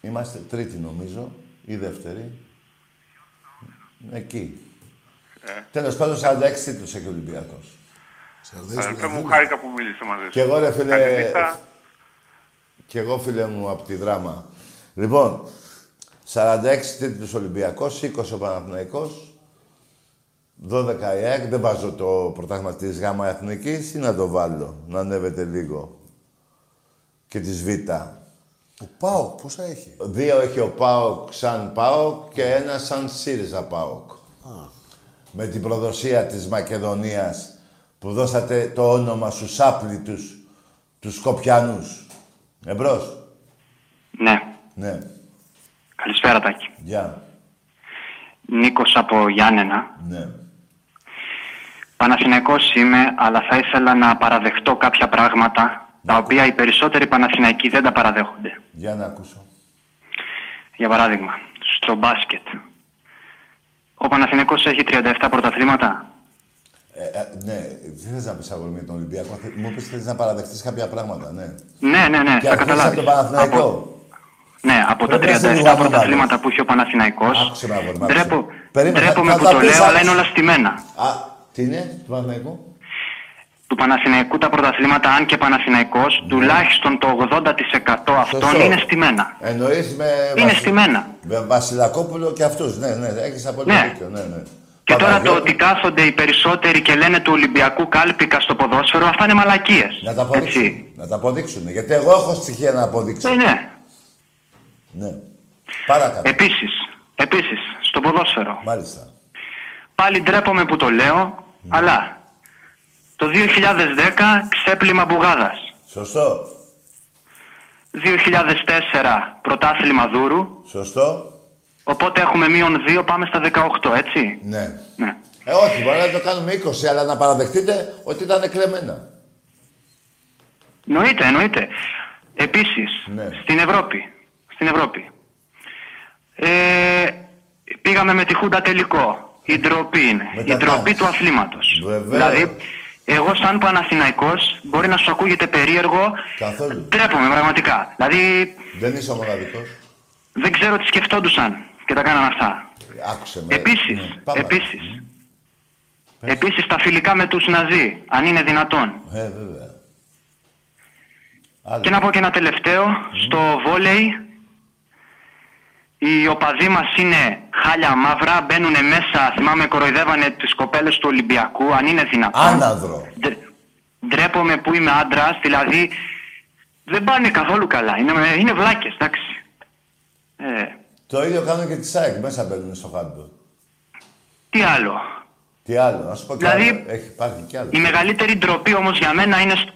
Είμαστε τρίτη, νομίζω, ή δεύτερη. Εκεί. Ε. Τέλος πάντων, 46 τίτλους έχει ο Ολυμπιακός. Αδερφέ μου, χάρηκα που μίλησες μαζί σου. Και εγώ, ρε φίλε, Καλή νύχτα. και εγώ, φίλε μου, από τη δράμα. Λοιπόν, 46 τίτλους Ολυμπιακός, 20 ο Παναθηναϊκός, 12 η ΑΕΚ. Δεν βάζω το πρωτάθλημα της ΓΑΜΑ Εθνικής ή να το βάλω, να ανέβεται λίγο. Και της Β. Ο ΠΑΟΚ, πόσα έχει; Δύο έχει ο ΠΑΟΚ σαν ΠΑΟΚ και ένα σαν ΣΥΡΙΖΑ ΠΑΟΚ. Με την προδοσία της Μακεδονίας που δώσατε το όνομα στους άπλητους, τους Σκοπιανούς. Εμπρός. Ναι. Ναι. Καλησπέρα, Τάκη. Γεια. Νίκος από Γιάννενα. Ναι. Παναθηναϊκός είμαι, αλλά θα ήθελα να παραδεχτώ κάποια πράγματα τα οποία οι περισσότεροι Παναθηναϊκοί δεν τα παραδέχονται. Για να ακούσω. Για παράδειγμα, στο μπάσκετ. Ο Παναθηναϊκός έχει 37 πρωταθλήματα. Ε, ε, ναι, τι θες να πεις αγόρι με τον Ολυμπιακό. Θε- Μου πεις θέλεις να παραδεχτείς κάποια πράγματα, ναι. Ναι, ναι, ναι, Και θα αρχίζεις από καταλάβεις. τον Παναθηναϊκό. Από, ναι, από τα Πρέπει να είσαι 37 λίγο ανώμαλος. πρωταθλήματα που έχει ο Παναθηναϊκός, Άκουσε με αγόρι μου, άκουσε. ντρέπω, Περίμενε, θα- ντρέπομαι θα που τα το πεις, λέω, αλλά άκουσε. είναι όλα στημένα. Α, τι είναι, του Παναθηναϊκού; Του Παναθηναϊκού τα πρωταθλήματα, αν και Παναθηναϊκός, τουλάχιστον το 80% αυτών Ναι. Σωστό. είναι στημένα. Εννοείς με... Είναι Βασι- στημένα. Με Βασιλακόπουλο και αυτούς. Ναι, ναι, έχεις απόλυτο Ναι. δίκιο. Ναι, ναι. Και τώρα το Παναγιώτη, ότι κάθονται οι περισσότεροι και λένε του Ολυμπιακού κάλπικα στο ποδόσφαιρο, αυτά είναι μαλακίες. Να τα αποδείξουν. Να τα αποδείξουν. Γιατί εγώ έχω στοιχεία να αποδείξω. Ναι, ναι. Ναι. Παρακαλώ. Επίσης, επίσης, στο ποδόσφαιρο. Μάλιστα. Πάλι ντρέπομαι που το λέω, αλλά το 2010 ξέπλυμα μπουγάδας. Σωστό. 2004 πρωτάθλημα δούρου, Σωστό. οπότε έχουμε μείον 2, πάμε στα 18, έτσι; Ναι. Ναι. Ε, όχι, μπορεί να το κάνουμε 20, αλλά να παραδεχτείτε ότι ήταν κλεμμένα. Εννοείται, εννοείται. Επίσης, Ναι. στην Ευρώπη, στην Ευρώπη, ε, πήγαμε με τη Χούντα τελικό. Η ντροπή είναι. Με η τα ντροπή τάγκς. του αθλήματος. Βεβαίως. Δηλαδή, εγώ σαν Παναθηναϊκός, μπορεί να σου ακούγεται περίεργο, Καθόλου. τρέπομαι πραγματικά. Δηλαδή, Δεν είσαι ο μοναδικός. δεν ξέρω τι σκεφτόντουσαν και τα κάναν αυτά. Άκουσε με. Επίσης, Ναι, πάμε. επίσης, επίσης τα φιλικά με τους Ναζί, αν είναι δυνατόν. Ε, βέβαια. Και να πω και ένα τελευταίο, στο βόλεϊ Οι οπαδοί μας είναι χάλια μαύρα, μπαίνουν μέσα. Θυμάμαι, κοροϊδεύανε τις κοπέλες του Ολυμπιακού, αν είναι δυνατόν. Άναδρο. Ντε- Ντρέπομαι που είμαι άντρα, δηλαδή δεν πάνε καθόλου καλά. Είναι, είναι βλάκες, εντάξει. Ε, Το ίδιο κάνουν και τη ΣΑΕΚ. Μέσα μπαίνουν στο χάμπο. τι άλλο; Τι άλλο, να σου πω κι Δηλαδή, άλλο. Έχει υπάρχει κι άλλο. Η μεγαλύτερη ντροπή όμως για μένα είναι... στο-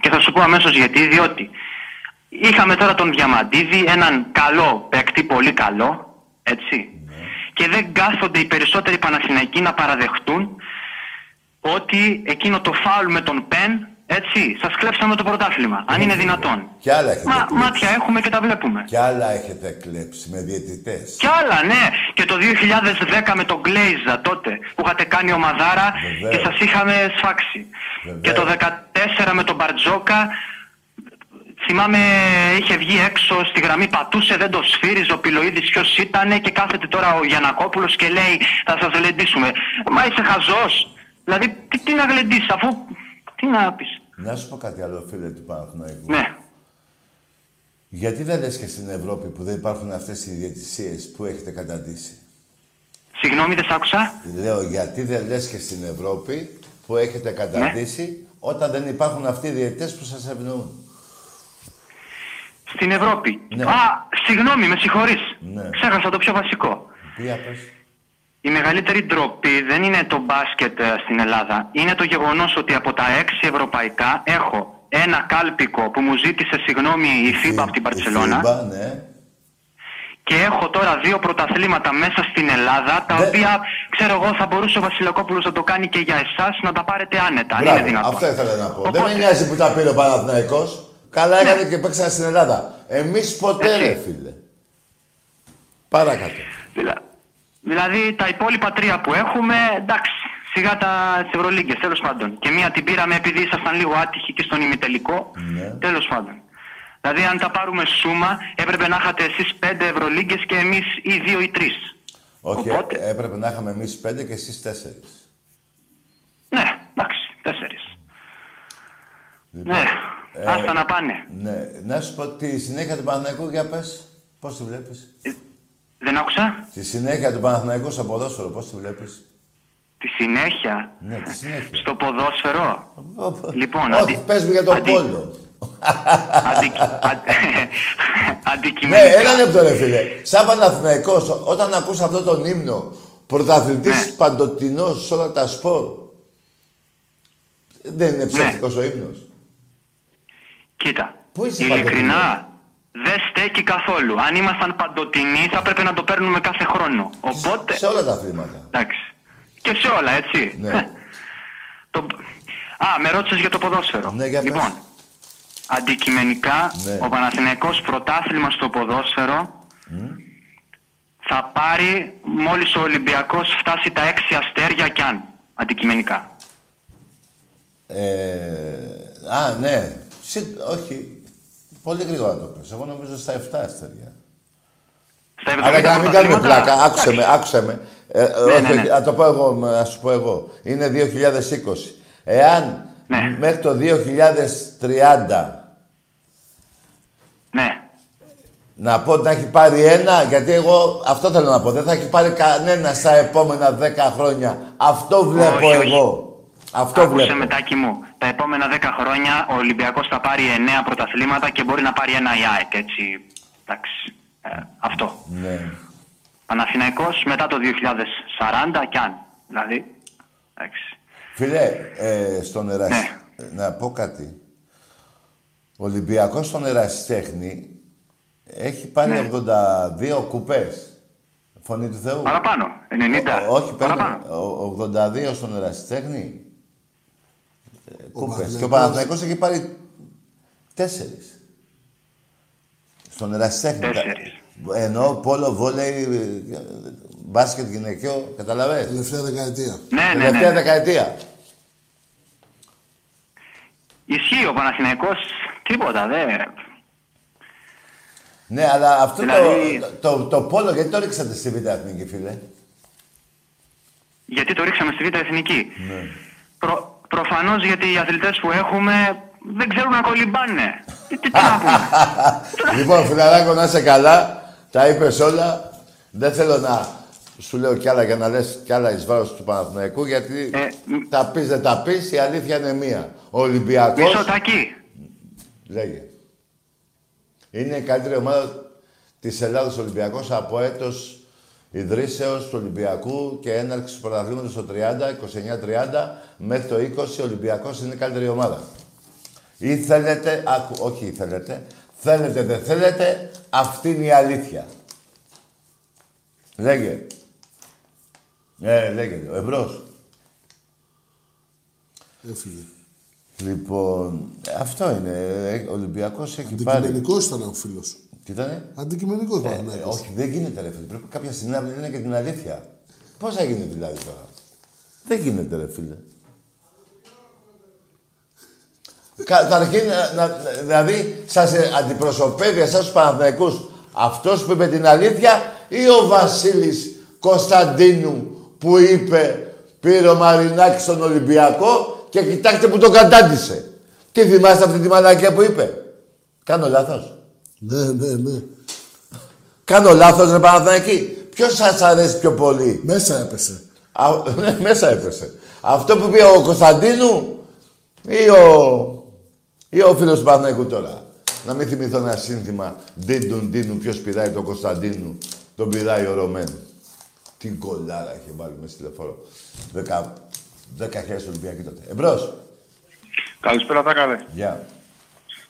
Και θα σου πω αμέσως γιατί, διότι είχαμε τώρα τον Διαμαντίδη, έναν καλό παίκτη, πολύ καλό, έτσι. Και δεν κάθονται οι περισσότεροι Παναθηναϊκοί να παραδεχτούν ότι εκείνο το φάουλ με τον Πεν, έτσι, σας κλέψαμε το πρωτάθλημα, αν είναι δυνατόν. Κι άλλα έχετε Μα, κλέψει. μάτια έχουμε και τα βλέπουμε. Κι άλλα έχετε κλέψει με διαιτητές. Κι άλλα, ναι. Και το 2010 με τον Γκλέιζα τότε που είχατε κάνει ομαδάρα Βεβαίως. και σας είχαμε σφάξει. Και το 14 με τον Μπαρτζόκα θυμάμαι είχε βγει έξω στη γραμμή πατούσε, δεν το σφύριζε ο Πιλοίδης ποιος ήτανε και κάθεται τώρα ο Γιανακόπουλος και λέει θα σας γλεντήσουμε. Μα είσαι χαζός. Δηλαδή τι, τι να γλεντήσεις αφού τι να πεις. Να σου πω κάτι άλλο, φίλε του Παναθηναϊκού. Ναι. Γιατί δεν λες και στην Ευρώπη που δεν υπάρχουν αυτές οι διαιτησίες που έχετε καταντήσει; Συγγνώμη δεν σ' άκουσα. Λέω, γιατί δεν λες και στην Ευρώπη που έχετε καταντήσει όταν δεν υπάρχουν αυτοί οι διαιτητές που σας ευνοούν; Στην Ευρώπη. Ναι. Α, συγγνώμη, με συγχωρείς. Ναι. Ξέχασα το πιο βασικό. Για πες. Η μεγαλύτερη ντροπή δεν είναι το μπάσκετ ε, στην Ελλάδα. Είναι το γεγονός ότι από τα έξι ευρωπαϊκά έχω ένα κάλπικο που μου ζήτησε συγγνώμη η FIBA από την Μπαρτσελόνα FIBA, ναι. και έχω τώρα δύο πρωταθλήματα μέσα στην Ελλάδα τα Ναι. οποία ξέρω εγώ θα μπορούσε ο Βασιλακόπουλος να το κάνει και για εσάς να τα πάρετε άνετα. αν Μπράβο, είναι δυνατόν. αυτό ήθελα να πω. Δεν με νοιάζει που τα πήρε ο Παναθηναϊκός. Καλά έκανε και παίξανε στην Ελλάδα. Εμείς ποτέ, ρε φίλε. Παρακάτω. Δηλα- Δηλαδή τα υπόλοιπα τρία που έχουμε, εντάξει, σιγά τα τις Ευρωλίγκες, τέλος πάντων. Και μία την πήραμε επειδή ήσασταν λίγο άτυχοι και στον ημιτελικό, Ναι. τέλος πάντων. Δηλαδή αν τα πάρουμε σούμα, έπρεπε να είχατε εσείς πέντε Ευρωλίγκες και εμείς ή δύο ή τρεις. Όχι, ε, έπρεπε να είχαμε εμείς πέντε και εσείς τέσσερις. Ναι, εντάξει, τέσσερις. Λοιπόν, Ναι, ε, άστα να πάνε. Ναι, να σου πω τη συνέχεια του Παναθηναϊκού, για πες. Πώς τη βλέπεις; Δεν άκουσα; Τη συνέχεια του Παναθηναϊκού στο ποδόσφαιρο, πώς τη βλέπεις; Τη συνέχεια; Ναι, τη συνέχεια. Στο ποδόσφαιρο; λοιπόν, Όχι, αντι- πες μου για το αντι- πόλο. αντι- αντι- Ναι, Αντικειμενικά. ένα λεπτό ρε φίλε. Σαν Παναθηναϊκός, όταν ακούς αυτό τον ύμνο, πρωταθλητής Ναι. παντοτινός σε όλα τα σπορ, δεν είναι ψεύτικος ο ύμνος. Κοίτα, Πού είσαι ειλικρινά δεν στέκει καθόλου. Αν ήμασταν παντοτινοί θα πρέπει να το παίρνουμε κάθε χρόνο. Οπότε, Σε όλα τα αθλήματα. εντάξει. Και σε όλα, έτσι. Ναι. Ε, το... Α, με ρώτησες για το ποδόσφαιρο. Ναι, για πες. λοιπόν, αντικειμενικά, Ναι. ο Παναθηναϊκός πρωτάθλημα στο ποδόσφαιρο θα πάρει μόλις ο Ολυμπιακός φτάσει τα έξι αστέρια κι αν. Αντικειμενικά. Ε, α, ναι. Συ- όχι. Πολύ γρήγορα το πες. Εγώ νομίζω στα 7 αστέρια. Στα Αλλά για να μην κάνουμε πρωταθλήματα, πλάκα, άκουσε με, άκουσε με. Ε, Ναι, όχι, ναι, ναι. όχι, να το πω εγώ, να σου πω εγώ. Είναι 2020. Εάν Ναι. μέχρι το 2030 Ναι. να πω ότι να έχει πάρει ένα, γιατί εγώ αυτό θέλω να πω. Δεν θα έχει πάρει κανένα στα επόμενα 10 χρόνια. Αυτό βλέπω Όχι, όχι. Εγώ. Αυτό Άκουσε βλέπω. μετάκι μου. Τα επόμενα 10 χρόνια ο Ολυμπιακός θα πάρει 9 πρωταθλήματα και μπορεί να πάρει ένα η ΑΕΚ, έτσι. Εντάξει. Ε, αυτό. Ναι. Παναθηναϊκός μετά το 2040 κι αν. Δηλαδή. Εντάξει. Φίλε, ε, στον ερασι... Ναι. να πω κάτι. Ο Ολυμπιακός στον Ερασιτέχνη έχει πάρει Ναι. 82 κουπές. Φωνή του Θεού. Παραπάνω. 90. Ό- όχι, παίρνει Παραπάνω. ο- 82 στον Ερασιτέχνη. Ε, Κούπες. Και ο Παναθηναϊκός- Παναθηναϊκός έχει πάρει τέσσερις. Στον Ερασιτέχνη. Τέσσερις. Ενώ πόλο, βόλεϊ, ε, μπάσκετ γυναικείο, καταλαβες; Τελευταία δεκαετία. Ναι, ναι, Τελευταία ναι. δεκαετία. Ισχύει ο Παναθηναϊκός. Τίποτα. Δεν... Ναι, αλλά αυτό Δηλαδή- το, το, το, πόλο, γιατί το ρίξατε στη Β' Εθνική, φίλε; Γιατί το ρίξαμε στη Β' Εθνική. Ναι. Προ... Προφανώς γιατί οι αθλητές που έχουμε δεν ξέρουν να κολυμπάνε. Τι, τι, τι να πούμε. λοιπόν, φιλαράκο, να είσαι καλά. Τα είπες όλα. Δεν θέλω να σου λέω κι άλλα για να λες κι άλλα εις βάρος του Παναθηναϊκού, γιατί Ε, τα πεις δεν τα πεις, η αλήθεια είναι μία. Ο Ολυμπιακός... Μισό τάκι. Λέγε. Είναι η καλύτερη ομάδα της Ελλάδος Ολυμπιακός από έτος ιδρύσεως του Ολυμπιακού και έναρξης του πρωταθλήματος το 30, 29-30 μέχρι το 20 ο Ολυμπιακός είναι η καλύτερη ομάδα. Ή θέλετε, άκου, όχι ή θέλετε, θέλετε δεν θέλετε, αυτή είναι η αλήθεια. Λέγε. Ε, λέγε, ο Εμπρός. Έφυγε. Λοιπόν, αυτό είναι. Ε, Ο Ολυμπιακός έχει πάρει... Αντικειμενικός ήταν ο φίλος σου. Τι ήτανε; Αντικειμενικός Ε, Παναθηναϊκός. όχι, δεν γίνεται ρε φίλε. Πρέπει κάποια στιγμή να λένε και την αλήθεια. Πώς θα γίνει δηλαδή τώρα; Δεν γίνεται ρε φίλε. Καταρχήν, να, να- δηλαδή, σας ε, αντιπροσωπεύει εσάς τους Παναθηναϊκούς αυτός που είπε την αλήθεια ή ο Βασίλης Κωνσταντίνου που είπε πήρε ο Μαρινάκης στον Ολυμπιακό και κοιτάξτε που το κατάντησε. Τι θυμάστε αυτή τη μαλακία που είπε; Κάνω λάθος. Ναι, ναι, ναι. Κάνω λάθος ρε Παναθηναϊκή. Ποιος σας αρέσει πιο πολύ; Μέσα έπεσε. Α, ναι, μέσα έπεσε. Αυτό που είπε ο Κωνσταντίνου ή ο, ή ο φίλος του Παναθηναϊκού τώρα. Να μην θυμηθώ ένα σύνθημα. Ντίντουν, ντίνουν, ποιος πηδάει τον Κωνσταντίνου. Τον πηδάει ο Ρωμέν. Τι κολλάρα είχε βάλει μέσα στη λεωφόρο. Δέκα, δέκα χέρια Ολυμπιακή τότε. Εμπρός. Καλησπέρα, τα καλέ. Γεια.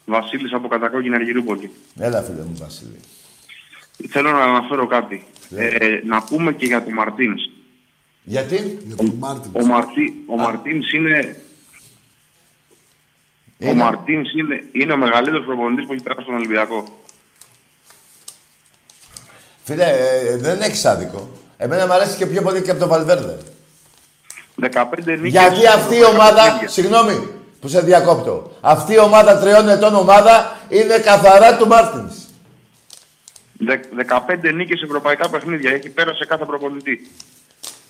Βασίλης από Κατακόκκινα Αργυρούπολη. Έλα φίλε μου Βασίλη. Θέλω να αναφέρω κάτι. Ε, να πούμε και για τον Μαρτίνς. Γιατί; τον Μάρτιν. Ο, Μαρτί, ο Μαρτίνς είναι... Ο Μαρτίνς είναι, είναι ο μεγαλύτερος προπονητής που έχει περάσει στον Ολυμπιακό. Φίλε, ε, δεν έχεις άδικο. Εμένα μου αρέσει και πιο πολύ και από τον Βαλβέρδε. 15 νίκες... Γιατί αυτή η ομάδα, συγγνώμη που σε διακόπτω, αυτή η ομάδα τριών ετών ομάδα είναι καθαρά του Μάρτινς. Δε- 15 νίκες σε ευρωπαϊκά παιχνίδια. Έχει πέρασει κάθε προπονητή.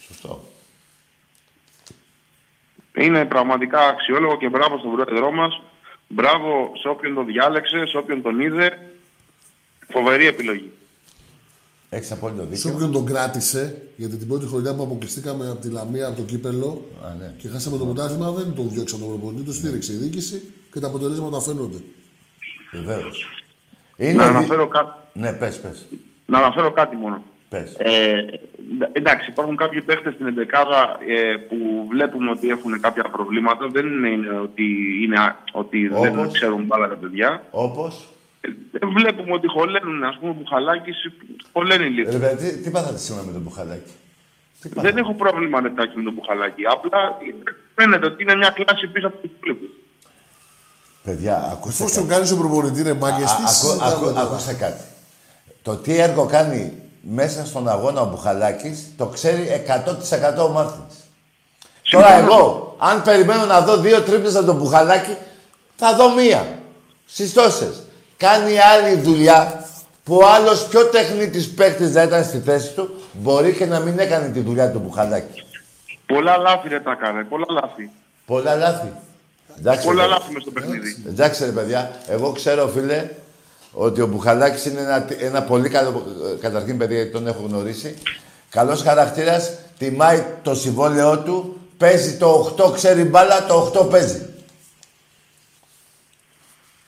Σωστό. Είναι πραγματικά αξιόλογο και μπράβο στον πρόεδρό μας. Μπράβο σε όποιον τον διάλεξε, σε όποιον τον είδε. Φοβερή επιλογή. Έχεις απόλυτο Σε δίκιο. όποιον τον κράτησε, γιατί την πρώτη χρονιά που αποκλειστήκαμε από τη Λαμία, από το κύπελο Α, ναι. και χάσαμε το πρωτάθλημα, δεν τον διώξαμε τον προπονητή, το στήριξε η διοίκηση και τα αποτελέσματα φαίνονται. Βεβαίως. Να δι- αναφέρω, κα... Ναι, πες, πες. να αναφέρω κάτι μόνο. Πες. Ε, εντάξει, υπάρχουν κάποιοι παίχτες στην εντεκάδα ε, που βλέπουμε ότι έχουν κάποια προβλήματα. Δεν είναι ότι, είναι, α- ότι δεν Όπως; ξέρουν μπάλα τα παιδιά. Όπως. Ε, βλέπουμε ότι χωλένουν, ας πούμε, που χαλάκι χωλένει λίγο. Ρε παιδί, τι, τι πάθατε σήμερα με τον Μπουχαλάκη. Δεν έχω πρόβλημα νετάκι με το μπουχαλάκι. Απλά φαίνεται ότι είναι μια κλάση πίσω από τους υπόλοιπου. Παιδιά, ακούστε Εφόσον κάνεις ο προπονητή ρε μάγκες, τι ακού, συζητάμε ακού, τώρα; ακούστε κάτι. Το τι έργο κάνει μέσα στον αγώνα ο Μπουχαλάκης, το ξέρει 100% ο Μάρτινς. Τώρα εγώ, αν περιμένω να δω δύο τρίπλες από τον Μπουχαλάκη, θα δω μία. Στις τόσες. Κάνει άλλη δουλειά που ο άλλος πιο τεχνίτης παίκτης δεν ήταν στη θέση του, μπορεί και να μην έκανε τη δουλειά του Μπουχαλάκη. Πολλά λάθη ρε τα έκανε, πολλά λάθη. Πολλά λάθη. Εντάξει, πολλά ρε. λάθη μες στο παιχνίδι. Εντάξει ρε παιδιά, εγώ ξέρω φίλε ότι ο Μπουχαλάκης είναι ένα, ένα πολύ καλό, ε, καταρχήν παιδί γιατί τον έχω γνωρίσει, καλός χαρακτήρας, τιμάει το συμβόλαιό του, παίζει το 8, ξέρει μπάλα, το 8 παίζει.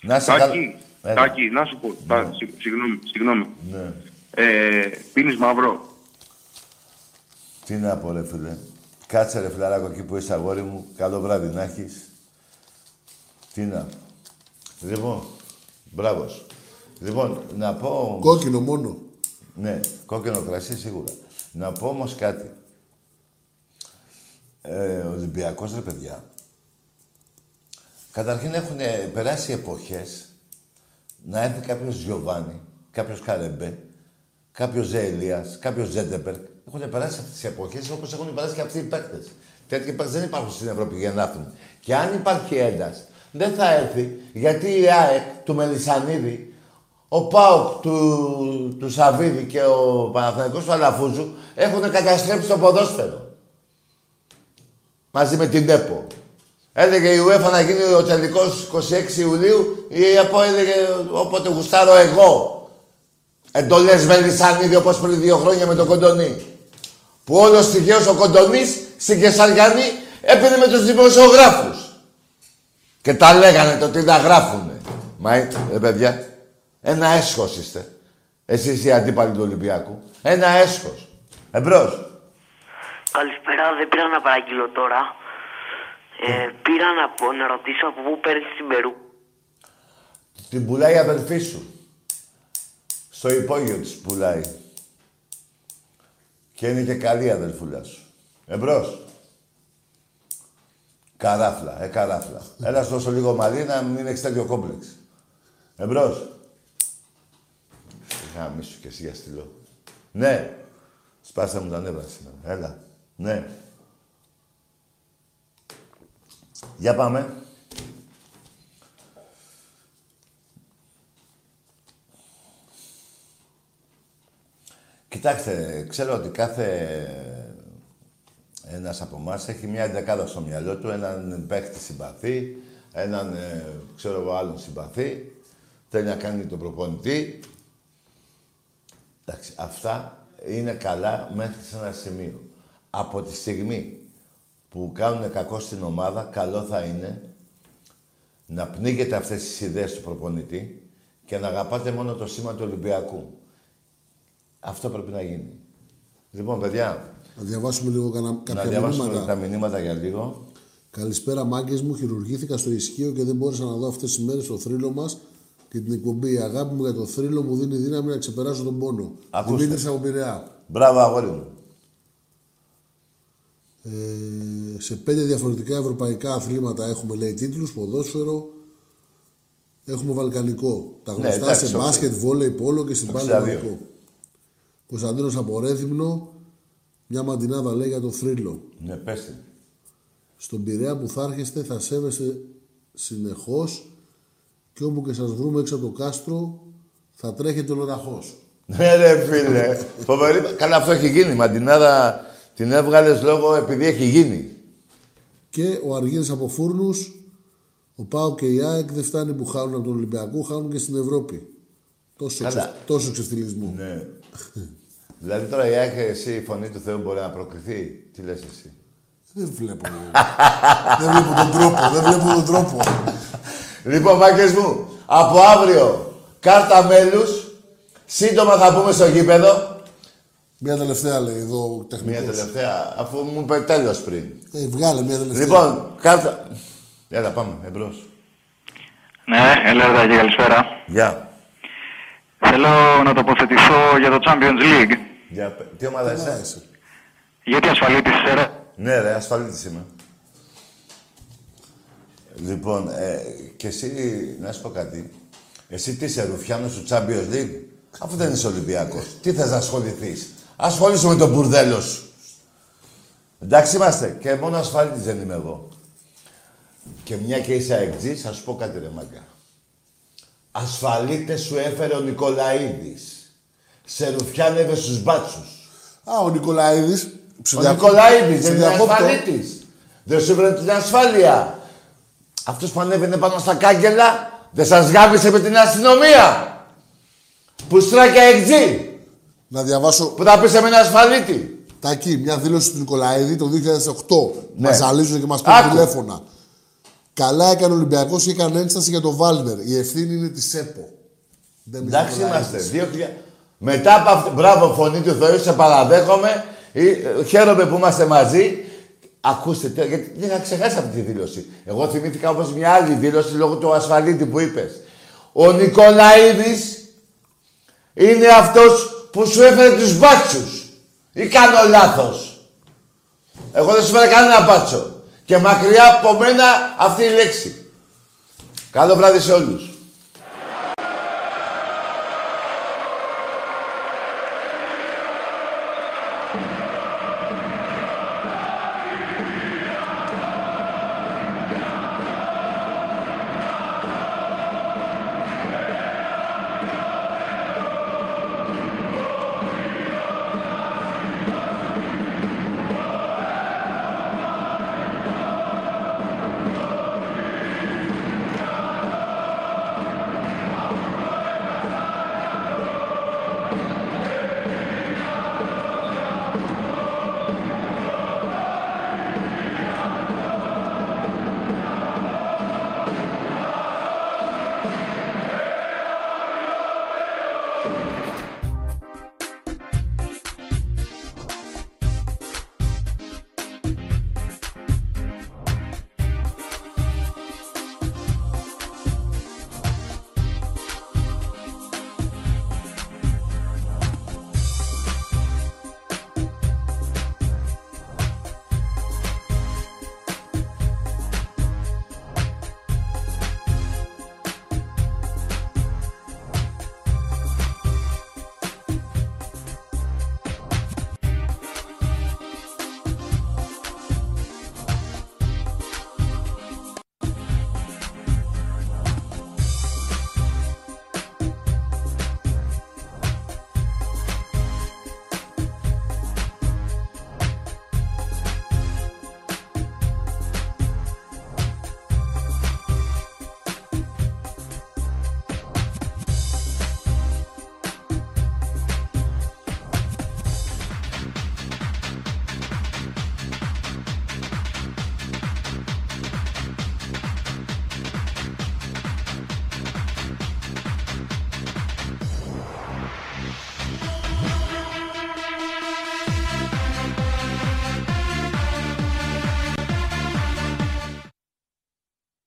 Να σε καλά. Τάκη, Έλα. Τάκη, να σου πω, τα- συγ- συγγνώμη, συγγνώμη. Ναι. Ε, πίνεις μαύρο. Τι να πω ρε φίλε. Κάτσε ρε φιλαράκο εκεί που είσαι αγόρι μου. Καλό βράδυ να έχεις. Τι να πω. Λοιπόν, μπράβος σου. Λοιπόν, να πω... Κόκκινο μόνο. Ναι, κόκκινο κρασί σίγουρα. Να πω όμως κάτι. Ε, ο Ολυμπιακός, ρε παιδιά, καταρχήν έχουν περάσει εποχές να έρθει κάποιος Γιωβάνι, κάποιος Καρεμπέ, κάποιος Ζέλιας, κάποιος Ζέντεμπεργκ. Έχουν περάσει αυτές τις εποχές όπως έχουν περάσει και αυτοί οι παίκτες. Τέτοιοι παίκτες δεν υπάρχουν στην Ευρώπη για να έρθουν. Και αν υπάρχει έντας, δεν θα έρθει γιατί η ΑΕΚ του Μελισανίδη ο Πάοκ του, του Σαββίδη και ο Παναθηναϊκός του Αλαφούζου έχουν καταστρέψει το ποδόσφαιρο. Μαζί με την ΕΠΟ. Έλεγε η UEFA να γίνει ο τελικός 26 Ιουλίου, η ΕΠΟ έλεγε όποτε γουστάρω εγώ. Εντολές Βελισανίδη όπως πριν δύο χρόνια με τον Κοντονή. Που όλος τυχαίος ο Κοντονής στην Κεσαριανή έπαιρνε με τους δημοσιογράφους. Και τα λέγανε το τι τα γράφουνε. Μα ε, παιδιά, ένα έσχος είστε. Εσείς οι αντίπαλοι του Ολυμπιακού. Ένα έσχος. Εμπρός. Καλησπέρα, δεν πήρα να παραγγείλω τώρα. Ε, πήρα να, πω, να ρωτήσω από πού παίρνεις την Περού. Την πουλάει η αδελφή σου. Στο υπόγειο της πουλάει. Και είναι και καλή η αδελφούλα σου. Εμπρός. Καράφλα, ε, καράφλα. Έλα σου δώσω λίγο μαλλί να μην έχεις τέτοιο κόμπλεξ. Εμπρός. Γάμισου και εσύ για στυλό. Ναι. Σπάσα μου τα νεύρα σήμερα. Έλα. Ναι. Για πάμε. Κοιτάξτε, ξέρω ότι κάθε ένας από εμά έχει μια δεκάδα στο μυαλό του, έναν παίχτη συμπαθή, έναν, ε, ξέρω εγώ, άλλον συμπαθή, θέλει να κάνει τον προπονητή. Εντάξει, αυτά είναι καλά μέχρι σε ένα σημείο. Από τη στιγμή που κάνουν κακό στην ομάδα, καλό θα είναι να πνίγετε αυτές τις ιδέες του προπονητή και να αγαπάτε μόνο το σήμα του Ολυμπιακού. Αυτό πρέπει να γίνει. Λοιπόν, παιδιά, Να διαβάσουμε λίγο κανα... κάποια να διαβάσουμε μηνύματα. τα μηνύματα για λίγο. Καλησπέρα, μάγκες μου. Χειρουργήθηκα στο ισχύο και δεν μπόρεσα να δω αυτές τις μέρες το θρύλο μας και την εκπομπή. Η αγάπη μου για το θρύλο μου δίνει δύναμη να ξεπεράσω τον πόνο. Ακούστε. Δημήτρης από Πειραιά. Μπράβο, αγόρι μου. Ε, σε πέντε διαφορετικά ευρωπαϊκά αθλήματα έχουμε λέει τίτλους, ποδόσφαιρο, έχουμε βαλκανικό. Τα Ναι, γνωστά εντάξει, σε όχι. μπάσκετ, βόλεϊ, πόλο και στην Τα πάλι 62. βαλκανικό. Κωνσταντίνος από Ρέθυμνο, μια μαντινάδα λέει για το θρύλο. Ναι, πες την. Στον Πειραιά που θα έρχεστε θα σέβεστε συνεχώς και όπου και σας βρούμε έξω από το κάστρο θα τρέχετε ολοραχώς. Ναι, ρε φίλε. Φοβερή. Καλά, αυτό έχει γίνει. Η Μαντινάδα την έβγαλες λόγω επειδή έχει γίνει. Και ο Αργύρης από Φούρνους, ο Πάο και η ΑΕΚ δεν φτάνει που χάνουν από τον Ολυμπιακό, χάνουν και στην Ευρώπη. Τόσο, Καλά. ξε, τόσο ξεφτυλισμό. Ναι. δηλαδή τώρα η Άκη, εσύ η φωνή του Θεού μπορεί να προκριθεί. Τι λες εσύ; Δεν βλέπω. δεν βλέπω τον τρόπο. Δεν βλέπω τον τρόπο. Λοιπόν, μάκες μου, από αύριο κάρτα μέλους. Σύντομα θα πούμε στο γήπεδο. Μια τελευταία λέει εδώ ο Μια τεχνικός. τελευταία, αφού μου είπε τέλος πριν. Ε, βγάλε μια τελευταία. Λοιπόν, κάρτα... Έλα, πάμε, εμπρός. Ναι, ελεύθερα και καλησπέρα. Γεια. Θέλω να τοποθετηθώ για το Champions League. Για... πε- Τι ομάδα είσαι; Γιατί ασφαλίτης είσαι, ρε. Ναι, ρε, ασφαλίτης είμαι. Λοιπόν, ε, και εσύ, να σου πω κάτι. Εσύ τι είσαι, Ρουφιάνος του Champions League, αφού δεν είσαι Ολυμπιακός. τι θες να ασχοληθείς; Ασχολήσου με τον μπουρδέλος σου. Εντάξει είμαστε. Και μόνο ασφαλίτης δεν είμαι εγώ. Και μια και είσαι αεκτζής, θα σου πω κάτι ρε μάγκα. Ασφαλίτες σου έφερε ο Νικολαίδης. Σε ρουφιάνευε στους μπάτσους. Α, ο Νικολαίδης. Ο Νικολαίδης δεν είναι ασφαλίτης. Δεν σου έφερε την ασφάλεια. Αυτός που ανέβαινε πάνω στα κάγκελα, δεν σας γάμισε με την αστυνομία. Πουστράκια εκτζή. Να διαβάσω. Που θα πεις με ένα ασφαλίτη. Τάκη, μια δήλωση του Νικολαίδη το 2008. Ναι. Μας ζαλίζουν και μας παίρνουν Άκου. τηλέφωνα. Καλά έκανε ο Ολυμπιακός και έκανε ένσταση για τον Βάλνερ. Η ευθύνη είναι της ΕΠΟ. Δεν μιλάει Εντάξει Νικολαίδης. είμαστε. Δύο χιλιά- Μετά από αυτή, μπράβο φωνή του Θεού, σε παραδέχομαι. Ε, ε, Χαίρομαι που είμαστε μαζί. Ακούστε, τε- γιατί δεν είχα ξεχάσει αυτή τη δήλωση. Εγώ θυμήθηκα όμως μια άλλη δήλωση λόγω του ασφαλίτη που είπες. Ο Νικολαίδης είναι αυτός που σου έφερε τους μπάτσους. Ή κάνω λάθος. Εγώ δεν σου έφερα κανένα μπάτσο. Και μακριά από μένα αυτή η λέξη. Καλό βράδυ σε όλους.